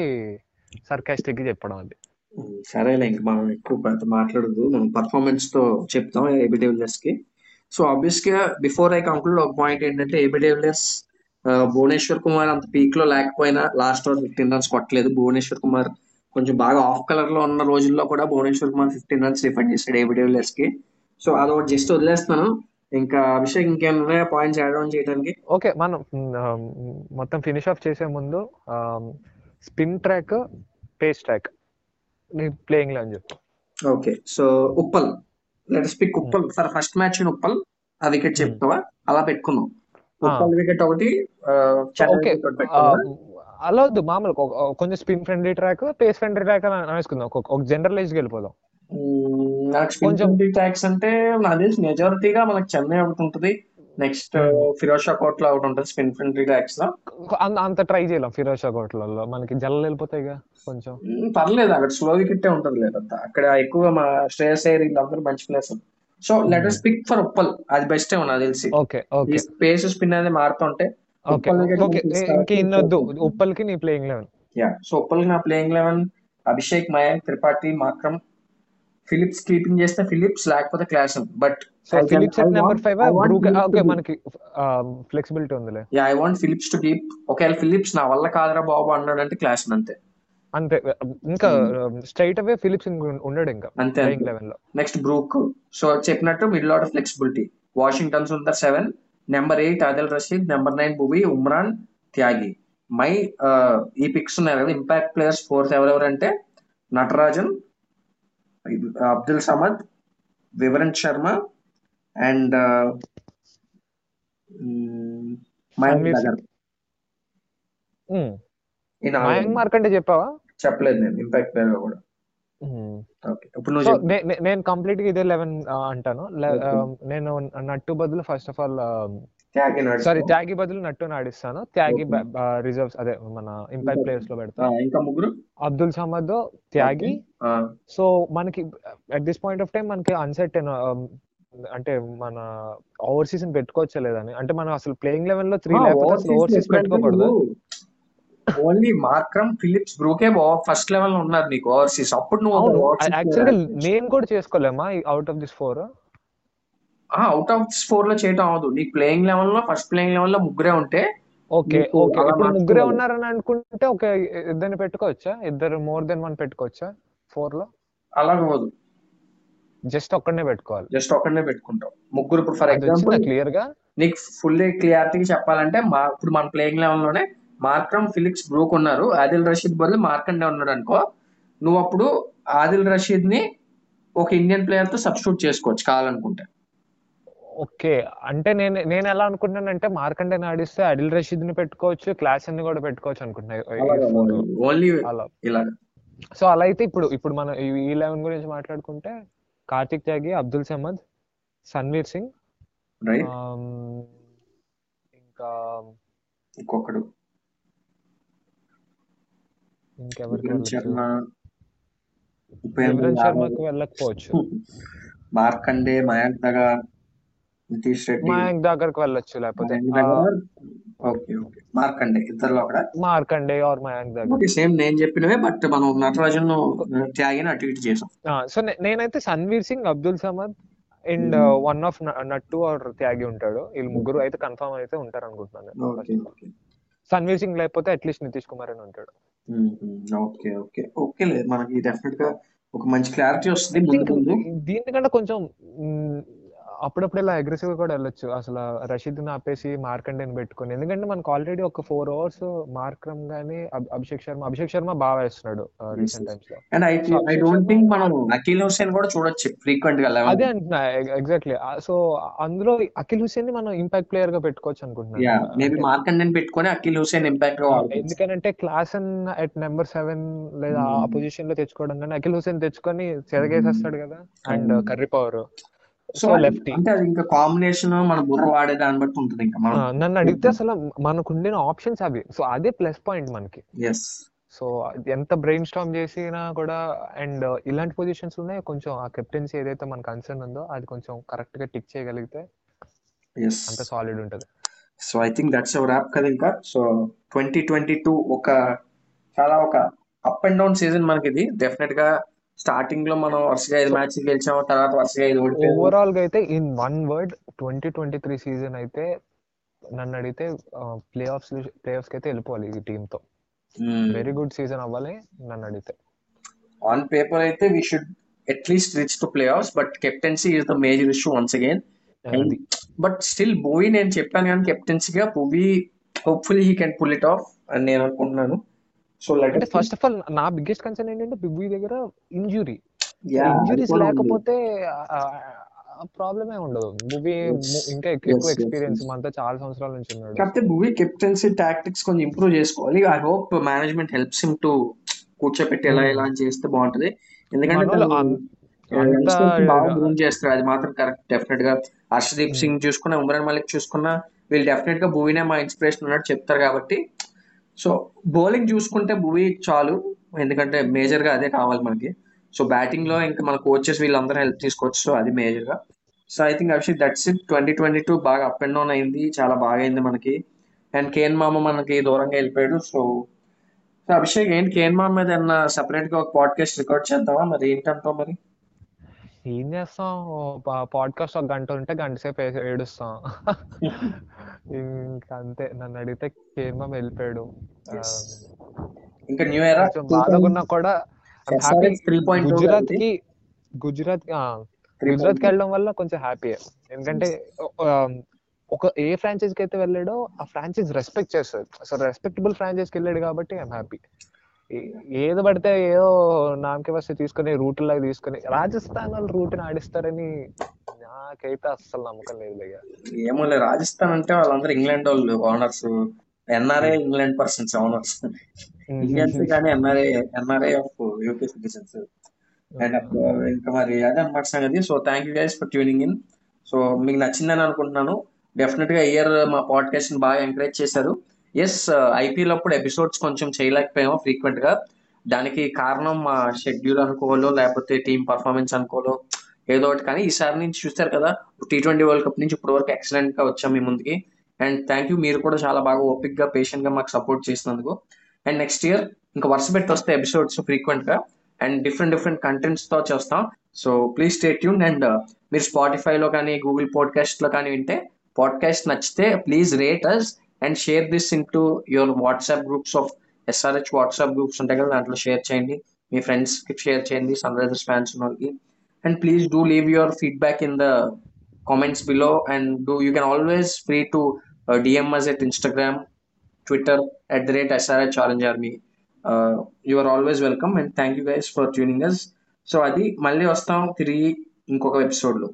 S2: సర్కాస్టిక్ చెప్పడం అది.
S1: సరేలే ఇంక మనం ఎక్కువ పెద్ద మాట్లాడదు. మనం పర్ఫార్మెన్స్తో చెప్తాం ఏబి కి. సో ఆబ్వియస్గా బిఫోర్ ఐ కంక్లూడ్ ఒక పాయింట్ ఏంటంటే AB de Villiers Bhuvneshwar Kumar అంత పీక్లో లేకపోయినా లాస్ట్ ఓవర్ ఫిఫ్టీన్ రన్స్ కొట్టలేదు. భువనేశ్వర్ కుమార్ కొంచెం బాగా ఆఫ్ కలర్లో ఉన్న రోజుల్లో కూడా Bhuvneshwar Kumar fifteen runs defend చేశాడు ఏబి డెవిలియర్స్కి. సో అదొకటి జస్ట్ వదిలేస్తున్నాను. ఇంకా అభిషేక్ ఇంకేమైనా ఉన్నాయా? పాయింట్స్ యాడ్ ఆన్ చేయడానికి?
S2: ఓకే మనం మొత్తం ఫినిష్ ఆఫ్ చేసే ముందు స్పిన్ ట్రాక్ పేస్ ట్రాక్ ప్లేయింగ్లో అని చెప్పు.
S1: Okay. So Uppal. Let pick Uppal. For first match in Uppal. ఆ వికెట్ చెప్తావా? అలా పెట్టుకుందాం. ఉప్పల్ వికెట్ ఒకటి
S2: ఓకే? అలా వద్దు మామూలు కొంచెం spin friendly track pace friendly track అని వేసుకుందాం ఒక- జనరలైజ్ వెళ్ళిపోదాం.
S1: మ్మ్, నాకు స్పిన్
S2: కొంచెం-
S1: ట్యాక్స్ అంటే నాకు తెలిసి మెజారిటీగా మనకి చెన్నై ఒకటి ఉంటుంది. నెక్స్ట్ ఫిరోజ్ షా కోట్లో ఒకటి ఉంటుంది స్పిన్ ఫ్రెండ్లీ ట్యాక్స్లో.
S2: అంత ట్రై చేయలేం ఫిరోజ్ షా కోట్లలో మనకి జల్లలు వెళ్ళిపోతాయిగా. కొంచెం.
S1: పర్లేదు అక్కడ స్లో వికెట్ ఉంటుంది లేదా అక్కడ ఎక్కువ మా శ్రేయస్ అయ్యర్ వీళ్ళందరూ మంచి players. So let us pick for Uppal. అది బెస్ట్ నాకు తెలిసి.
S2: Okay okay.
S1: ఈ స్పేస్ స్పిన్ అనేది మారుతుంటే చేస్తుంది.
S2: ఉప్పల్కి నీ ప్లేయింగ్ లెవెన్
S1: యా సో ఉప్పల్కి నా playing eleven Abhishek Mayank Tripathi Markram. Phillips keeping చేస్తే ఫిలిప్స్ లేకపోతే Klaasen but
S2: Phillips number five Brook okay మనకి ఫ్లెక్సిబిలిటీ ఉందిలే.
S1: Yeah I want Phillips to keep ఒకవేళ ఫిలిప్స్ నా వల్ల కాదురా బాబు అన్నాడంటే క్లాసన్ అంతే.
S2: అంతే. ఇంకా స్ట్రైట్ అవే ఫిలిప్స్ ఉండడు ఇంకా
S1: అంతే
S2: లెవెన్లో.
S1: నెక్స్ట్ బ్రూక్ సో చెప్పినట్టు middle order flexibility Washington Sundar seven number eight Adil Rashid number nine Bhuvi Umran Tyagi my ఈ పిక్స్ ఉన్నాయి కదా ఇంపాక్ట్ ప్లేయర్స్ ఫోర్త్ ఎవరెవరంటే నటరాజన్ అబ్దుల్ సమద్ వివరణ్ శర్మ అండ్ మయాంక్
S2: మార్క్ అంటే చెప్పావా?
S1: చెప్పలేదు నేను ఇంపాక్ట్ ప్లేయర్ కూడా. ఓకే ఇప్పుడు
S2: నేను కంప్లీట్గా ఇదే లెవెన్ అంటాను. నేను నట్టు బదులు first of all. Sorry Tyagi బదులు నట్టు నాడిస్తాను. త్యాగి. రిజర్వ్స్ అదే మన ఇంపాక్ట్ ప్లేయర్స్లో
S1: ఆ,
S2: పెడతా
S1: ఇంకా ముగ్గురు?
S2: అబ్దుల్ సమద్ త్యాగి. సో మనకి at this point of time మనకి అన్సెట్ అంటే మన ఓవర్సీస్ పెట్టుకోవచ్చా లేదని అంటే మనం అసలు ప్లేయింగ్ లెవెన్లో త్రీ లేకపోతే అసలు ఓవర్సీస్ పెట్టుకోకూడదు?
S1: ఓన్లీ మార్క్రమ్ ఫిలిప్స్ బ్రూకే ఫస్ట్ లెవెల్లో ఉన్నారు నీకు ఓవర్సీస్. అప్పుడు నువ్వు యాక్చువల్గా
S2: నేను కూడా చేసుకోలేమా? Out of this four
S1: out of ఫోర్లో చేయటం అవదు నీకు ప్లేయింగ్ లెవెల్లో ఫస్ట్ ప్లేయింగ్ లెవెల్లో ముగ్గురే ఉంటే
S2: ఓకే ఓకే. ఇప్పుడు ముగ్గురే. ఉన్నారని అనుకుంటే ఒక ఇద్దరిని పెట్టుకోవచ్చా? ఇద్దరు మోర్ దెన్ వన్ పెట్టుకోవచ్చా? ఫోర్లో?
S1: అలా అవ్వదు
S2: జస్ట్ ఒక్కడనే పెట్టుకోవాలి.
S1: జస్ట్ ఒకనే పెట్టుకుంటాం. ముగ్గురు ఇప్పుడు ఫర్ ఎగ్జాంపుల్
S2: క్లియర్గా?
S1: నీకు ఫుల్ క్లియారిటీగా చెప్పాలంటే మా ఇప్పుడు మన ప్లేయింగ్ లెవెల్లోనే మార్క్రమ్ ఫిలిప్స్ బ్రూక్ ఉన్నారు ఆదిల్ రషీద్ బదులు మార్కండే ఉన్నాడు అనుకో. నువ్వు అప్పుడు ఆదిల్ రషీద్ని ఒక ఇండియన్ ప్లేయర్తో సబ్స్టిట్యూట్ చేసుకోవచ్చు కావాలనుకుంటే.
S2: ఓకే. అంటే నేను నేను ఎలా అనుకుంటున్నానంటే మార్కండే ఆడిస్తే అడిల్ రషీద్ని పెట్టుకోవచ్చు క్లాస్ అన్ని కూడా పెట్టుకోవచ్చు అనుకుంటున్నా. ఈ- ఈ four లో.
S1: ఓన్లీ ఇలా.
S2: సో అలా అయితే ఇప్పుడు ఇప్పుడు మనం ఈ- లెవెన్ గురించి మాట్లాడుకుంటే కార్తిక్ త్యాగి అబ్దుల్ సమద్ సన్వీర్ సింగ్ ఇంకా
S1: ఇంకొకడు.
S2: ఇంకెవరికి
S1: శర్మ ఉపేంద్ర
S2: శర్మకి వెళ్ళకపోవచ్చు.
S1: మార్కండే మయాంక్ నగర్ నితీష్ రెడ్డి.
S2: మయాంక్ దగ్గరకు వెళ్ళొచ్చు లేకపోతే
S1: ఓకే ఓకే. మార్కండే ఇద్దరులో ఒకడ?
S2: మార్కండే ఆర్ మయాంక్ దగ్గర
S1: సేమ్ నేను చెప్పినవే బట్ మనం నటరాజన్ త్యాగిని అటు ఇటు చేసాం.
S2: సో నేనైతే Sanvir Singh Abdul Samad and. One of Nattu or Tyagi ఉంటాడు. వీళ్ళు ముగ్గురు అయితే కన్ఫర్మ్ అయితే ఉంటారు అనుకుంటున్నాను సన్వీర్ సింగ్ లేకపోతే అట్లీస్ట్ నితీష్ కుమార్ అని ఉంటాడు.
S1: Okay okay. ఓకే లేదు మనకి డెఫినెట్గా ఒక మంచి క్లారిటీ వస్తుంది ముందు ముందు.
S2: దీనికంటే కొంచెం అప్పుడప్పుడు ఇలా అగ్రెసివ్గా కూడా వెళ్ళొచ్చు. అసలు రషీద్ ఆపేసి మార్కండేని పెట్టుకొని. ఎందుకంటే మనకు ఆల్రెడీ ఒక ఫోర్ అవర్స్ మార్క్రమ్ గానీ అభిషేక్ శర్మ అభిషేక్ శర్మ బాగా వేస్తున్నాడు రీసెంట్ టైమ్స్లో.
S1: And I I don't think మనం అఖిల్ హుసేన్ కూడా చూడొచ్చు ఫ్రీక్వెంట్గా
S2: అదే అంటున్నా ఎగ్జాక్ట్లీ సో అందులో అఖిల్ హుసేన్ని మనం ఇంపాక్ట్ ప్లేయర్గా పెట్టుకోవచ్చు
S1: యా
S2: అనుకుంటున్నాను
S1: మేబీ మార్కండేని పెట్టుకొని అఖిల్ హుసేన్ ఇంపాక్ట్
S2: ఎందుకనంటే క్లాస్ అట్ నెంబర్ సెవెన్ లేదా ఆ
S1: Hmm.
S2: పొజిషన్లో తెచ్చుకోవడం కానీ అఖిల్ హుసేన్ తెచ్చుకొని చెరగేసేస్తాడు కదా. And
S1: Hmm.
S2: Curry power
S1: so
S2: lefty
S1: అంటే అది ఇంకా కాంబినేషన్ మన బుర్ర వాడే దాన్ని బట్టి ఉంటుంది ఇంకా మనం
S2: నన్ను అడిగితే అసలు మనకు ఉండిన ఆప్షన్స్ అవి. సో అదే ప్లస్ పాయింట్ మనకి.
S1: ఎస్
S2: సో ఎంత బ్రెయిన్ స్టామ్ చేసినా కూడా అండ్ ఇలాంటి పొజిషన్స్ ఉన్నాయి. కొంచెం ఆ కెప్టెన్సీ ఏదైతే మన కన్సర్న్ ఉందో అది కొంచెం కరెక్ట్గా టిక్ చేయగలిగితే అంత సాలిడ్ ఉంటుంది.
S1: So I think that's our app కదా ఇంకా. సో ట్వంటీ ట్వంటీ టూ ఒక చాలా ఒక అప్ అండ్ డౌన్ సీజన్ మనకి ఇది డెఫినెట్గా స్టార్టింగ్లో మనం వరుసగా ఐదు మ్యాచ్ గెలిచాము తర్వాత వరుసగా ఐదు
S2: ఓవరాల్గా అయితే in one word twenty twenty three season అయితే నన్ను అడిగితే ప్లే ఆఫ్స్ ప్లే ఆఫ్స్కి అయితే వెళ్ళిపోవాలి ఈ టీమ్తో వెరీ గుడ్ సీజన్ అవ్వాలి నన్ను అడిగితే.
S1: ఆన్ పేపర్ అయితే we should at least reach to playoffs but captaincy is the major issue once again but still Bhuvi నేను చెప్పాను కానీ కెప్టెన్సీగా Bhuvi hopefully he can pull it off అని నేను అనుకుంటున్నాను. So like
S2: first of all నా biggest concern ఏంటంటే బిగ్బీ దగ్గర ఇంజురీ ఇంజురీస్ లేకపోతే ప్రాబ్లమే ఉండదు. మూవీ ఇంకా ఎక్కువ ఎక్స్పీరియన్స్. మనతో చాలా సంవత్సరాల నుంచి ఉన్నాడు.
S1: కాకపోతే భూవి కెప్టెన్సీ టాక్టిక్స్ కొంచెం ఇంప్రూవ్ చేసుకోవాలి. I hope management helps him to కూర్చోపెట్టి ఎలా
S2: Hmm.
S1: ఎలా చేస్తే బాగుంటది. ఎందుకంటే బాగా చేస్తారు. అది మాత్రం కరెక్ట్ డెఫినెట్గా. హర్షదీప్
S2: Hmm.
S1: సింగ్ చూసుకున్నా ఉమరాన్ మలిక్ చూసుకున్నా వీళ్ళు డెఫినెట్గా భూవినే మా ఇన్స్పిరేషన్ ఉన్నట్టు చెప్తారు కాబట్టి సో బౌలింగ్ చూసుకుంటే భూవి చాలు. ఎందుకంటే మేజర్గా అదే కావాలి మనకి. సో బ్యాటింగ్లో ఇంకా మన కోచెస్ వీళ్ళందరూ హెల్ప్ తీసుకోవచ్చు. సో అది మేజర్గా. So I think Abhishek that's it. Twenty twenty two బాగా అప్ అండ్ డౌన్ అయింది. చాలా బాగా అయింది మనకి. అండ్ కేన్ మామ మనకి దూరంగా వెళ్ళిపోయాడు. సో సో అభిషేక్ ఏంటి కేన్ మామ మీద ఏమన్నా సపరేట్గా ఒక పాడ్కాస్ట్ రికార్డ్ చేద్దామా? మరి ఏంటంటావు మరి?
S2: ఏం చేస్తాం పాడ్కాస్ట్ ఒక గంట ఉంటే గంట సేపు ఏడుస్తాం. <laughs> ఇంకా అంతే నన్ను అడిగితే కేర్మా వెళ్ళిపోయాడు.
S1: ఇంకా న్యూ ఇయర్?
S2: ఉన్నా కూడా
S1: గుజరాత్కి
S2: గుజరాత్ గుజరాత్కి వెళ్ళడం వల్ల కొంచెం హ్యాపీ ఎందుకంటే ఒక ఏ ఫ్రాంచైజ్కి అయితే వెళ్ళాడో ఆ ఫ్రాంచైజ్ రెస్పెక్ట్ చేస్తుంది. సో రెస్పెక్టబుల్ ఫ్రాంచైజ్కి వెళ్ళాడు కాబట్టి ఐఎమ్ హ్యాపీ ఏదో పడితే ఏదో నామకే వస్తే తీసుకొని రూట్ లాగా తీసుకొని రాజస్థాన్ వాళ్ళు రూట్ ఆడిస్తారని నాకైతే అస్సలు నమ్మకం లేదు భయ్య.
S1: ఏమో లే రాజస్థాన్ అంటే వాళ్ళందరూ ఇంగ్లాండ్ వాళ్ళు owners NRI England persons owners Indians కానీ NRI NRI of UK citizens and ఇంకా మరి అదే అనమాట సంగతి. So thank you guys for tuning in so మీకు నచ్చిందని అనుకుంటున్నాను. డెఫినెట్గా ఇయర్ మా పాడ్కాస్ట్ని బాగా ఎంకరేజ్ చేశారు. ఎస్ ఐపీఎల్ uh, అప్పుడు ఎపిసోడ్స్ కొంచెం చేయలేకపోయాము ఫ్రీక్వెంట్గా. దానికి కారణం మా షెడ్యూల్ అనుకోవాలో లేకపోతే టీమ్ పర్ఫార్మెన్స్ అనుకోవాలో ఏదో ఒకటి. కానీ ఈసారి నుంచి చూస్తారు కదా టీ ట్వంటీ వరల్డ్ కప్ నుంచి ఇప్పటి వరకు ఎక్సలెంట్గా వచ్చాం మీ ముందుకి. అండ్ థ్యాంక్ యూ మీరు కూడా చాలా బాగా ఓపిక్గా పేషెంట్గా మాకు సపోర్ట్ చేసినందుకు. అండ్ నెక్స్ట్ ఇయర్ ఇంకా వరుస పెట్టి వస్తే ఎపిసోడ్స్ ఫ్రీక్వెంట్గా. అండ్ డిఫరెంట్ డిఫరెంట్ కంటెంట్స్తో చేస్తాం. So please stay tune and మీరు స్పాటిఫైలో కానీ గూగుల్ పాడ్కాస్ట్లో కానీ వింటే పాడ్కాస్ట్ నచ్చితే please rate us and share this in to your WhatsApp groups of SRH WhatsApp groups ఉంటాయి కదా దాంట్లో షేర్ చేయండి. మీ ఫ్రెండ్స్కి షేర్ చేయండి Sunrisers fans ఉన్నోళ్ళకి. And please do leave your feedback in the comments below and do you can always free to DMs at Instagram Twitter at the rate SRH challenge army you are always welcome and thank you guys for tuning us so అది మళ్ళీ వస్తాం తిరిగి ఇంకొక ఎపిసోడ్లో